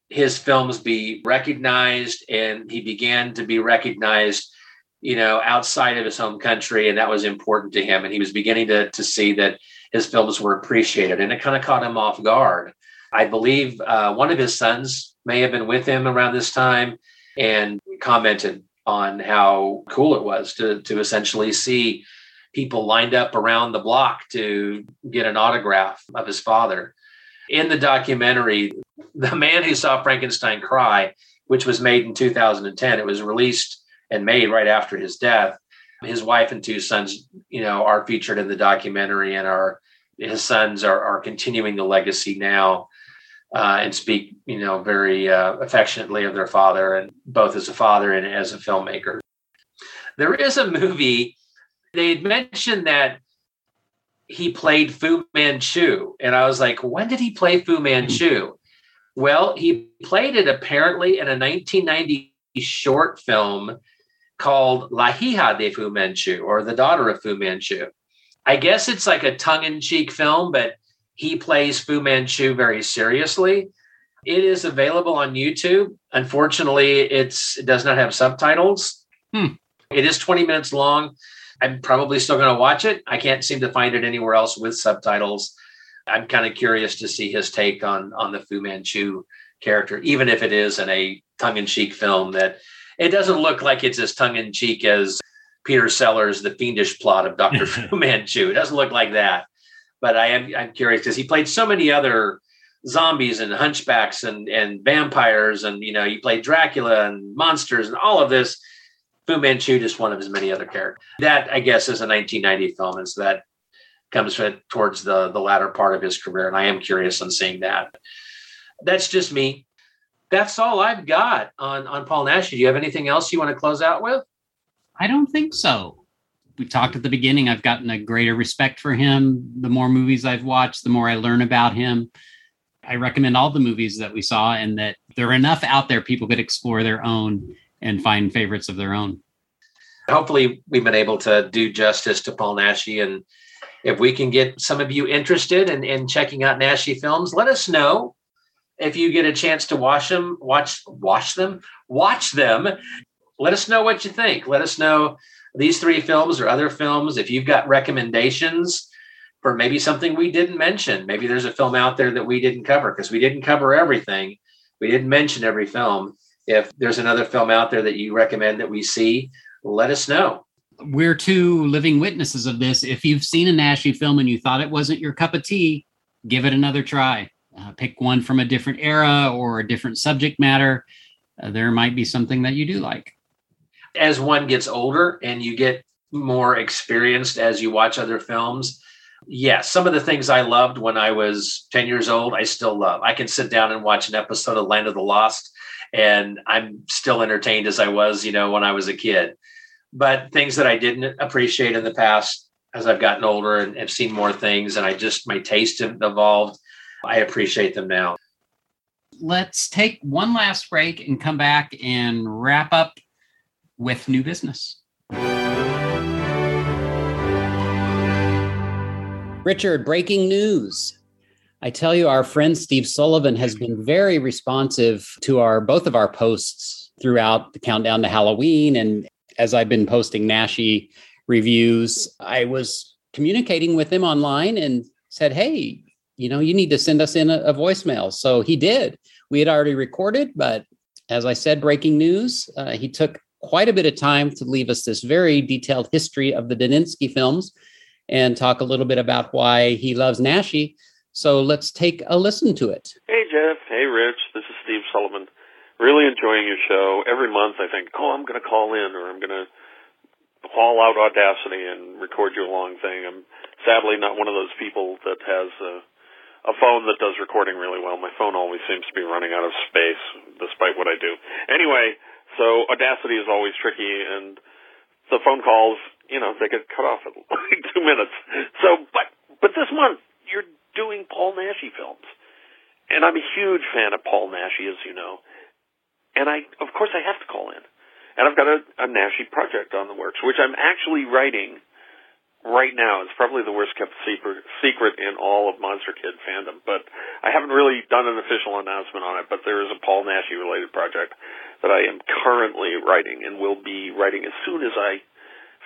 his films be recognized and he began to be recognized you know outside of his home country and that was important to him and he was beginning to, to see that his films were appreciated and it kind of caught him off guard i believe uh, one of his sons may have been with him around this time and commented on how cool it was to, to essentially see people lined up around the block to get an autograph of his father. In the documentary, The Man Who Saw Frankenstein Cry, which was made in 2010, it was released and made right after his death. His wife and two sons, you know, are featured in the documentary and his sons are, are continuing the legacy now uh, and speak, you know, very uh, affectionately of their father, and both as a father and as a filmmaker. There is a movie they had mentioned that he played Fu Manchu, and I was like, when did he play Fu Manchu? Well, he played it apparently in a 1990 short film called La Hija de Fu Manchu, or The Daughter of Fu Manchu. I guess it's like a tongue in cheek film, but he plays Fu Manchu very seriously. It is available on YouTube. Unfortunately, it's it does not have subtitles. Hmm. It is 20 minutes long. I'm probably still going to watch it. I can't seem to find it anywhere else with subtitles. I'm kind of curious to see his take on on the Fu Manchu character, even if it is in a tongue-in-cheek film that it doesn't look like it's as tongue-in-cheek as Peter Sellers' The Fiendish Plot of Dr. [LAUGHS] Fu Manchu. It doesn't look like that. But I am I'm curious because he played so many other zombies and hunchbacks and and vampires and you know he played Dracula and monsters and all of this. Fu Manchu just one of his many other characters. That I guess is a 1990 film, and so that comes towards the the latter part of his career, and I am curious on seeing that. That's just me. That's all I've got on on Paul Naschy. Do you have anything else you want to close out with? I don't think so. We talked at the beginning. I've gotten a greater respect for him. The more movies I've watched, the more I learn about him. I recommend all the movies that we saw, and that there are enough out there people could explore their own and find favorites of their own. Hopefully, we've been able to do justice to Paul Naschy. And if we can get some of you interested in, in checking out Naschy films, let us know. If you get a chance to watch them, watch watch them, watch them. Let us know what you think. Let us know these three films or other films. If you've got recommendations for maybe something we didn't mention, maybe there's a film out there that we didn't cover because we didn't cover everything. We didn't mention every film. If there's another film out there that you recommend that we see, let us know. We're two living witnesses of this. If you've seen a Naschy film and you thought it wasn't your cup of tea, give it another try. Uh, pick one from a different era or a different subject matter. Uh, there might be something that you do like. As one gets older and you get more experienced as you watch other films, yes, some of the things I loved when I was 10 years old, I still love. I can sit down and watch an episode of Land of the Lost and I'm still entertained as I was, you know, when I was a kid. But things that I didn't appreciate in the past as I've gotten older and have seen more things and I just my taste have evolved, I appreciate them now. Let's take one last break and come back and wrap up with new business. Richard, breaking news. I tell you, our friend Steve Sullivan has been very responsive to our both of our posts throughout the countdown to Halloween. And as I've been posting Naschy reviews, I was communicating with him online and said, Hey, you know, you need to send us in a, a voicemail. So he did. We had already recorded, but as I said, breaking news, uh, he took quite a bit of time to leave us this very detailed history of the Daninsky films and talk a little bit about why he loves Naschy. So let's take a listen to it. Hey, Jeff. Hey, Rich. This is Steve Sullivan. Really enjoying your show. Every month I think, oh, I'm going to call in or I'm going to haul out Audacity and record you a long thing. I'm sadly not one of those people that has a, a phone that does recording really well. My phone always seems to be running out of space despite what I do. Anyway, so Audacity is always tricky and the phone calls, you know, they get cut off at [LAUGHS] like two minutes. So, but, but this month, you're doing Paul Naschy films. And I'm a huge fan of Paul Naschy, as you know. And I, of course, I have to call in. And I've got a, a Naschy project on the works, which I'm actually writing right now. It's probably the worst kept secret, in all of Monster Kid fandom, but I haven't really done an official announcement on it. But there is a Paul Naschy related project that I am currently writing and will be writing as soon as I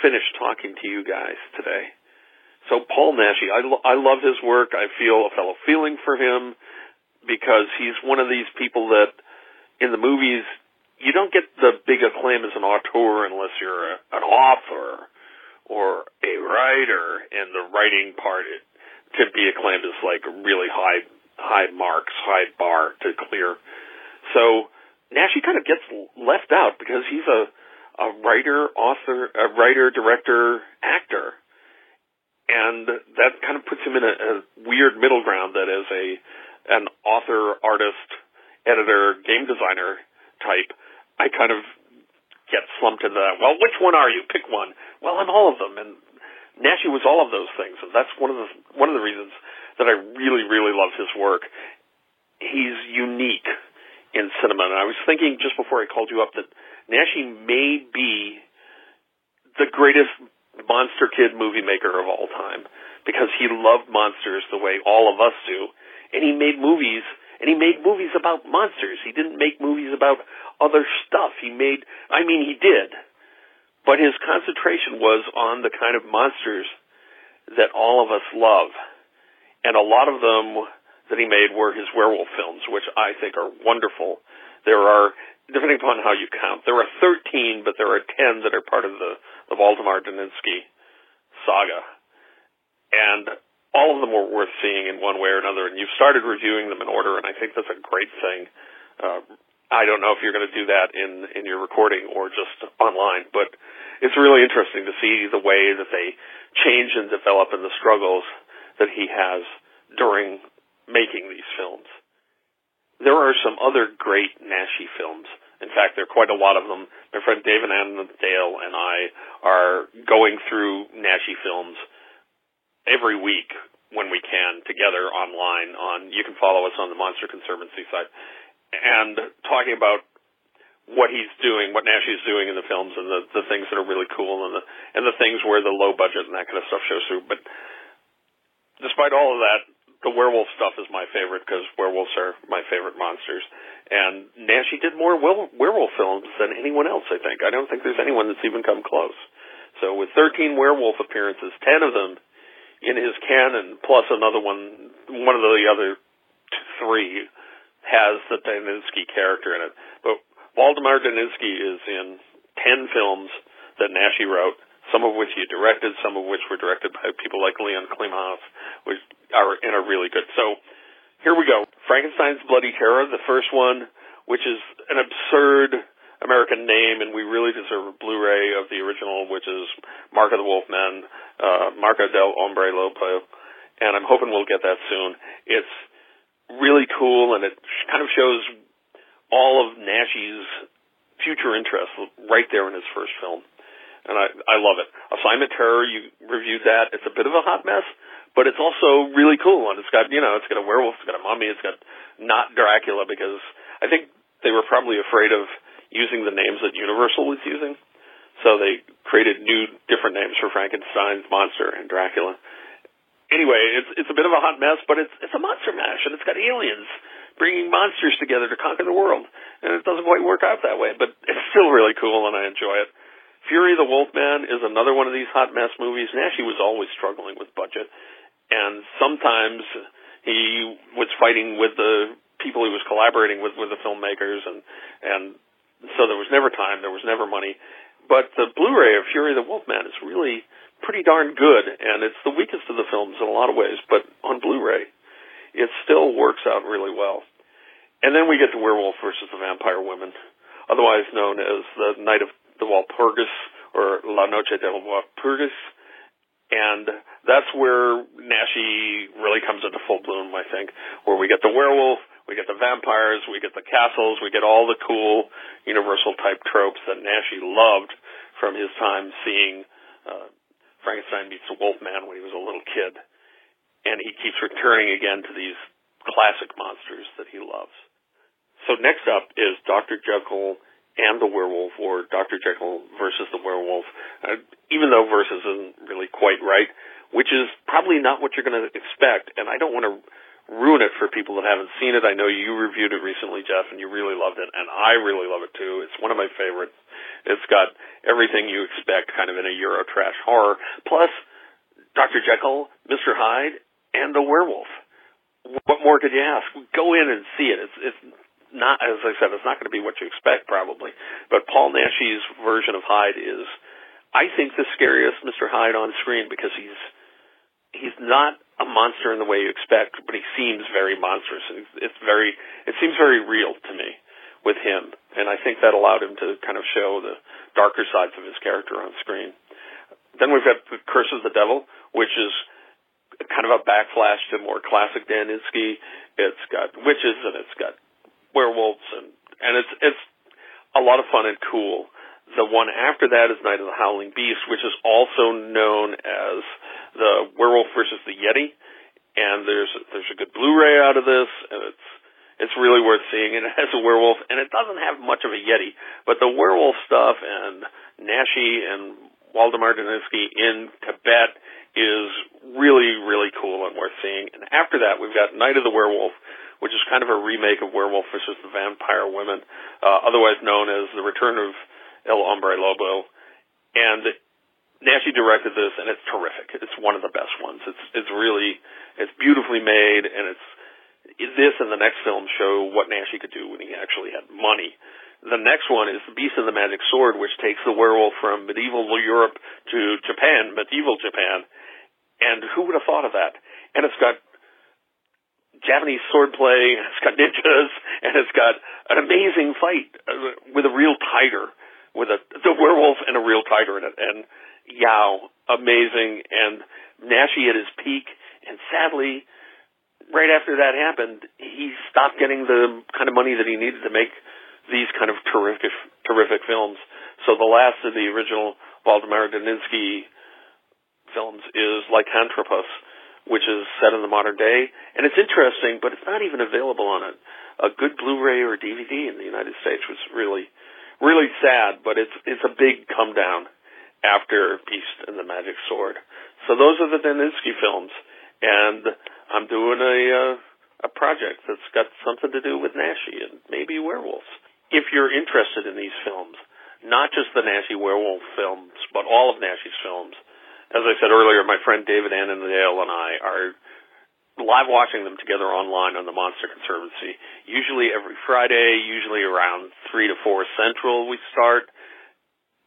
finish talking to you guys today. So Paul Naschy, I, lo- I love his work. I feel a fellow feeling for him because he's one of these people that in the movies you don't get the big acclaim as an auteur unless you're a, an author or a writer, and the writing part it, to be acclaimed as like really high high marks, high bar to clear. So Naschy kind of gets left out because he's a a writer, author, a writer, director, actor, and that kind of puts him in a, a weird middle ground that as a an author, artist, editor, game designer type, I kind of get slumped into that. Well, which one are you? Pick one. Well, I'm all of them, and Naschy was all of those things, and that's one of the one of the reasons that I really, really love his work. He's unique in cinema, and I was thinking just before I called you up that Naschy may be the greatest monster kid movie maker of all time because he loved monsters the way all of us do, and he made movies and he made movies about monsters. He didn't make movies about other stuff. He made, I mean, he did, but his concentration was on the kind of monsters that all of us love, and a lot of them that he made were his werewolf films, which I think are wonderful. There are, depending upon how you count, there are 13, but there are 10 that are part of the, the Waldemar Daninsky saga. And all of them were worth seeing in one way or another. And you've started reviewing them in order, and I think that's a great thing. Uh, I don't know if you're going to do that in in your recording or just online, but it's really interesting to see the way that they change and develop and the struggles that he has during making these films. There are some other great Naschy films. In fact, there are quite a lot of them. My friend David Annandale and I are going through Naschy films every week when we can together online on you can follow us on the Monster Conservancy site and talking about what he's doing, what Naschy's doing in the films and the, the things that are really cool and the and the things where the low budget and that kind of stuff shows through. But despite all of that, the werewolf stuff is my favorite because werewolves are my favorite monsters. And Naschy did more werewolf films than anyone else, I think. I don't think there's anyone that's even come close. So with 13 werewolf appearances, 10 of them in his canon, plus another one, one of the other three has the Daninsky character in it. But Waldemar Daninsky is in 10 films that Naschy wrote, some of which he directed, some of which were directed by people like Leon Klimovsky, which are, and are really good. So here we go. Frankenstein's Bloody Terror, the first one, which is an absurd American name, and we really deserve a Blu-ray of the original, which is Mark of the Wolfman, uh, Marca del Hombre Lobo, and I'm hoping we'll get that soon. It's really cool, and it kind of shows all of Naschy's future interests right there in his first film, and I I love it. Assignment Terror, you reviewed that. It's a bit of a hot mess, but it's also really cool, and it's got you know it's got a werewolf, it's got a mummy, it's got not Dracula because I think they were probably afraid of using the names that Universal was using. So they created new, different names for Frankenstein's monster and Dracula. Anyway, it's it's a bit of a hot mess, but it's it's a monster mash, and it's got aliens bringing monsters together to conquer the world. And it doesn't quite work out that way, but [LAUGHS] it's still really cool, and I enjoy it. Fury the Wolfman is another one of these hot mess movies. Naschy was always struggling with budget, and sometimes he was fighting with the people he was collaborating with, with the filmmakers, and and so there was never time, there was never money. But the Blu-ray of Fury the Wolfman is really pretty darn good, and it's the weakest of the films in a lot of ways. But on Blu-ray, it still works out really well. And then we get to Werewolf versus the Vampire Women, otherwise known as the Night of the Walpurgis or La Noche del Walpurgis. And that's where Naschy really comes into full bloom, I think, where we get the werewolf, we get the vampires, we get the castles, we get all the cool universal type tropes that Naschy loved from his time seeing uh, Frankenstein meets the Wolfman when he was a little kid. And he keeps returning again to these classic monsters that he loves. So next up is Dr. Jekyll and the Werewolf, or Dr. Jekyll versus the Werewolf. Uh, even though versus isn't really quite right, which is probably not what you're going to expect. And I don't want to ruin it for people that haven't seen it. I know you reviewed it recently, Jeff, and you really loved it, and I really love it too. It's one of my favorites. It's got everything you expect, kind of in a Euro trash horror, plus Dr. Jekyll, Mr. Hyde, and the werewolf. What more could you ask? Go in and see it. It's it's not, as I said, it's not going to be what you expect probably, but Paul Naschy's version of Hyde is I think the scariest Mr. Hyde on screen because he's he's not a monster in the way you expect, but he seems very monstrous. It's, very it seems very real to me with him, and I think that allowed him to kind of show the darker sides of his character on screen. Then we've got the Curse of the Devil, which is kind of a backflash to more classic Daninsky. It's got witches and it's got werewolves and and it's it's a lot of fun and cool. The one after that is Night of the Howling Beast, which is also known as the Werewolf versus the Yeti. And there's there's a good Blu-ray out of this, and it's it's really worth seeing. And it has a werewolf, and it doesn't have much of a Yeti, but the werewolf stuff and Naschy and Waldemar Daninsky in Tibet is really, really cool and worth seeing. And after that, we've got Night of the Werewolf, which is kind of a remake of Werewolf versus the Vampire Women, uh, otherwise known as The Return of El Hombre Lobo. And Naschy directed this, and it's terrific. It's one of the best ones. It's it's really it's beautifully made, and it's this and the next film show what Naschy could do when he actually had money. The next one is The Beast and the Magic Sword, which takes the werewolf from medieval Europe to Japan, medieval Japan. And who would have thought of that? And it's got Japanese swordplay, [LAUGHS] it's got ninjas, and it's got an amazing fight uh, with a real tiger, with a the werewolf and a real tiger in it. And yow, amazing. And Naschy at his peak. And sadly, right after that happened, he stopped getting the kind of money that he needed to make these kind of terrific, terrific films. So the last of the original Waldemar Daninsky films is Lycanthropus, which is set in the modern day. And it's interesting, but it's not even available on a, a good Blu-ray or DVD in the United States, which really, really sad, but it's, it's a big come down after Beast and the Magic Sword. So those are the Daninsky films. And I'm doing a, uh, a project that's got something to do with Naschy and maybe werewolves if you're interested in these films, not just the Naschy werewolf films, but all of Naschy's films, as I said earlier, my friend David Annandale and I are live watching them together online on the Monster Conservancy. Usually every Friday, usually around 3 to 4 Central we start.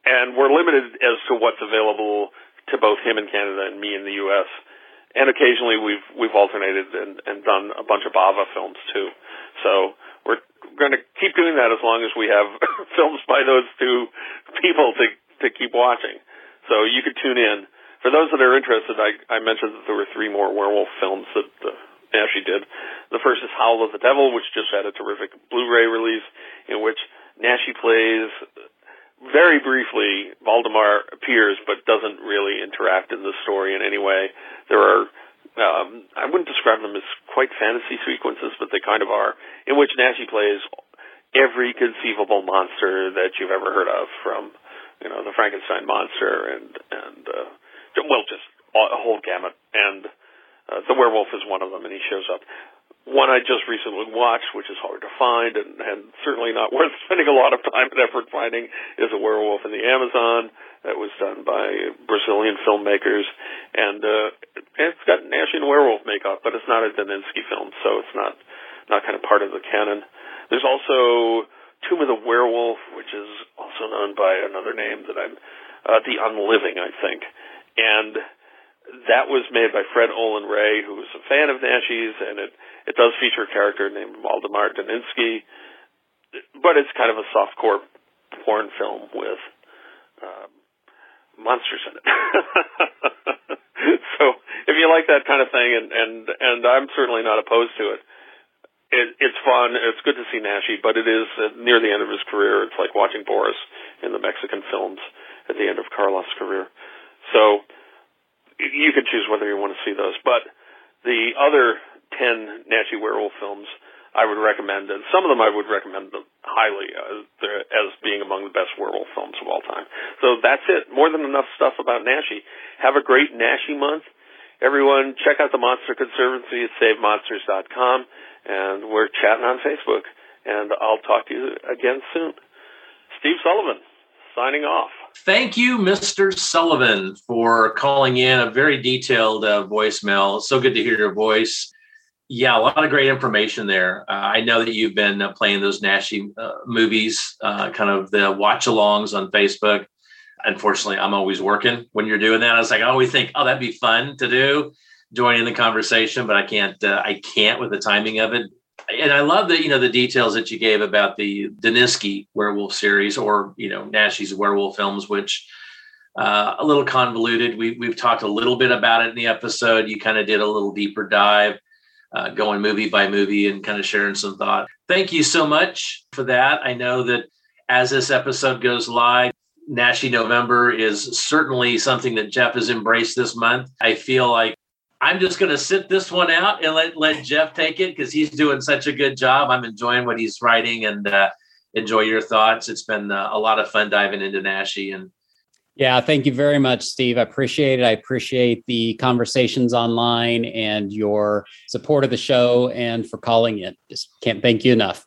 And we're limited as to what's available to both him in Canada and me in the US. And occasionally we've we've alternated and, and done a bunch of Bava films too. So we're going to keep doing that as long as we have [LAUGHS] films by those two people to to keep watching. So you could tune in. For those that are interested, I, I mentioned that there were three more werewolf films that uh, Naschy did. The first is Howl of the Devil, which just had a terrific Blu-ray release, in which Naschy plays very briefly. Valdemar appears, but doesn't really interact in the story in any way. There are um, I wouldn't describe them as quite fantasy sequences, but they kind of are, in which Naschy plays every conceivable monster that you've ever heard of, from you know the Frankenstein monster and and uh, well, just a whole gamut. And uh, the werewolf is one of them, and he shows up. One I just recently watched, which is hard to find and, and certainly not [LAUGHS] worth spending a lot of time and effort finding, is a werewolf in the Amazon that was done by Brazilian filmmakers, and uh, it's got Naschy and werewolf makeup, but it's not a Daninsky film, so it's not not kind of part of the canon. There's also Tomb of the Werewolf, which is also known by another name that I'm uh, the Unliving, I think, and that was made by Fred Olen Ray, who was a fan of Naschy's, and it it does feature a character named Waldemar Daninsky, but it's kind of a softcore porn film with um, monsters in it. [LAUGHS] so if you like that kind of thing, and and and I'm certainly not opposed to it. It, it's fun. It's good to see Naschy, but it is uh, near the end of his career. It's like watching Boris in the Mexican films at the end of Karloff's career. So you can choose whether you want to see those. But the other 10 Naschy werewolf films I would recommend, and some of them I would recommend highly as, as being among the best werewolf films of all time. So that's it. More than enough stuff about Naschy. Have a great Naschy month. Everyone, check out the Monster Conservancy at SaveMonsters.com, and we're chatting on Facebook. And I'll talk to you again soon. Steve Sullivan, signing off. Thank you, Mr. Sullivan, for calling in a very detailed uh, voicemail. So good to hear your voice. Yeah, a lot of great information there. Uh, I know that you've been uh, playing those Naschy uh, movies, uh, kind of the watch alongs on Facebook. Unfortunately, I'm always working when you're doing that. I was like, I always think, oh, that'd be fun to do, join in the conversation, but I can't. Uh, I can't with the timing of it. And I love that you know the details that you gave about the Daninsky werewolf series, or you know Naschy's werewolf films, which uh, a little convoluted. We, we've talked a little bit about it in the episode. You kind of did a little deeper dive, uh, going movie by movie and kind of sharing some thought. Thank you so much for that. I know that as this episode goes live, Naschy November is certainly something that Jeff has embraced this month. I feel like I'm just going to sit this one out and let, let Jeff take it because he's doing such a good job. I'm enjoying what he's writing and uh, enjoy your thoughts. It's been uh, a lot of fun diving into Naschy and yeah, thank you very much, Steve. I appreciate it. I appreciate the conversations online and your support of the show and for calling in. Just can't thank you enough.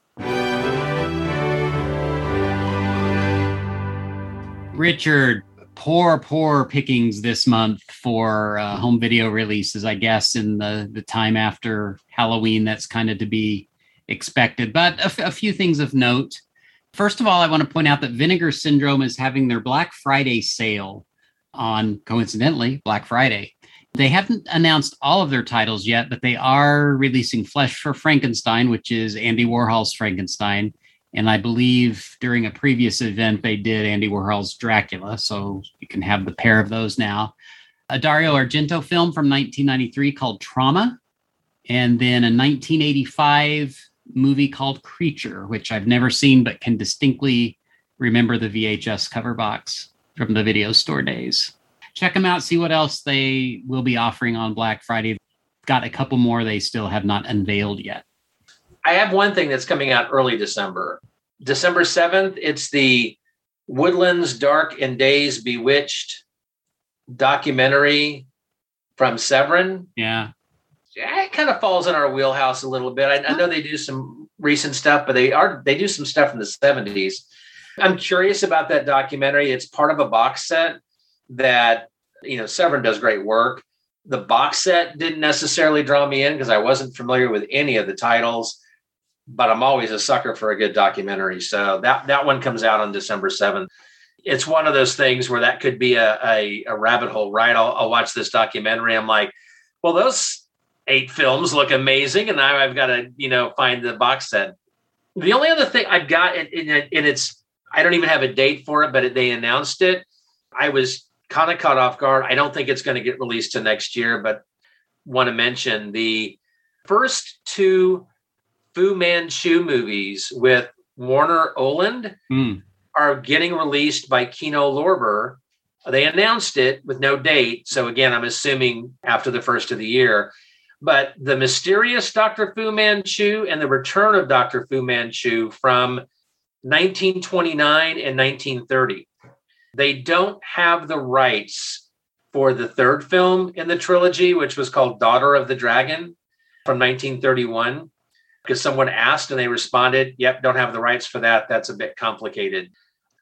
Richard, poor, poor pickings this month for uh, home video releases, I guess, in the, the time after Halloween. That's kind of to be expected. But a, f- a few things of note. First of all, I want to point out that Vinegar Syndrome is having their Black Friday sale on, coincidentally, Black Friday. They haven't announced all of their titles yet, but they are releasing Flesh for Frankenstein, which is Andy Warhol's Frankenstein. And I believe during a previous event, they did Andy Warhol's Dracula. So you can have the pair of those now. A Dario Argento film from 1993 called Trauma. And then a 1985 movie called Creature, which I've never seen but can distinctly remember the VHS cover box from the video store days. Check them out, see what else they will be offering on Black Friday. Got a couple more they still have not unveiled yet. I have one thing that's coming out early December. December 7th, it's the Woodlands Dark and Days Bewitched documentary from Severin. Yeah yeah it kind of falls in our wheelhouse a little bit. I, I, know they do some recent stuff, but they are they do some stuff in the 70s. I'm curious about that documentary. It's part of a box set that you know Severin does great work. The box set didn't necessarily draw me in because I wasn't familiar with any of the titles, but I'm always a sucker for a good documentary. So that that one comes out on December 7th. It's one of those things where that could be a, a, a rabbit hole, right? I'll, I'll watch this documentary. I'm like, well, those eight films look amazing, and now I've got to you know find the box set. The only other thing I've got, and, and it's I don't even have a date for it, but they announced it. I was kind of caught off guard. I don't think it's going to get released to next year, but want to mention the first two Fu Manchu movies with Warner Oland mm. are getting released by Kino Lorber. They announced it with no date. So again, I'm assuming after the first of the year. But the mysterious Dr. Fu Manchu and the return of Dr. Fu Manchu from 1929 and 1930. They don't have the rights for the third film in the trilogy, which was called Daughter of the Dragon from 1931, because someone asked and they responded, Yep, don't have the rights for that. That's a bit complicated.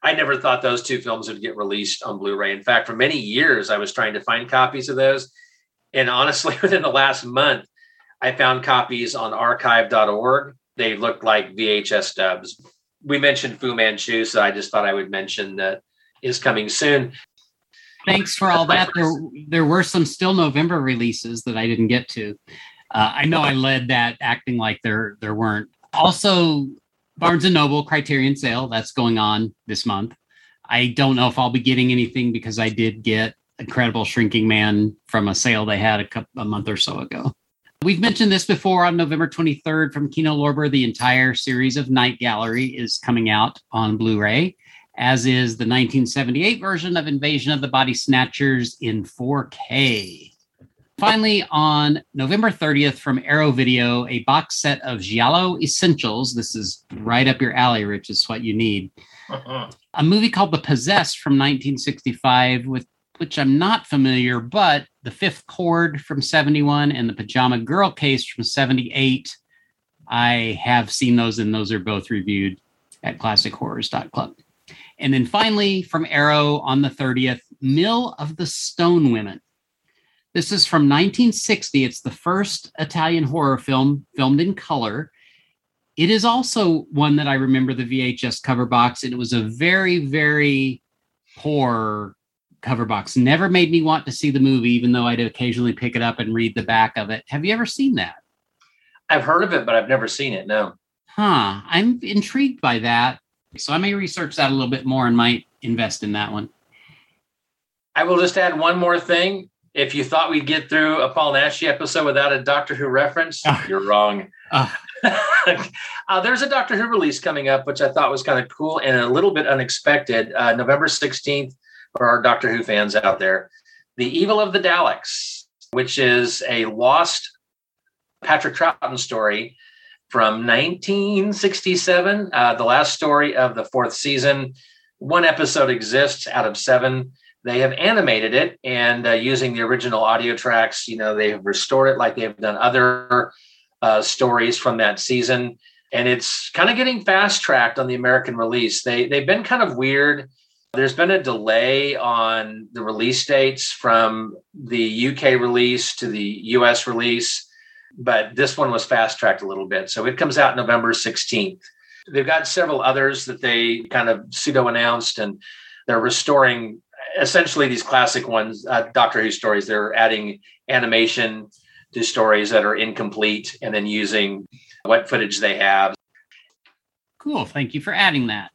I never thought those two films would get released on Blu ray. In fact, for many years, I was trying to find copies of those and honestly, [LAUGHS] within the last month, I found copies on archive.org. They looked like VHS dubs. We mentioned Fu Manchu, so I just thought I would mention that is coming soon. Thanks for all that. There, there were some still November releases that I didn't get to. Uh, I know I led that acting like there there weren't. Also, Barnes and Noble Criterion sale that's going on this month. I don't know if I'll be getting anything because I did get incredible shrinking man from a sale they had a, couple, a month or so ago. We've mentioned this before on November 23rd from Kino Lorber. The entire series of Night Gallery is coming out on Blu ray, as is the 1978 version of Invasion of the Body Snatchers in 4K. Finally, on November 30th from Arrow Video, a box set of Giallo Essentials. This is right up your alley, Rich, is what you need. Uh-huh. [LAUGHS] A movie called The Possessed from 1965 with which I'm not familiar, but the fifth chord from 71 and the pajama girl case from 78. I have seen those, and those are both reviewed at classichorrors.club. And then finally, from Arrow on the 30th, Mill of the Stone Women. This is from 1960. It's the first Italian horror film filmed in color. It is also one that I remember the VHS cover box, and it was a very, very poor cover box. Never made me want to see the movie, even though I'd occasionally pick it up and read the back of it. Have you ever seen that? I've heard of it, but I've never seen it. No. Huh. I'm intrigued by that. So I may research that a little bit more and might invest in that one. I will just add one more thing. If you thought we'd get through a Paul Naschy episode without a Doctor Who reference, you're wrong. Uh, [LAUGHS] uh, there's a Doctor Who release coming up, which I thought was kind of cool and a little bit unexpected. Uh, November 16th, for our Doctor Who fans out there, The Evil of the Daleks, which is a lost Patrick Troughton story from 1967, uh, the last story of the fourth season. One episode exists out of seven. They have animated it and uh, using the original audio tracks, you know, they have restored it like they have done other uh, stories from that season. And it's kind of getting fast tracked on the American release. They they've been kind of weird. There's been a delay on the release dates from the UK release to the US release but this one was fast tracked a little bit. So it comes out November 16th. They've got several others that they kind of pseudo announced, and they're restoring essentially these classic ones, uh, Doctor Who stories. They're adding animation to stories that are incomplete and then using what footage they have. Cool. Thank you for adding that.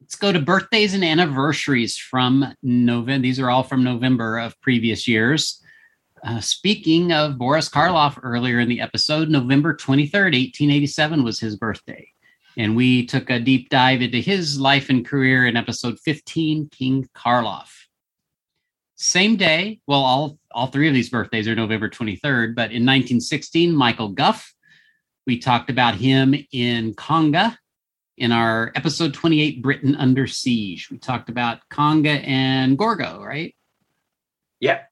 Let's go to birthdays and anniversaries from November. These are all from November of previous years. Uh, speaking of Boris Karloff earlier in the episode, November 23rd, 1887 was his birthday. And we took a deep dive into his life and career in episode 15, King Karloff. Same day, well, all, all three of these birthdays are November 23rd, but in 1916, Michael Gough, we talked about him in Konga in our episode 28, Britain Under Siege. We talked about Konga and Gorgo, right? Yeah.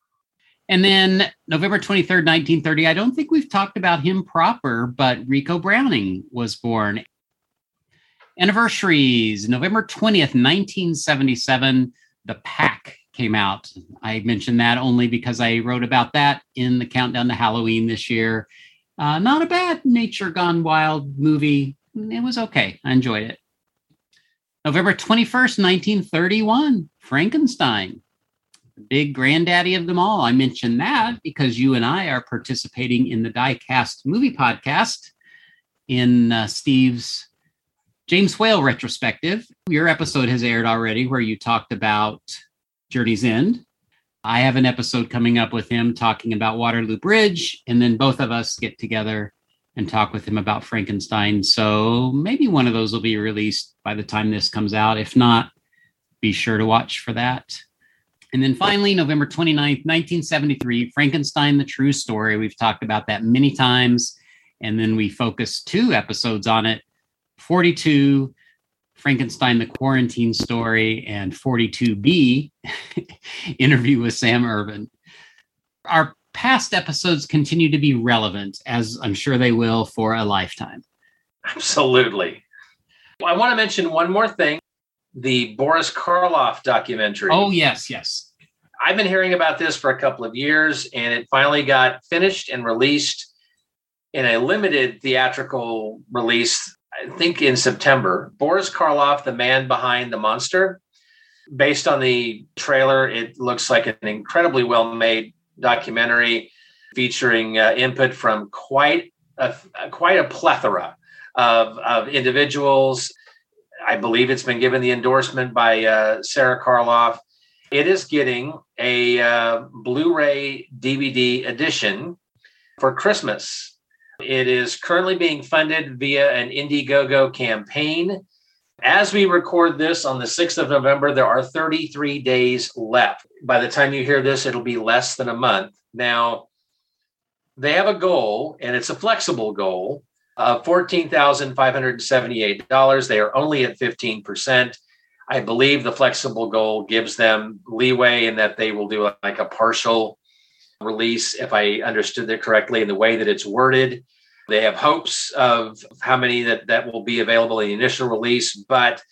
And then November 23rd, 1930, I don't think we've talked about him proper, but Ricou Browning was born. Anniversaries November 20th, 1977, The Pack came out. I mentioned that only because I wrote about that in the Countdown to Halloween this year. Uh, not a bad Nature Gone Wild movie. It was okay. I enjoyed it. November 21st, 1931, Frankenstein the big granddaddy of them all. I mentioned that because you and I are participating in the Diecast movie podcast in uh, Steve's James Whale retrospective. Your episode has aired already where you talked about Journey's End. I have an episode coming up with him talking about Waterloo Bridge, and then both of us get together and talk with him about Frankenstein. So maybe one of those will be released by the time this comes out. If not, be sure to watch for that. And then finally, November 29th, 1973, Frankenstein, the True Story. We've talked about that many times. And then we focused two episodes on it 42, Frankenstein, the Quarantine Story, and 42B, [LAUGHS] interview with Sam Irvin. Our past episodes continue to be relevant, as I'm sure they will for a lifetime. Absolutely. I want to mention one more thing the Boris Karloff documentary. Oh, yes, yes. I've been hearing about this for a couple of years, and it finally got finished and released in a limited theatrical release, I think in September. Boris Karloff, the man behind the monster. Based on the trailer, it looks like an incredibly well made documentary featuring uh, input from quite a, quite a plethora of, of individuals I believe it's been given the endorsement by uh, Sarah Karloff. It is getting a uh, Blu ray DVD edition for Christmas. It is currently being funded via an Indiegogo campaign. As we record this on the 6th of November, there are 33 days left. By the time you hear this, it'll be less than a month. Now, they have a goal, and it's a flexible goal uh, $14,578. They are only at 15%. I believe the flexible goal gives them leeway in that they will do like a partial release, if I understood it correctly, in the way that it's worded. They have hopes of how many that, that will be available in the initial release, but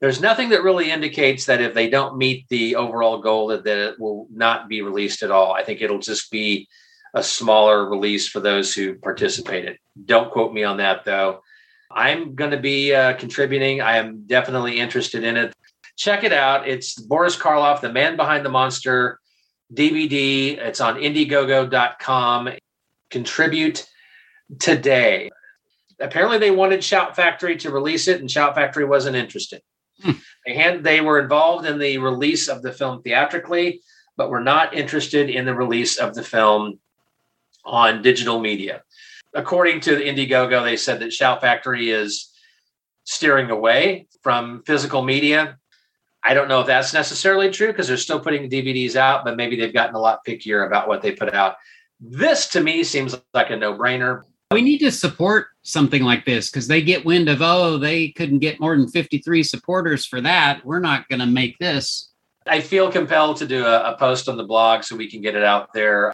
there's nothing that really indicates that if they don't meet the overall goal that, that it will not be released at all. I think it'll just be a smaller release for those who participated. Don't quote me on that though. I'm going to be uh, contributing. I am definitely interested in it. check it out. It's Boris Karloff, the man behind the monster DVD. It's on Indiegogo.com. Contribute today. Apparently, they wanted Shout Factory to release it, and Shout Factory wasn't interested. Hmm. They had they were involved in the release of the film theatrically, but were not interested in the release of the film on digital media. According to the Indiegogo, they said that Shout Factory is steering away from physical media. I don't know if that's necessarily true because they're still putting DVDs out, but maybe they've gotten a lot pickier about what they put out. This to me seems like a no brainer. We need to support something like this because they get wind of, oh, they couldn't get more than 53 supporters for that. We're not going to make this. I feel compelled to do a, a post on the blog so we can get it out there.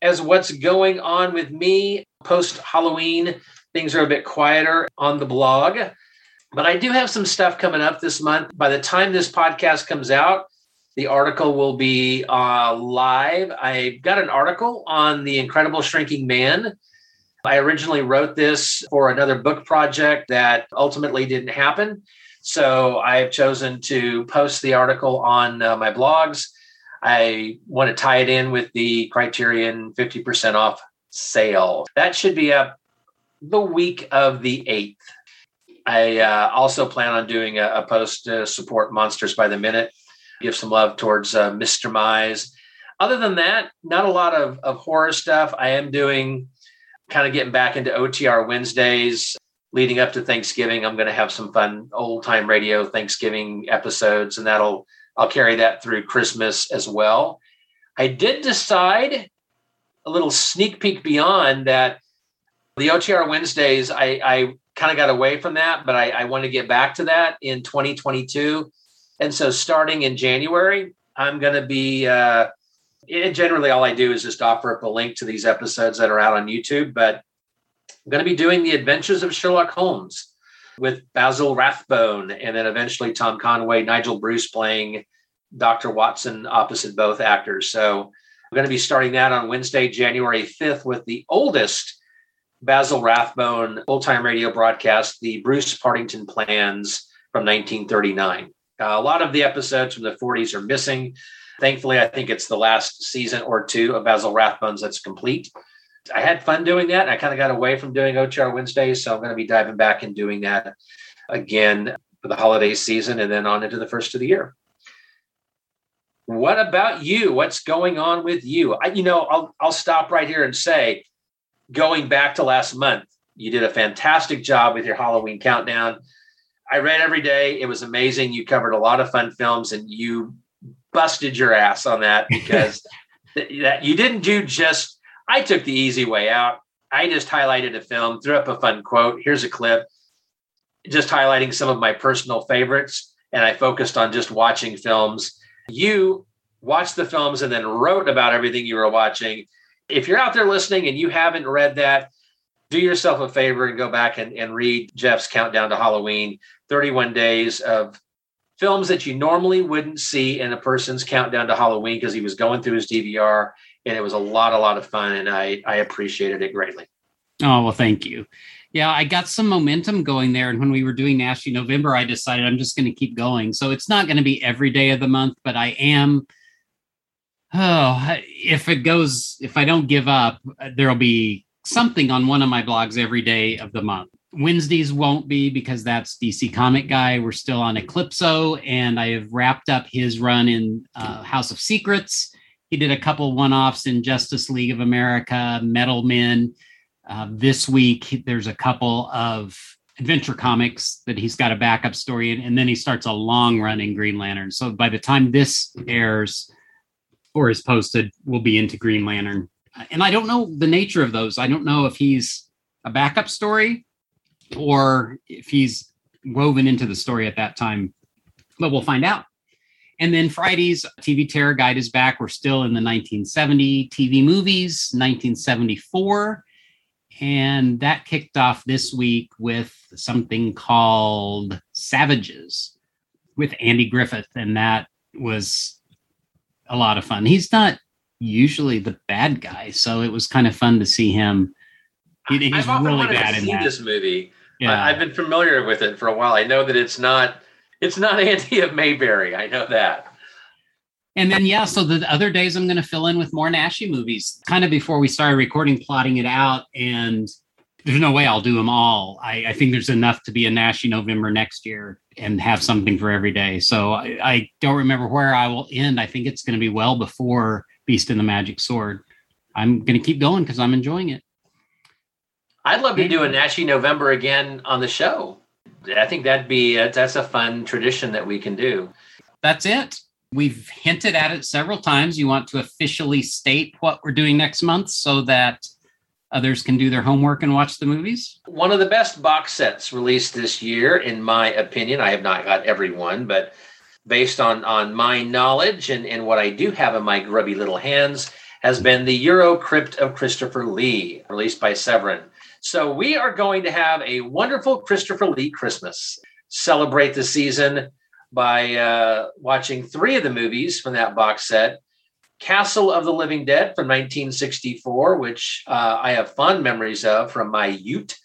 As what's going on with me post Halloween, things are a bit quieter on the blog. But I do have some stuff coming up this month. By the time this podcast comes out, the article will be uh, live. I got an article on the incredible shrinking man. I originally wrote this for another book project that ultimately didn't happen. So I've chosen to post the article on uh, my blogs. I want to tie it in with the Criterion 50% off sale. That should be up the week of the 8th. I uh, also plan on doing a, a post to support Monsters by the Minute, give some love towards uh, Mr. Mize. Other than that, not a lot of, of horror stuff. I am doing kind of getting back into OTR Wednesdays leading up to Thanksgiving. I'm going to have some fun old time radio Thanksgiving episodes, and that'll I'll carry that through Christmas as well. I did decide a little sneak peek beyond that the OTR Wednesdays, I, I kind of got away from that, but I, I want to get back to that in 2022. And so starting in January, I'm going to be, uh, generally all I do is just offer up a link to these episodes that are out on YouTube, but I'm going to be doing the adventures of Sherlock Holmes with Basil Rathbone and then eventually Tom Conway, Nigel Bruce playing Dr. Watson opposite both actors. So I'm going to be starting that on Wednesday, January 5th with the oldest Basil Rathbone old time radio broadcast, the Bruce Partington Plans from 1939. Uh, a lot of the episodes from the 40s are missing. Thankfully, I think it's the last season or two of Basil Rathbone's that's complete. I had fun doing that. I kind of got away from doing OTR Wednesdays, so I'm going to be diving back and doing that again for the holiday season and then on into the first of the year. What about you? What's going on with you? I, you know, I'll I'll stop right here and say going back to last month, you did a fantastic job with your Halloween countdown. I read every day. It was amazing. You covered a lot of fun films and you busted your ass on that [LAUGHS] because that you didn't do just I took the easy way out. I just highlighted a film, threw up a fun quote. Here's a clip, just highlighting some of my personal favorites. And I focused on just watching films. You watched the films and then wrote about everything you were watching if you're out there listening and you haven't read that, do yourself a favor and go back and, and read Jeff's Countdown to Halloween 31 days of films that you normally wouldn't see in a person's countdown to Halloween because he was going through his DVR and it was a lot, a lot of fun. And I, I appreciated it greatly. Oh, well, thank you. Yeah, I got some momentum going there. And when we were doing Naschy November, I decided I'm just going to keep going. So it's not going to be every day of the month, but I am oh, if it goes, if I don't give up, there'll be something on one of my blogs every day of the month. Wednesdays won't be because that's DC Comic Guy. We're still on Eclipso, and I have wrapped up his run in uh, House of Secrets. He did a couple one offs in Justice League of America, Metal Men. Uh, this week, there's a couple of adventure comics that he's got a backup story in, and then he starts a long run in Green Lantern. So by the time this airs, or is posted will be into Green Lantern. And I don't know the nature of those. I don't know if he's a backup story or if he's woven into the story at that time, but we'll find out. And then Friday's TV Terror Guide is back. We're still in the 1970 TV movies, 1974. And that kicked off this week with something called Savages with Andy Griffith. And that was a lot of fun. He's not usually the bad guy, so it was kind of fun to see him. He, he's I've really bad in that. this movie. Yeah. I, I've been familiar with it for a while. I know that it's not It's not [LAUGHS] Andy of Mayberry. I know that. And then, yeah, so the other days I'm going to fill in with more Naschy movies. Kind of before we started recording, plotting it out. And there's no way I'll do them all. I, I think there's enough to be a Naschy November next year and have something for every day. So I, I don't remember where I will end. I think it's going to be well before Beast and the Magic Sword. I'm going to keep going because I'm enjoying it. I'd love to do a Naschy November again on the show. I think that'd be a, that's a fun tradition that we can do. That's it. We've hinted at it several times. You want to officially state what we're doing next month so that others can do their homework and watch the movies? One of the best box sets released this year, in my opinion. I have not got every one, but based on, on my knowledge and, and what I do have in my grubby little hands, has been the Euro Crypt of Christopher Lee, released by Severin. So we are going to have a wonderful Christopher Lee Christmas. Celebrate the season by uh, watching three of the movies from that box set Castle of the Living Dead from 1964, which uh, I have fond memories of from my youth.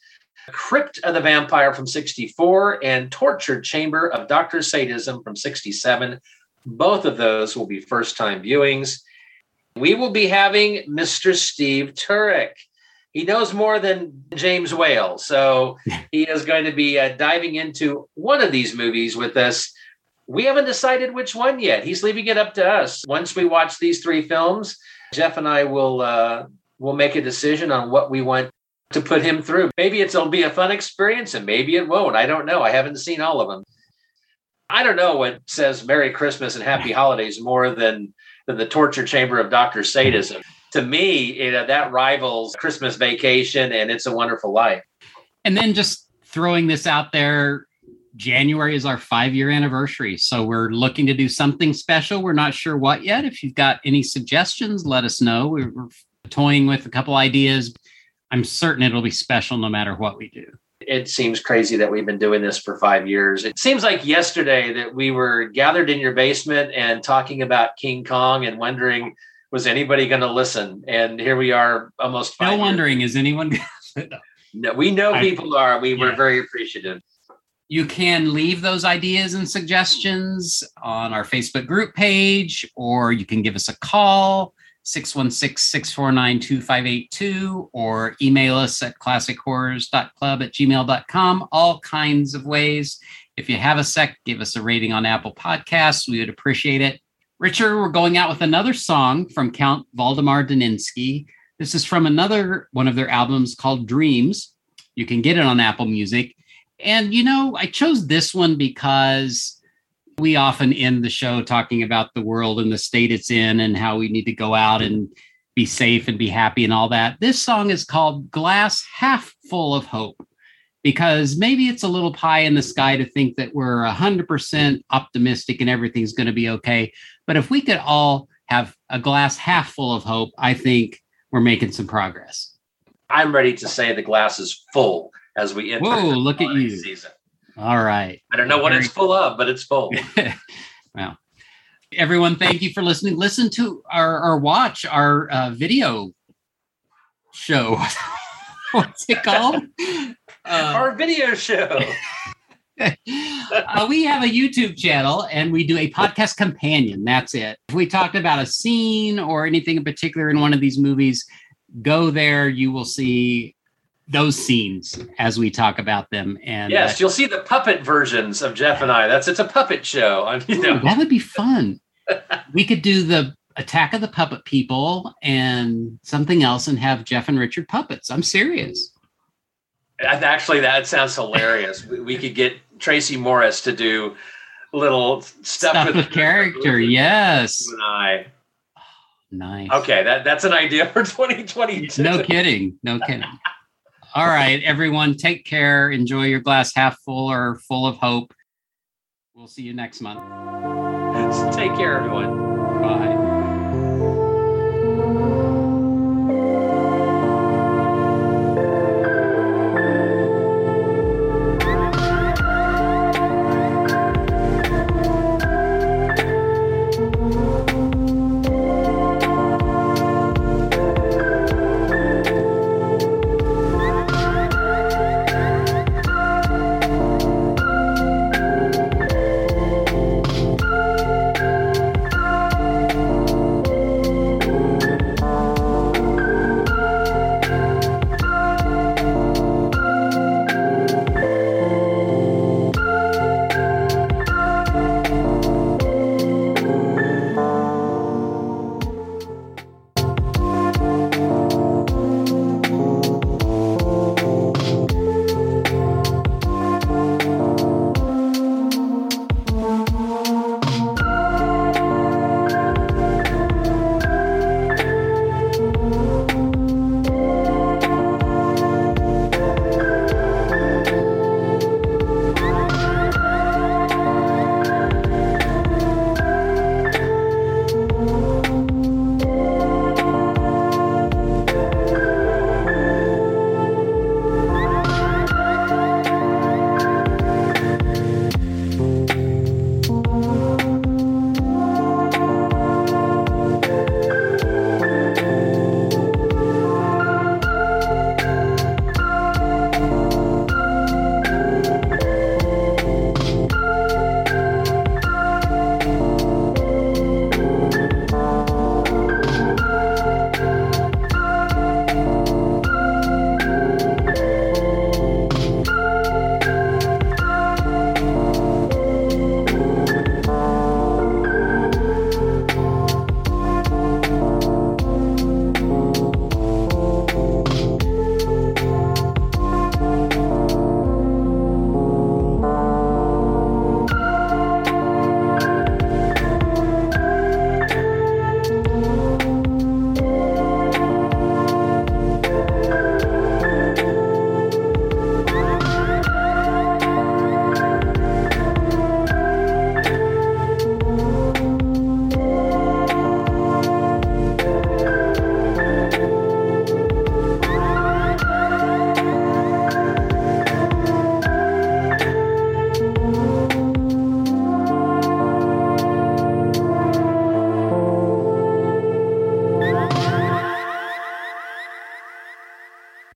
Crypt of the Vampire from 64 and Torture Chamber of Dr. Sadism from 67. Both of those will be first time viewings. We will be having Mr. Steve Turek. He knows more than James Whale. So [LAUGHS] he is going to be uh, diving into one of these movies with us we haven't decided which one yet. He's leaving it up to us. Once we watch these three films, Jeff and I will uh, will make a decision on what we want to put him through. Maybe it'll be a fun experience, and maybe it won't. I don't know. I haven't seen all of them. I don't know what says Merry Christmas and Happy Holidays more than than the torture chamber of Doctor Sadism. to me, you know, that rivals Christmas Vacation and It's a Wonderful Life. And then just throwing this out there January is our five year anniversary. So we're looking to do something special. We're not sure what yet. If you've got any suggestions, let us know. We're, toying with a couple ideas. I'm certain it'll be special no matter what we do. It seems crazy that we've been doing this for five years. It seems like yesterday that we were gathered in your basement and talking about King Kong and wondering, was anybody going to listen? And here we are almost. No wondering, is anyone? [LAUGHS] no, we know people are. We were very appreciative. You can leave those ideas and suggestions on our Facebook group page, or you can give us a call, 616 649 2582, or email us at classichorrors.club at gmail.com. All kinds of ways. If you have a sec, give us a rating on Apple Podcasts. We would appreciate it. Richard, we're going out with another song from Count Waldemar Daninsky. This is from another one of their albums called Dreams. You can get it on Apple Music. And, you know, I chose this one because we often end the show talking about the world and the state it's in and how we need to go out and be safe and be happy and all that. This song is called Glass Half Full of Hope because maybe it's a little pie in the sky to think that we're 100% optimistic and everything's going to be okay. But if we could all have a glass half full of hope, I think we're making some progress. I'm ready to say the glass is full as we enter Whoa, look at you. season. All right. I don't know what Very it's full of, but it's full. [LAUGHS] well, everyone, thank you for listening. Listen to our our watch our uh, video show. [LAUGHS] What's it called? Our video show. [LAUGHS] uh, we have a YouTube channel and we do a podcast companion. That's it. If we talked about a scene or anything in particular in one of these movies, go there. You will see those scenes as we talk about them. And yes, uh, you'll see the puppet versions of Jeff and I. That's it's a puppet show. I mean, you know. Ooh, that would be fun. [LAUGHS] we could do the Attack of the Puppet People and something else and have Jeff and Richard puppets. I'm serious. Actually, that sounds hilarious. we, could get Tracy Morris to do little stuff, Stuff with, with character, [LAUGHS] yes. And I. Nice. Okay, that that's an idea for [LAUGHS] 2022. No kidding. No kidding. All right, everyone, take care. Enjoy your glass half full or full of hope. We'll see you next month. [LAUGHS] Take care, everyone. Bye.